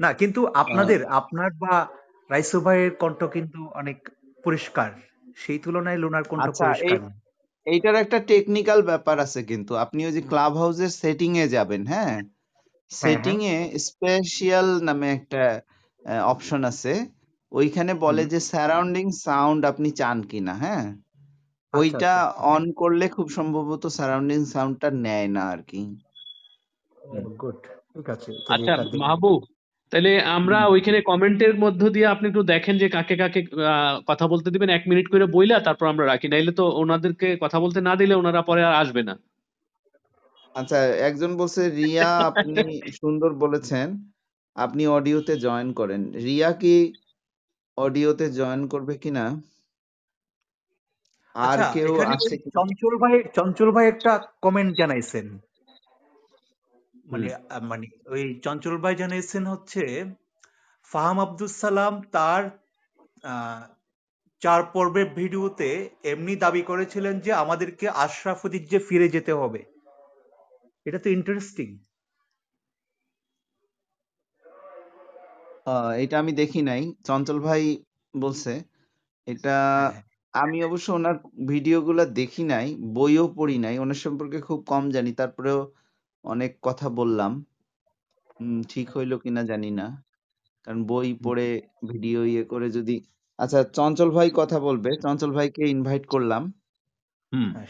না কিন্তু আপনাদের আপনার বা রাইসু ভাইয়ের কণ্ঠ কিন্তু অনেক পরিষ্কার। সেই তুলনায় লুনার কণ্ঠ আচ্ছা পরিষ্কার। এইটার একটা টেকনিক্যাল ব্যাপার আছে কিন্তু। আপনি ওই যে ক্লাব হাউসের সেটিং এ যাবেন হ্যাঁ? সেটিং এ স্পেশাল নামে একটা অপশন আছে। ওইখানে বলে যে সারাউন্ডিং সাউন্ড আপনি চান কিনা হ্যাঁ? ওইটা আচ্ছা অন করলে খুব সম্ভবত সারাউন্ডিং সাউন্ডটা নেয় না আর কি। গুড ঠিক আছে আচ্ছা মাহবুব তাহলে আমরা। ওইখানে কমেন্টের মধ্য দিয়ে আপনি একটু দেখেন যে কাকে কাকে আহ, কথা বলতে দিবেন। এক মিনিট করে বইলা তারপর আমরা রাখি। নাইলে তো ওনাদেরকে কথা বলতে না দিলে ওনারা পরে আর আসবে না। আচ্ছা একজন বলছে রিয়া আপনি সুন্দর বলেছেন। আপনি অডিওতে জয়েন করেন। রিয়া কি অডিওতে জয়েন করবে কিনা? আর আচ্ছা কেউ আছে চঞ্চল ভাই চঞ্চল ভাই একটা কমেন্ট জানাইছেন। মানে মানে ওই চঞ্চল ভাই জানিয়েছেন হচ্ছে ফাহাম আব্দুল সালাম তার চার পর্বের ভিডিওতে এমনি দাবি করেছিলেন যে আমাদেরকে আশরাফুদ্দিজে ফিরে যেতে হবে। এটা তো ইন্টারেস্টিং এটা আমি দেখি নাই। চঞ্চল ভাই বলছে এটা হ্যাঁ হ্যাঁ। আমি অবশ্য ওনার ভিডিওগুলো দেখি নাই বইও পড়ি নাই ওনার সম্পর্কে খুব কম জানি তারপরেও অনেক কথা বললাম। উম, ঠিক হইল কিনা জানি না কারণ বই পড়ে ভিডিও ইয়ে করে যদি আচ্ছা চঞ্চল ভাই কথা বলবে চঞ্চল ভাইকে ইনভাইট করলাম। হুম। হ্যাঁ।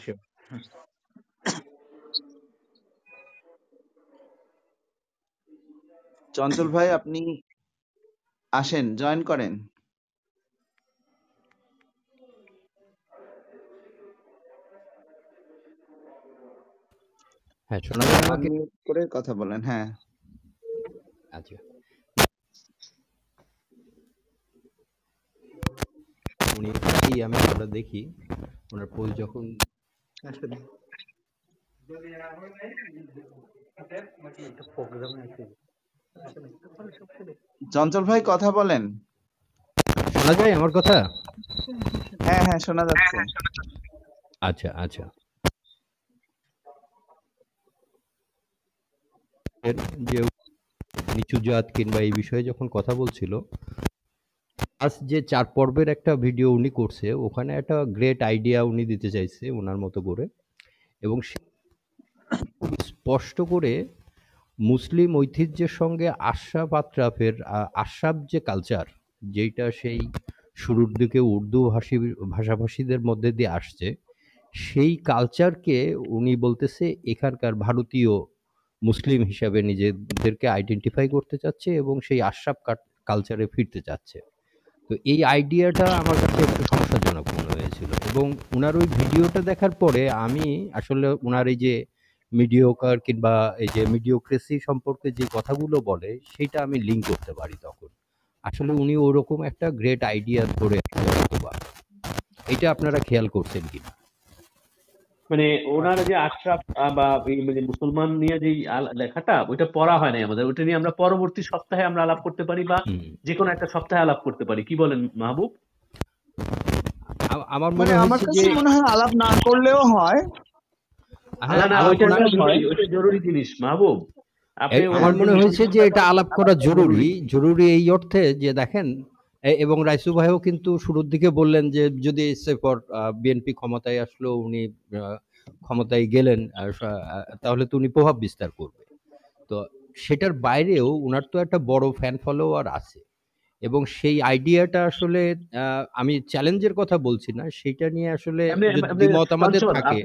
চঞ্চল ভাই আপনি আসেন জয়েন করেন। হ্যাঁ শোনা যায় আমাকে? করে কথা বলেন হ্যাঁ। আচ্ছা। উনি কি আমি আমরা দেখি ওনার পোস্ট যখন আসলে চঞ্চল ভাই কথা বলেন। শোনা যায় আমার কথা? হ্যাঁ হ্যাঁ শোনা যাচ্ছে। আচ্ছা আচ্ছা এর যে নিচু জাত কিংবা এই বিষয়ে যখন কথা বলছিল, আজ যে চার পর্বের একটা ভিডিও উনি করছে, ওখানে একটা গ্রেট আইডিয়া উনি দিতে চাইছে ওনার মতো করে। এবং স্পষ্ট করে মুসলিম ঐতিহ্যের সঙ্গে আশরাফ আত্রাফের আশরাফ যে কালচার যেটা সেই শুরুর দিকে উর্দু ভাষী, ভাষাভাষীদের মধ্যে দিয়ে আসছে, সেই কালচারকে উনি বলতেছে এখানকার ভারতীয় মুসলিম হিসাবে নিজেদেরকে আইডেন্টিফাই করতে চাচ্ছে এবং সেই আশরাফ কালচারে ফিরতে চাচ্ছে। তো এই আইডিয়াটা আমার কাছে একটু সমস্যাজনক মনে হয়েছিল এবং ওনার ওই ভিডিওটা দেখার পরে আমি আসলে ওনার এই যে মিডিওকার কিংবা এই যে মিডিওক্রেসি সম্পর্কে যে কথাগুলো বলে, সেটা আমি লিঙ্ক করতে পারি তখন। আসলে উনি ওরকম একটা গ্রেট আইডিয়া ধরে এটা আপনারা খেয়াল করছেন কিনা? মানে ওনার যে আশরাফ বা মানে মুসলমান নিয়ে যে লেখাটা ওইটা পড়া হয় নাই আমাদের। ওইটা নিয়ে আমরা পরবর্তী সপ্তাহে আমরা আলাপ করতে পারি বা যে কোনো একটা সপ্তাহে আলাপ করতে পারি। কি বলেন মাহবুব? আমার মানে আমার হয়েছে কাছে যে মনে হয় আলাপ না করলেও হয়। হ্যাঁ। জরুরি জিনিস মাহবুব। আপনি আমার মনে হয়েছে যে এটা আলাপ করা জরুরি। জরুরি এই অর্থে যে দেখেন এবং রাইসু ভাইও কিন্তু শুরুর দিকে বললেন যে যদি পর বিএনপি ক্ষমতায় আসলো উনি ক্ষমতায় গেলেন তাহলে তো উনি প্রভাব বিস্তার করবে। তো সেটার বাইরেও উনার তো একটা বড় ফ্যান ফলোয়ার আছে। এবং সেই আইডিয়াটা আসলে আহ, আমি চ্যালেঞ্জের কথা বলছি না সেটা নিয়ে আসলে দ্বিমত আমাদের থাকে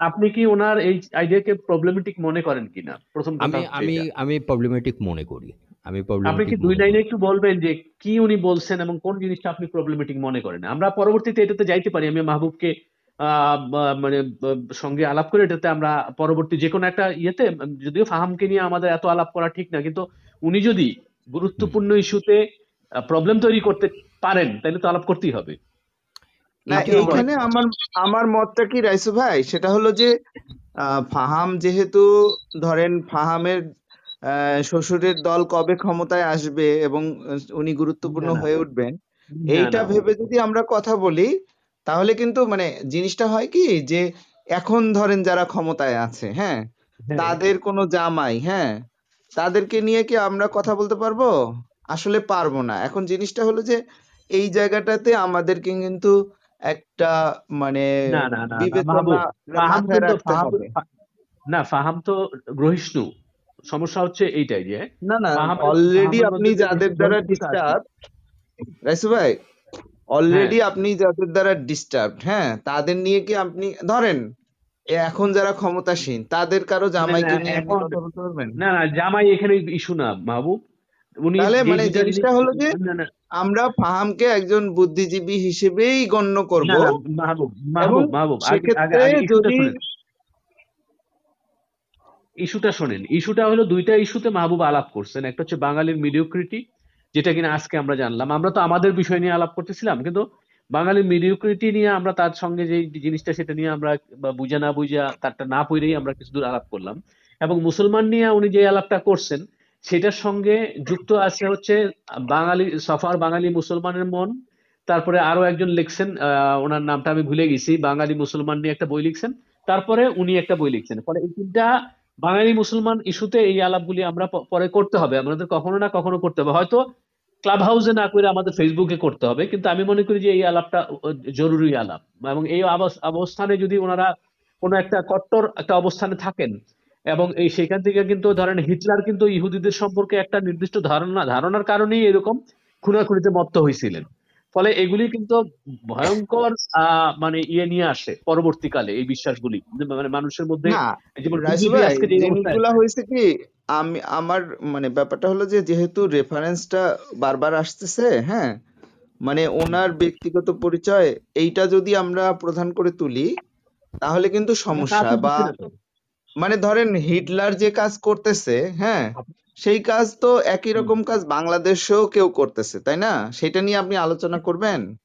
আপনি কি ওনার এই আইডিয়াকে প্রবলেমেটিক মনে করেন কিনা? প্রথম আমি আমি আমি প্রবলেমেটিক মনে করি। আমি আপনি কি দুই লাইনে একটু বলবেন যে কি উনি বলছেন এবং কোন জিনিসটা আপনি প্রবলেমেটিক মনে করেন? আমরা পরবর্তীতে এটাতে যাইতে পারি। আমি মাহবুবকে আহ, মানে সঙ্গে আলাপ করে এটাতে আমরা পরবর্তী যে কোনো একটা ইয়েতে যদিও ফাহামকে নিয়ে আমাদের এত আলাপ করা ঠিক না কিন্তু উনি যদি গুরুত্বপূর্ণ ইস্যুতে প্রবলেম তৈরি করতে পারেন তাহলে তো আলাপ করতেই হবে। না কি আমার আমার মতটা কি রাইসু ভাই? সেটা হলো যে আহ, ফাহাম যেহেতু ধরেন ফাহামের শ্বশুরের দল কবে ক্ষমতায় আসবে এবং উনি গুরুত্বপূর্ণ হয়ে উঠবেন এইটা ভেবে যদি আমরা কথা বলি তাহলে কিন্তু মানে জিনিসটা হয় কি যে এখন ধরেন যারা ক্ষমতায় আছে হ্যাঁ হ্যাঁ। তাদের কোনো জামাই হ্যাঁ তাদেরকে নিয়ে কি আমরা কথা বলতে পারব? আসলে পারব না। এখন জিনিসটা হলো যে এই জায়গাটাতে আমাদেরকে কিন্তু একটা মানে বিবেচনা না ফাহাম তো গ্রহিষ্ণু। সমস্যা হচ্ছে এইটাই যে না না অলরেডি আপনি যাদের দ্বারা ডিস্টার্ব রাইসু ভাই হ্যাঁ। অলরেডি আপনি যাদের দ্বারা ডিস্টার্ব হ্যাঁ তাদের নিয়ে কি আপনি ধরেন এখন যারা ক্ষমতাসীন তাদের কারও জামাইকে নিয়ে না না জামাই এখানে ইস্যু না মাহবুব। উনি তাহলে মানে জিনিসটা হলো যে আমরা ফাহামকে একজন বুদ্ধিজীবী হিসেবেই গণ্য করব। মাহবুব মাহবুব মাহবুব যদি ইস্যুটা শোনেন, ইস্যুটা হলো দুইটা ইস্যুতে মাহবুব আলাপ করছেন। একটা হচ্ছে বাঙালির মিডিওক্রিটি যেটা কিনা আজকে আমরা জানলাম। আমরা তো আমাদের বিষয় নিয়ে আলাপ করতেছিলাম, কিন্তু বাঙালি মিডিওক্রিটি নিয়ে আমরা তার সঙ্গে যে জিনিসটা সেটা নিয়ে আমরা বুঝা না বুঝা তারটা না পড়েই আমরা কিছু দূর আলাপ করলাম। এবং মুসলমান নিয়ে উনি যে আলাপটা করছেন, সেটার সঙ্গে যুক্ত আছে হচ্ছে বাঙালি, সফার বাঙালি মুসলমানের মন। তারপরে আরও একজন লিখছেন ওনার নামটা আমি ভুলে গেছি, বাঙালি মুসলমান নিয়ে একটা বই লিখছেন। তারপরে উনি একটা বই লিখছেন। ফলে এই তিনটা বাঙালি মুসলমান ইস্যুতে এই আলাপগুলি আমরা পরে করতে হবে। আমাদের কখনো না কখনো করতে হবে। হয়তো ক্লাব হাউসে না করে আমাদের ফেসবুকে করতে হবে, কিন্তু আমি মনে করি যে এই আলাপটা জরুরি আলাপ। এবং এই অবস- অবস্থানে যদি ওনারা কোনো একটা কট্টর একটা অবস্থানে থাকেন, এবং এই সেখান থেকে কিন্তু ধরেন হিটলার কিন্তু ইহুদিদের সম্পর্কে একটা নির্দিষ্ট ধারণা, ধারণার কারণেই এরকম খুনাখুনিতে মত্ত হয়েছিলেন। ফলে এগুলি কিন্তু ভয়ঙ্কর মানে ইয়ে নিয়ে আসে পরবর্তীকালে এই বিশ্বাসগুলি। মানে মানুষের মধ্যে হয়েছে কি আমি আমার মানে ব্যাপারটা হলো যে যেহেতু রেফারেন্সটা বারবার আসতেছে হ্যাঁ মানে ওনার ব্যক্তিগত পরিচয় এইটা যদি আমরা প্রধান করে তুলি তাহলে কিন্তু সমস্যা বা মানে ধরেন হিটলার যে কাজ করতেছে হ্যাঁ সেই কাজ তো একই রকম কাজ বাংলাদেশেও কেউ করতেছে তাই না? সেটা নিয়ে আপনি আলোচনা করবেন?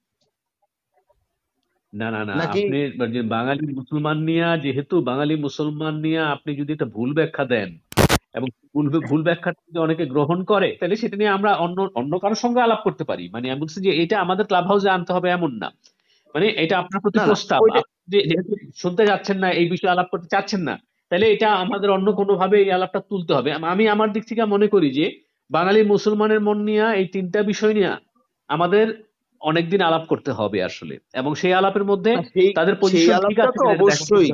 না না না আপনি বাঙালি মুসলমান নিয়ে যেহেতু বাঙালি মুসলমান নিয়ে আপনি যদি একটা ভুল ব্যাখ্যা দেন এবং ভুল ভুল ব্যাখ্যা যদি অনেকে গ্রহণ করে তাহলে সেটা নিয়ে আমরা অন্য অন্য কারোর সঙ্গে আলাপ করতে পারি। মানে আমি বলছি যে এটা আমাদের ক্লাব হাউসে আনতে হবে এমন না। মানে এটা আপনার প্রতি প্রস্তাব। আপনি যে- যেহেতু শুনতে যাচ্ছেন না এই বিষয়ে আলাপ করতে চাচ্ছেন না তাহলে এটা আমাদের অন্য কোনো ভাবে এই আলাপটা তুলতে হবে। আমি আমার দিক থেকে মনে করি যে বাঙালি মুসলমানের মন নিয়ে এই তিনটা বিষয় নিয়ে আমাদের অনেকদিন আলাপ করতে হবে আসলে। এবং সেই আলাপের মধ্যে তাদের অবশ্যই।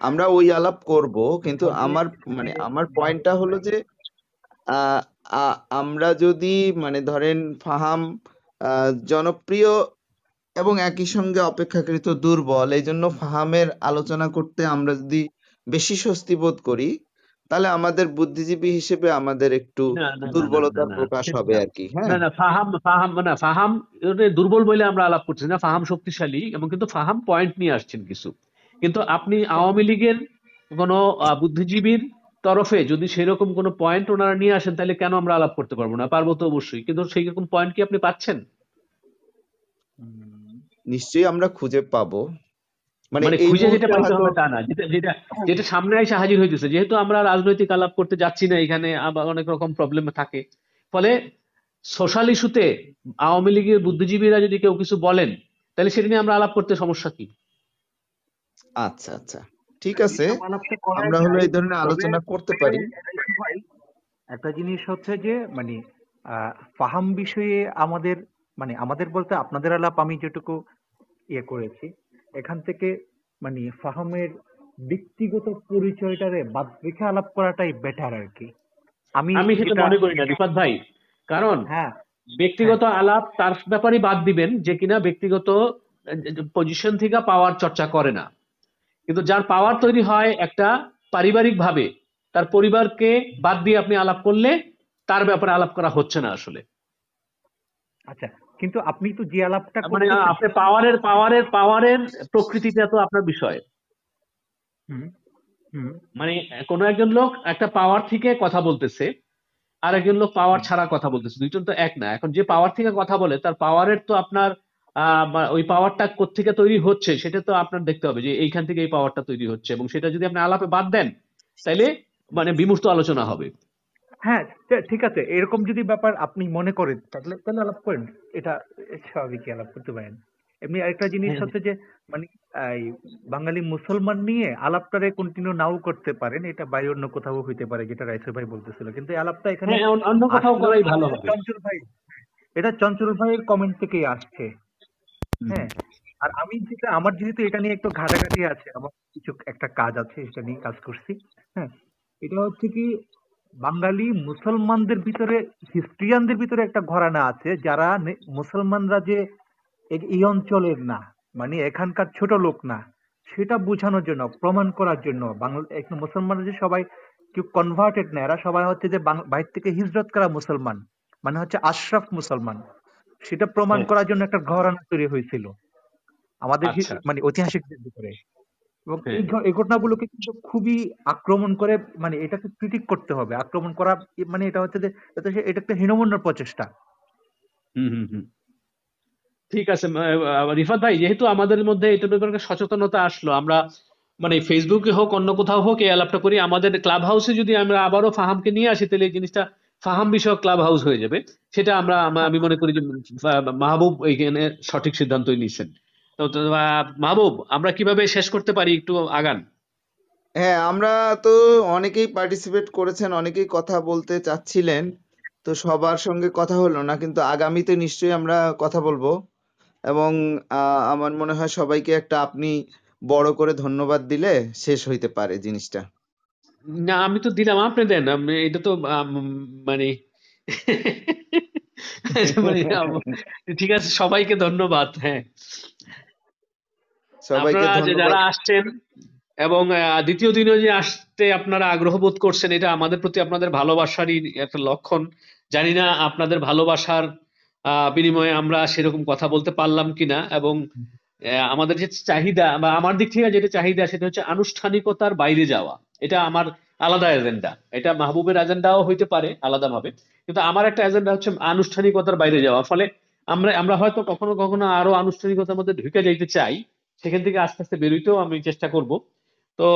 আমরা ওই আলাপ করব কিন্তু আমার মানে আমার পয়েন্টটা হলো যে আহ, আমরা যদি মানে ধরেন ফাহাম আহ, জনপ্রিয় এবং একই সঙ্গে অপেক্ষাকৃত দুর্বল। এই জন্য ফাহামের আলোচনা করতে আমরা যদি বেশি স্বস্তি বোধ করি তাহলে আমাদের বুদ্ধিজীবী হিসেবে আমাদের একটু না প্রকাশ হবে আর কি হ্যাঁ? না ফাহাম ফাহাম না ফাহাম দুর্বল বলে আমরা আলাপ করছি না। ফাহাম শক্তিশালী এবং কিন্তু ফাহাম পয়েন্ট নিয়ে আসছেন কিছু। কিন্তু আপনি আওয়ামী লীগের কোনো বুদ্ধিজীবীর তরফে যদি সেরকম কোনো পয়েন্ট ওনারা নিয়ে আসেন তাহলে কেন আমরা আলাপ করতে পারব না? পারব তো অবশ্যই। কিন্তু সেই রকম পয়েন্ট কি আপনি পাচ্ছেন? নিশ্চয়ই আমরা খুঁজে পাবো। মানে মানে খুঁজে যেটা পাইতে হবে তা না। যেটা যেটা যেটা সামনে এসে হাজির হইতেছে। যেহেতু আমরা রাজনৈতিক আলাপ করতে যাচ্ছি না এখানে আবার অনেক রকম প্রবলেম থাকে। ফলে সোশ্যাল ইস্যুতে আওয়ামী লীগের বুদ্ধিজীবীরা যদি কেউ কিছু বলেন তাহলে সেটা নিয়ে আমরা আলাপ করতে সমস্যা কি? আচ্ছা আচ্ছা। ঠিক আছে। আমরা হলো এই ধরনের আলোচনা করতে পারি। একটা জিনিস হচ্ছে যে মানে আহ, ফাহাম বিষয়ে আমাদের মানে আমাদের বলতে আপনাদের আলাপ আমি যেটুকু ইয়ে করেছি। এখান থেকে মানে ফাহামের ব্যক্তিগত পরিচয়টারে বাদ রেখে আলাপ করাটাই বেটার আর কি আমি আমি সেটা মনে করি না রিফাত ভাই। কারণ হ্যাঁ। ব্যক্তিগত আলাপ তার ব্যাপারে বাদ দিবেন যে কিনা ব্যক্তিগত পজিশন থেকে পাওয়ার চর্চা করে না। কিন্তু যার পাওয়ার তৈরি হয় একটা পারিবারিক ভাবে তার পরিবারকে বাদ দিয়ে আপনি আলাপ করলে তার ব্যাপারে আলাপ করা হচ্ছে না আসলে। আচ্ছা কিন্তু আপনি তো যে আলাপটা মানে আপনি পাওয়ারের পাওয়ারের পাওয়ারের প্রকৃতিটা তো আপনার বিষয়। মানে কোনো একজন লোক একটা পাওয়ার থেকে কথা বলতেছে আর একজন লোক পাওয়ার ছাড়া কথা বলতেছে। দুইজন তো এক না। এখন যে পাওয়ার থেকে কথা বলে তার পাওয়ারের তো আপনার আহ, ওই পাওয়ারটা কোত্থেকে তৈরি হচ্ছে সেটা তো আপনার দেখতে হবে যে এইখান থেকে এই পাওয়ারটা তৈরি হচ্ছে। এবং সেটা যদি আপনি আলাপে বাদ দেন তাইলে মানে বিমূর্ত আলোচনা হবে। হ্যাঁ ঠিক আছে। এরকম যদি ব্যাপার আপনি মনে করেন তাহলে তাহলে আলাপ করেন। এটা স্বাভাবিকই আলাপ করতে পারেন। এমনি আরেকটা জিনিস হ্যাঁ হচ্ছে যে মানে এই বাঙালি মুসলমান নিয়ে আলাপটারে কন্টিনিউ নাও করতে পারেন। এটা বাইরে অন্য কোথাও হইতে পারে যেটা রাইসুল ভাই বলতেছিল। কিন্তু আলাপটা এখানে হ্যাঁ অন্য কোথাও করাই ভালো হবে। চঞ্চল ভাই এটা চঞ্চল ভাইয়ের কমেন্ট থেকেই আসছে। হ্যাঁ আর আমি যেটা আমার যেহেতু এটা নিয়ে একটু ঘাটাঘাটি আছে আমার কিছু একটা কাজ আছে সেটা নিয়ে কাজ করছি। হ্যাঁ এটা হচ্ছে কি বাঙালি মুসলমানদের ভিতরে খ্রিস্টিয়ানদের ভিতরে একটা ঘরানা আছে যারা মুসলমানরা যে এই অঞ্চলের না মানে এখানকার ছোট লোক না সেটা বোঝানোর জন্য প্রমাণ করার জন্য বাংলা মুসলমানরা যে সবাই কেউ কনভার্টেড না এরা সবাই হচ্ছে যে বাইরে থেকে হিজরত করা মুসলমান মানে হচ্ছে আশরাফ মুসলমান সেটা প্রমাণ হ্যাঁ। করার জন্য একটা ঘরানা তৈরি হয়েছিল। আমাদের আচ্ছা। মানে ঐতিহাসিকদের ভিতরে। এবং এই ঘটনাগুলোকে কিন্তু খুবই আক্রমণ করে মানে এটাকে ক্রিটিক করতে হবে। আক্রমণ করা মানে এটা হচ্ছে যে এটা একটা হীনমন্যর প্রচেষ্টা। হুম হুম হুম। ঠিক আছে রিফাত ভাই যেহেতু আমাদের মধ্যে এটার ব্যাপারে সচেতনতা আসলো আমরা মানে ফেসবুকে হোক অন্য কোথাও হোক এই আলাপটা করি আমাদের ক্লাব হাউসে যদি আমরা আবারও ফাহামকে নিয়ে আসি তাহলে এই জিনিসটা ফাহাম বিষয়ক ক্লাব হাউস হয়ে যাবে। সেটা আমরা আমরা- আমি মনে করি যে মাহবুব এইখানে সঠিক সিদ্ধান্তই নিয়েছেন তো মাহবুব আমরা কীভাবে শেষ করতে পারি? একটু আগান। হ্যাঁ আমরা তো অনেকেই পার্টিসিপেট করেছেন অনেকেই কথা বলতে চাচ্ছিলেন। তো সবার সঙ্গে কথা হলো না কিন্তু আগামীতে নিশ্চয়ই আমরা কথা বলব। এবং আহ, আমার মনে হয় সবাইকে একটা আপনি বড় করে ধন্যবাদ দিলে শেষ হইতে পারে জিনিসটা। না আমি তো দিলাম আপনি দেন। এটা তো মানে মানে ঠিক আছে সবাইকে ধন্যবাদ হ্যাঁ। সবাইকে যারা আসছেন এবং দ্বিতীয় দিনও যে আসতে আপনারা আগ্রহ বোধ করছেন এটা আমাদের প্রতি আপনাদের ভালোবাসারই একটা লক্ষণ। জানি না আপনাদের ভালোবাসার বিনিময়ে আমরা সেরকম কথা বলতে পারলাম কিনা এবং আমাদের যে চাহিদা বা আমার দিক থেকে যেটা চাহিদা সেটা হচ্ছে আনুষ্ঠানিকতার বাইরে যাওয়া। এটা আমার আলাদা এজেন্ডা এটা মাহবুবের এজেন্ডাও হইতে পারে আলাদাভাবে। কিন্তু আমার একটা এজেন্ডা হচ্ছে আনুষ্ঠানিকতার বাইরে যাওয়া। ফলে আমরা আমরা হয়তো কখনো কখনো আরও আনুষ্ঠানিকতার মধ্যে ঢুকে যাইতে চাই। সেখান থেকে আস্তে আস্তে বেরোইতেও আমি চেষ্টা করব। তো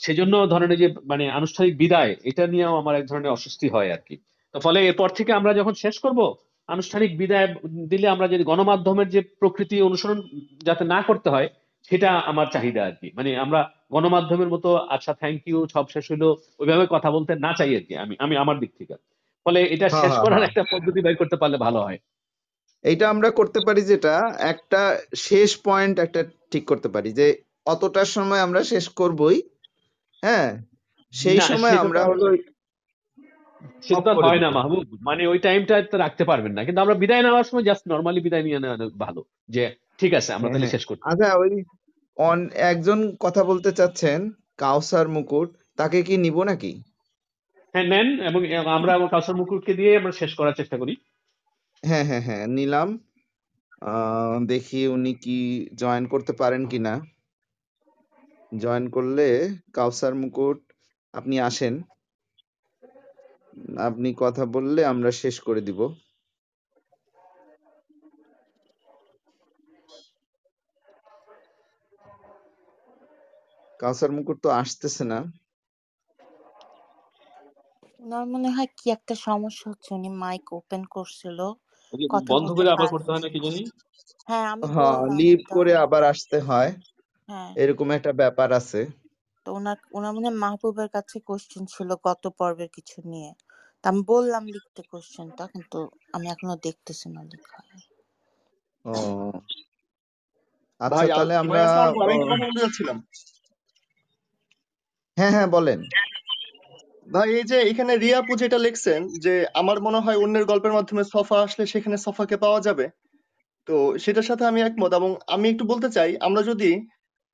সেজন্য ধরেন এই যে মানে আনুষ্ঠানিক বিদায় এটা নিয়েও আমার এক ধরনের অস্বস্তি হয় আর কি। তো ফলে এরপর থেকে আমরা যখন শেষ করব আনুষ্ঠানিক বিদায় দিলে আমরা যে গণমাধ্যমের যে প্রকৃতি অনুসরণ যাতে না করতে হয় সেটা আমার চাহিদা আর কি। মানে আমরা গণমাধ্যমের মতো আচ্ছা থ্যাংক ইউ সব শেষ হলো ওইভাবে কথা বলতে না চাই আর কি আমি আমি আমার দিক থেকে। ফলে এটা হ্যাঁ শেষ হ্যাঁ করার হ্যাঁ। একটা পদ্ধতি বের করতে পারলে ভালো হয়। এইটা আমরা করতে পারি যেটা একটা শেষ পয়েন্ট একটা ঠিক করতে পারি যে অতটার সময় আমরা শেষ করবই হ্যাঁ? সেই সময় আমরা হলো সেটা হয় না মাহবুব। মানে ওই টাইমটা তো রাখতে পারবেন না। কিন্তু আমরা বিদায় নেওয়ার সময় জাস্ট নর্মালি বিদায় নিয়ে নেওয়া ভালো। যে ঠিক আছে আমরা হ্যাঁ তাহলে হ্যাঁ শেষ করছি। আচ্ছা ওই অন একজন কথা বলতে চাচ্ছেন কাউসার মুকুট তাকে কি নিব নাকি? হ্যাঁ নেন এবং আমরা কাউসার মুকুটকে দিয়ে আমরা শেষ করার চেষ্টা করি। হ্যাঁ হ্যাঁ হ্যাঁ নিলাম। দেখি উনি কি জয়েন করতে পারেন কিনা। জয়েন করলে কাউসার মুকুট আপনি আসেন। আপনি কথা বললে আমরা শেষ করে দিব। কাউসার মুকুট তো আসতেছে না। ওনার মনে হয় কি একটা সমস্যা হচ্ছে, উনি মাইক ওপেন করছিল। কথা বন্ধ বলতে করে আবার করতে হয় না কি জানি হ্যাঁ আমি হ্যাঁ বললাম লিভ করে আবার আসতে হয়। হ্যাঁ। এরকম একটা ব্যাপার আছে। তো ওনার ওনার মনে মাহবুবের কাছে কোশ্চেন ছিল গত পর্বের কিছু নিয়ে। তা আমি বললাম লিখতে কোশ্চেনটা কিন্তু আমি এখনও দেখতেছি না লেখা। ও। আচ্ছা ভাই তাহলে ভাই আমরা আসসালামু আমি একটা কথা বলতে চাচ্ছিলাম হ্যাঁ হ্যাঁ বলেন। ভাই, এই যে এখানে রিয়া আপু যেটা লিখছেন যে, আমার মনে হয় অন্যের গল্পের মাধ্যমে সফা আসলে সেখানে সফাকে পাওয়া যাবে। তো সেটার সাথে আমি একমত এবং আমি একটু বলতে চাই, আমরা যদি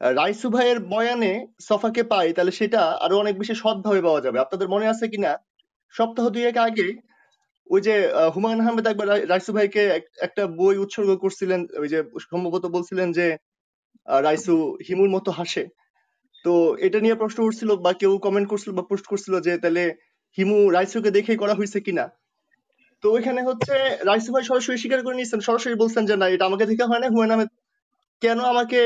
রাইসু ভাইয়ের বয়ানে সফাকে পাই, তাহলে সেটা আরও অনেক বেশি সৎভাবে পাওয়া যাবে। আপনাদের মনে আছে কিনা? সপ্তাহ দুয়েক আগে ওই যে হুমায়ুন আহমেদ একবার রাইসু ভাইকে একটা বই উৎসর্গ করছিলেন, ওই যে সম্ভবত বলছিলেন যে রাইসু হিমুর মতো হাসে। তো এটা নিয়ে প্রশ্ন উঠছিল বা কেউ কমেন্ট করছিল বা পোস্ট করছিল যে তাহলে হিমু রাইসুকে দেখেই করা হয়েছে কিনা? তো ওইখানে হচ্ছে রাইসু ভাই সরাসরি স্বীকার করে নিয়েছেন, সরাসরি বলছেন যে না, এটা আমাকে দেখে হয় না, হুমায়ুন আহমেদ কেন আমাকে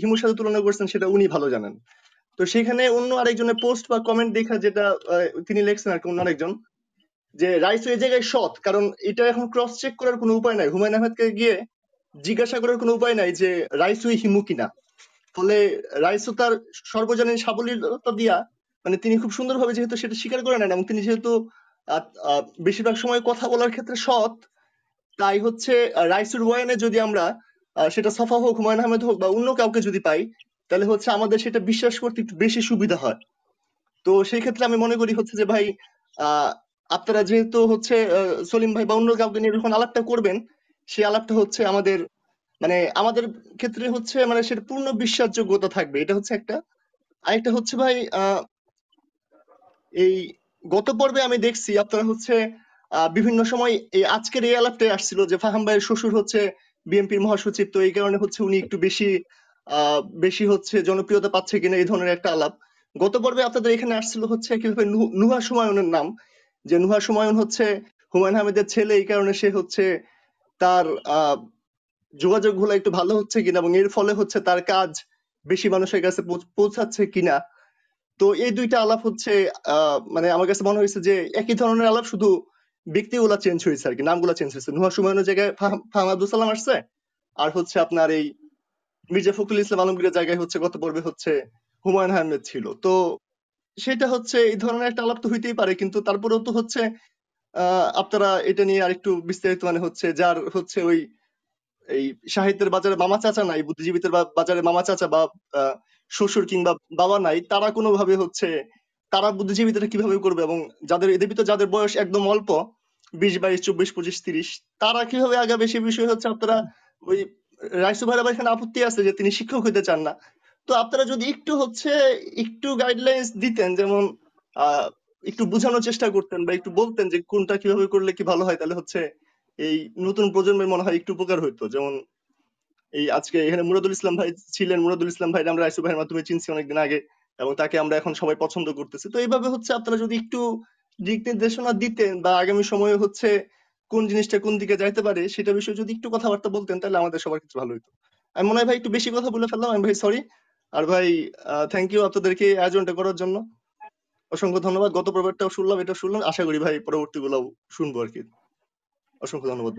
হিমুর সাথে তুলনা করছেন সেটা উনি ভালো জানেন। তো সেখানে অন্য আরেকজনের পোস্ট বা কমেন্ট দেখা যেটা তিনি লিখছেন আর কি, অন্য আরেকজন, যে রাইসু এই জায়গায় সৎ, কারণ এটা এখন ক্রস চেক করার কোনো উপায় নাই। হুমায়ুন আহমেদকে গিয়ে জিজ্ঞাসা করার কোনো উপায় নাই যে রাইসুই হিমু কিনা। ফলে রাইসু তার সর্বজনীন সাবলীলতা দিয়া মানে তিনি খুব সুন্দরভাবে যেহেতু সেটা স্বীকার করে নেন এবং তিনি যেহেতু বেশিরভাগ সময় কথা বলার ক্ষেত্রে সৎ, তাই হচ্ছে রাইসুর বয়ানে যদি আমরা সেটা সফা হোক, হুমায়ুন আহমেদ হোক বা অন্য কাউকে যদি পাই, তাহলে হচ্ছে আমাদের সেটা বিশ্বাস করতে একটু বেশি সুবিধা হয়। তো সেই ক্ষেত্রে আমি মনে করি হচ্ছে যে ভাই আপনারা যেহেতু হচ্ছে সলিম ভাই বা অন্য কাউকে নিয়ে যখন আলাপটা করবেন সেই আলাপটা হচ্ছে আমাদের মানে আমাদের ক্ষেত্রে হচ্ছে মানে সেটা পূর্ণ বিশ্বাসযোগ্যতা থাকবে। এটা হচ্ছে একটা। আরেকটা হচ্ছে ভাই আহ এই গত পর্বে আমি দেখছি আপনারা হচ্ছে বিভিন্ন সময় এই আজকের এই আলাপটাই আসছিল যে ফাহাম ভাইয়ের শ্বশুর হচ্ছে বিএনপির মহাসচিব। তো এই কারণে হচ্ছে উনি একটু বেশি আহ বেশি হচ্ছে জনপ্রিয়তা পাচ্ছে কিনা এই ধরনের একটা আলাপ। গত পর্বে আপনাদের এখানে আসছিল হচ্ছে কীভাবে নুহা সুমায়ুনের নাম। যে নুহা সুমায়ুন হচ্ছে হুমায়ুন আহমেদের ছেলে, এই কারণে সে হচ্ছে তার যোগাযোগগুলো একটু ভালো হচ্ছে কিনা এবং এর ফলে হচ্ছে তার কাজ বেশি মানুষের কাছে পৌঁছাচ্ছে কিনা। তো এই দুইটা আলাপ হচ্ছে মানে আমার কাছে মনে হয়েছে যে একই ধরনের আলাপ শুধু ব্যক্তিগুলা চেঞ্জ হয়েছে আর কি, নামগুলা চেঞ্জ হয়েছে। নুহা সুমায়ুনের জায়গায় ফাহাম আব্দুল সালাম আসছে, আর হচ্ছে আপনার এই মির্জা ফখরুল ইসলাম আলমগীরের জায়গায় হচ্ছে গত পর্বে হচ্ছে হুমায়ুন আহমেদ ছিল। তো সেটা হচ্ছে এই ধরনের একটা আলাপ তো হইতেই পারে, কিন্তু তারপরেও তো হচ্ছে আপনারা এটা নিয়ে আরেকটু বিস্তারিত মানে হচ্ছে যার হচ্ছে ওই এই সাহিত্যের বাজারে মামা চাচা নাই, বুদ্ধিজীবীদের বাজারে মামা চাচা বা শ্বশুর কিংবা বাবা নাই, তারা কোনোভাবে হচ্ছে, তারা বুদ্ধিজীবীদের কীভাবে করবে এবং যাদের, এদের ভিতর যাদের বয়স একদম অল্প, বিশ, বাইশ, চব্বিশ, পঁচিশ, তিরিশ, তারা কীভাবে আগাবে সে বিষয়ে হচ্ছে আপনারা ওই রাইসু ভাইয়ের এখানে আপত্তি আছে যে তিনি শিক্ষক হইতে চান না। তো আপনারা যদি একটু হচ্ছে, একটু গাইডলাইন্স দিতেন, যেমন, আহ, একটু বোঝানোর চেষ্টা করতেন বা একটু বলতেন যে কোনটা কীভাবে করলে কি ভালো হয়, তাহলে হচ্ছে এই নতুন প্রজন্মের মনে হয় একটু উপকার হইতো। যেমন এই আজকে এখানে মুরাদুল ইসলাম ভাই ছিলেন, মুরাদুল ইসলাম ভাই আমরা রাইসু ভাইয়ের মাধ্যমে চিনছি অনেকদিন আগে এবং তাকে আমরা এখন সবাই পছন্দ করতেছি। তো এইভাবে হচ্ছে আপনারা যদি একটু দিক নির্দেশনা দিতেন বা আগামী সময়ে হচ্ছে কোন জিনিসটা কোন দিকে যাইতে পারে সেটা বিষয়ে যদি একটু কথাবার্তা বলতেন তাহলে আমাদের সবার ক্ষেত্রে ভালো হতো আমি মনে হয় ভাই একটু বেশি কথা বলে ফেললাম, আমি ভাই সরি আর ভাই থ্যাংক ইউ আপনাদেরকে আয়োজনটা করার জন্য। অসংখ্য ধন্যবাদ, গত পর্বটাও শুনলাম এটা শুনলাম। আশা করি ভাই পরবর্তী গুলো শুনব আর কি। অসংখ্য ধন্যবাদ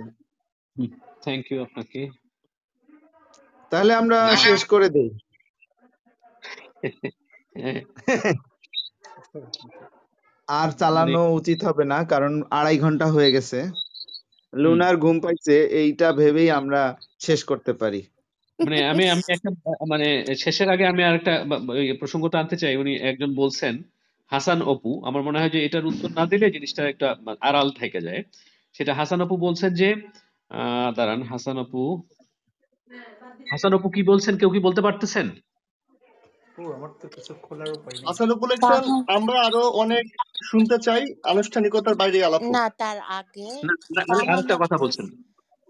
থ্যাংক ইউ আপনাকে। তাহলে আমরা শেষ করে দেই। হ্যাঁ, আর চালানো উচিত হবে না কারণ আড়াই ঘণ্টা হয়ে গেছে। লুনার ঘুম পাইছে এইটা ভেবেই আমরা শেষ করতে পারি। মানে আমি আমি একটা মানে শেষের আগে আমি আরেকটা প্রসঙ্গটা আনতে চাই। উনি একজন বলছেন হাসান অপু আমার মনে হয় যে এটার উত্তর না দিলে জিনিসটা একটা আড়াল থেকে যায়। সেটা হাসান অপু বলছেন যে দাঁড়ান হাসান অপু হাসান অপু কি বলছেন? কেউ কি বলতে পারতেছেন? ও আমার তো কিছু খোলার উপায় নেই। আসলে বলেছেন আমরা আরও অনেক শুনতে চাই আনুষ্ঠানিকতার বাইরে আলাপ না তার আগে না না, মানে ফাহাম আরেকটা কথা বলছেন।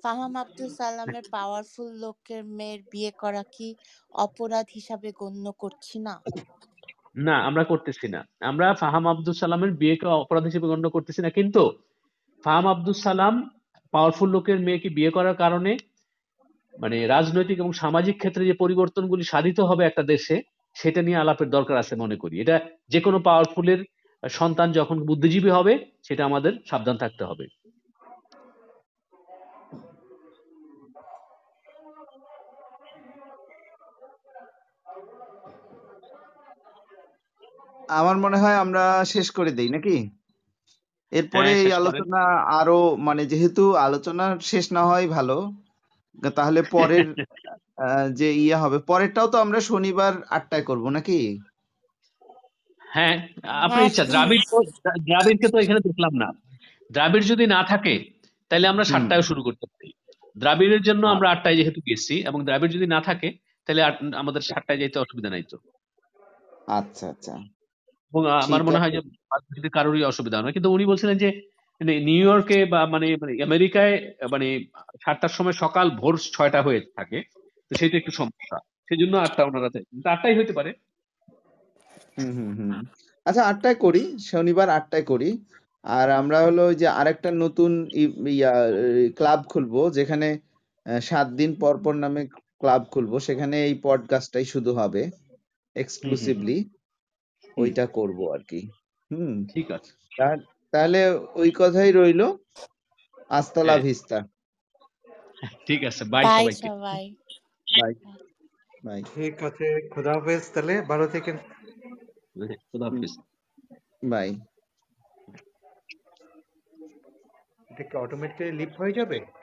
ফাহাম আব্দুল সালামের পাওয়ারফুল লোকের মেয়ের বিয়ে করা কি অপরাধ হিসাবে গণ্য করছি না? না আমরা করতেছি না। আমরা ফাহাম আব্দুল সালামের বিয়েকে অপরাধ হিসেবে গণ্য করতেছি না কিন্তু ফাহাম আব্দুল সালাম পাওয়ারফুল লোকের মেয়েকে বিয়ে করার কারণে মানে রাজনৈতিক এবং সামাজিক ক্ষেত্রে যে পরিবর্তনগুলি সাধিত হবে একটা দেশে, সেটা নিয়ে আলাপের দরকার আছে মনে করি। এটা যে কোনো পাওয়ারফুলের সন্তান যখন বুদ্ধিজীবী হবে, সেটা আমাদের সাবধান থাকতে হবে। আমার মনে হয় আমরা শেষ করে দেই, নাকি? এরপরে হ্যাঁ, এই আলোচনা আরও মানে যেহেতু আলোচনা শেষ না হয় ভালো তাহলে পরের যে ইয়ে হবে পরেরটাও তো আমরা শনিবার আটটায় করব নাকি? হ্যাঁ আপনার হ্যাঁ, ইচ্ছা দ্রাবিড় তো দ্রাবিড়কে তো এখানে দেখলাম না। দ্রাবিড় যদি না থাকে তাহলে আমরা সাতটায় শুরু করতে পারি। দ্রাবিড়ের জন্য আমরা আটটায় যেহেতু গেছি এবং দ্রাবিড় যদি না থাকে তাহলে আমাদের সাতটায় যেতে অসুবিধা নাই তো। আচ্ছা আচ্ছা। এবং আমার মনে হয় যে যদি কারোরই অসুবিধা হয় না। কিন্তু উনি বলছিলেন যে মানে নিউ ইয়র্কে বা মানে মানে আমেরিকায় মানে সাতটার সময় সকাল ভোর ছয়টা হয়ে থাকে। তো সেটা একটু সমস্যা। সেই জন্য আটটা ওনারা আটটাই হইতে পারে। আচ্ছা আটটায় করি। শনিবার আটটায় করি। আর আমরা হলো ওই যে আরেকটা নতুন ইয়া ক্লাব খুলবো যেখানে সাত দিন পর পর নামে ক্লাব খুলবো। সেখানে এই পডকাস্টটাই শুধু হবে এক্সক্লুসিভলি ওইটা করব আর কি হুম ঠিক আছে। তাহলে ওই কথাই রইল। আস্তালা হ্যাঁ। ভিস্তা। ঠিক আছে বাই সবাই। বাই বাই ঠিক আছে খোদা হাফেজ তাহলে ভালো থেকেন। খোদা হাফিজ। বাই এটা কি অটোমেটিক্যালি লিভ হয়ে যাবে?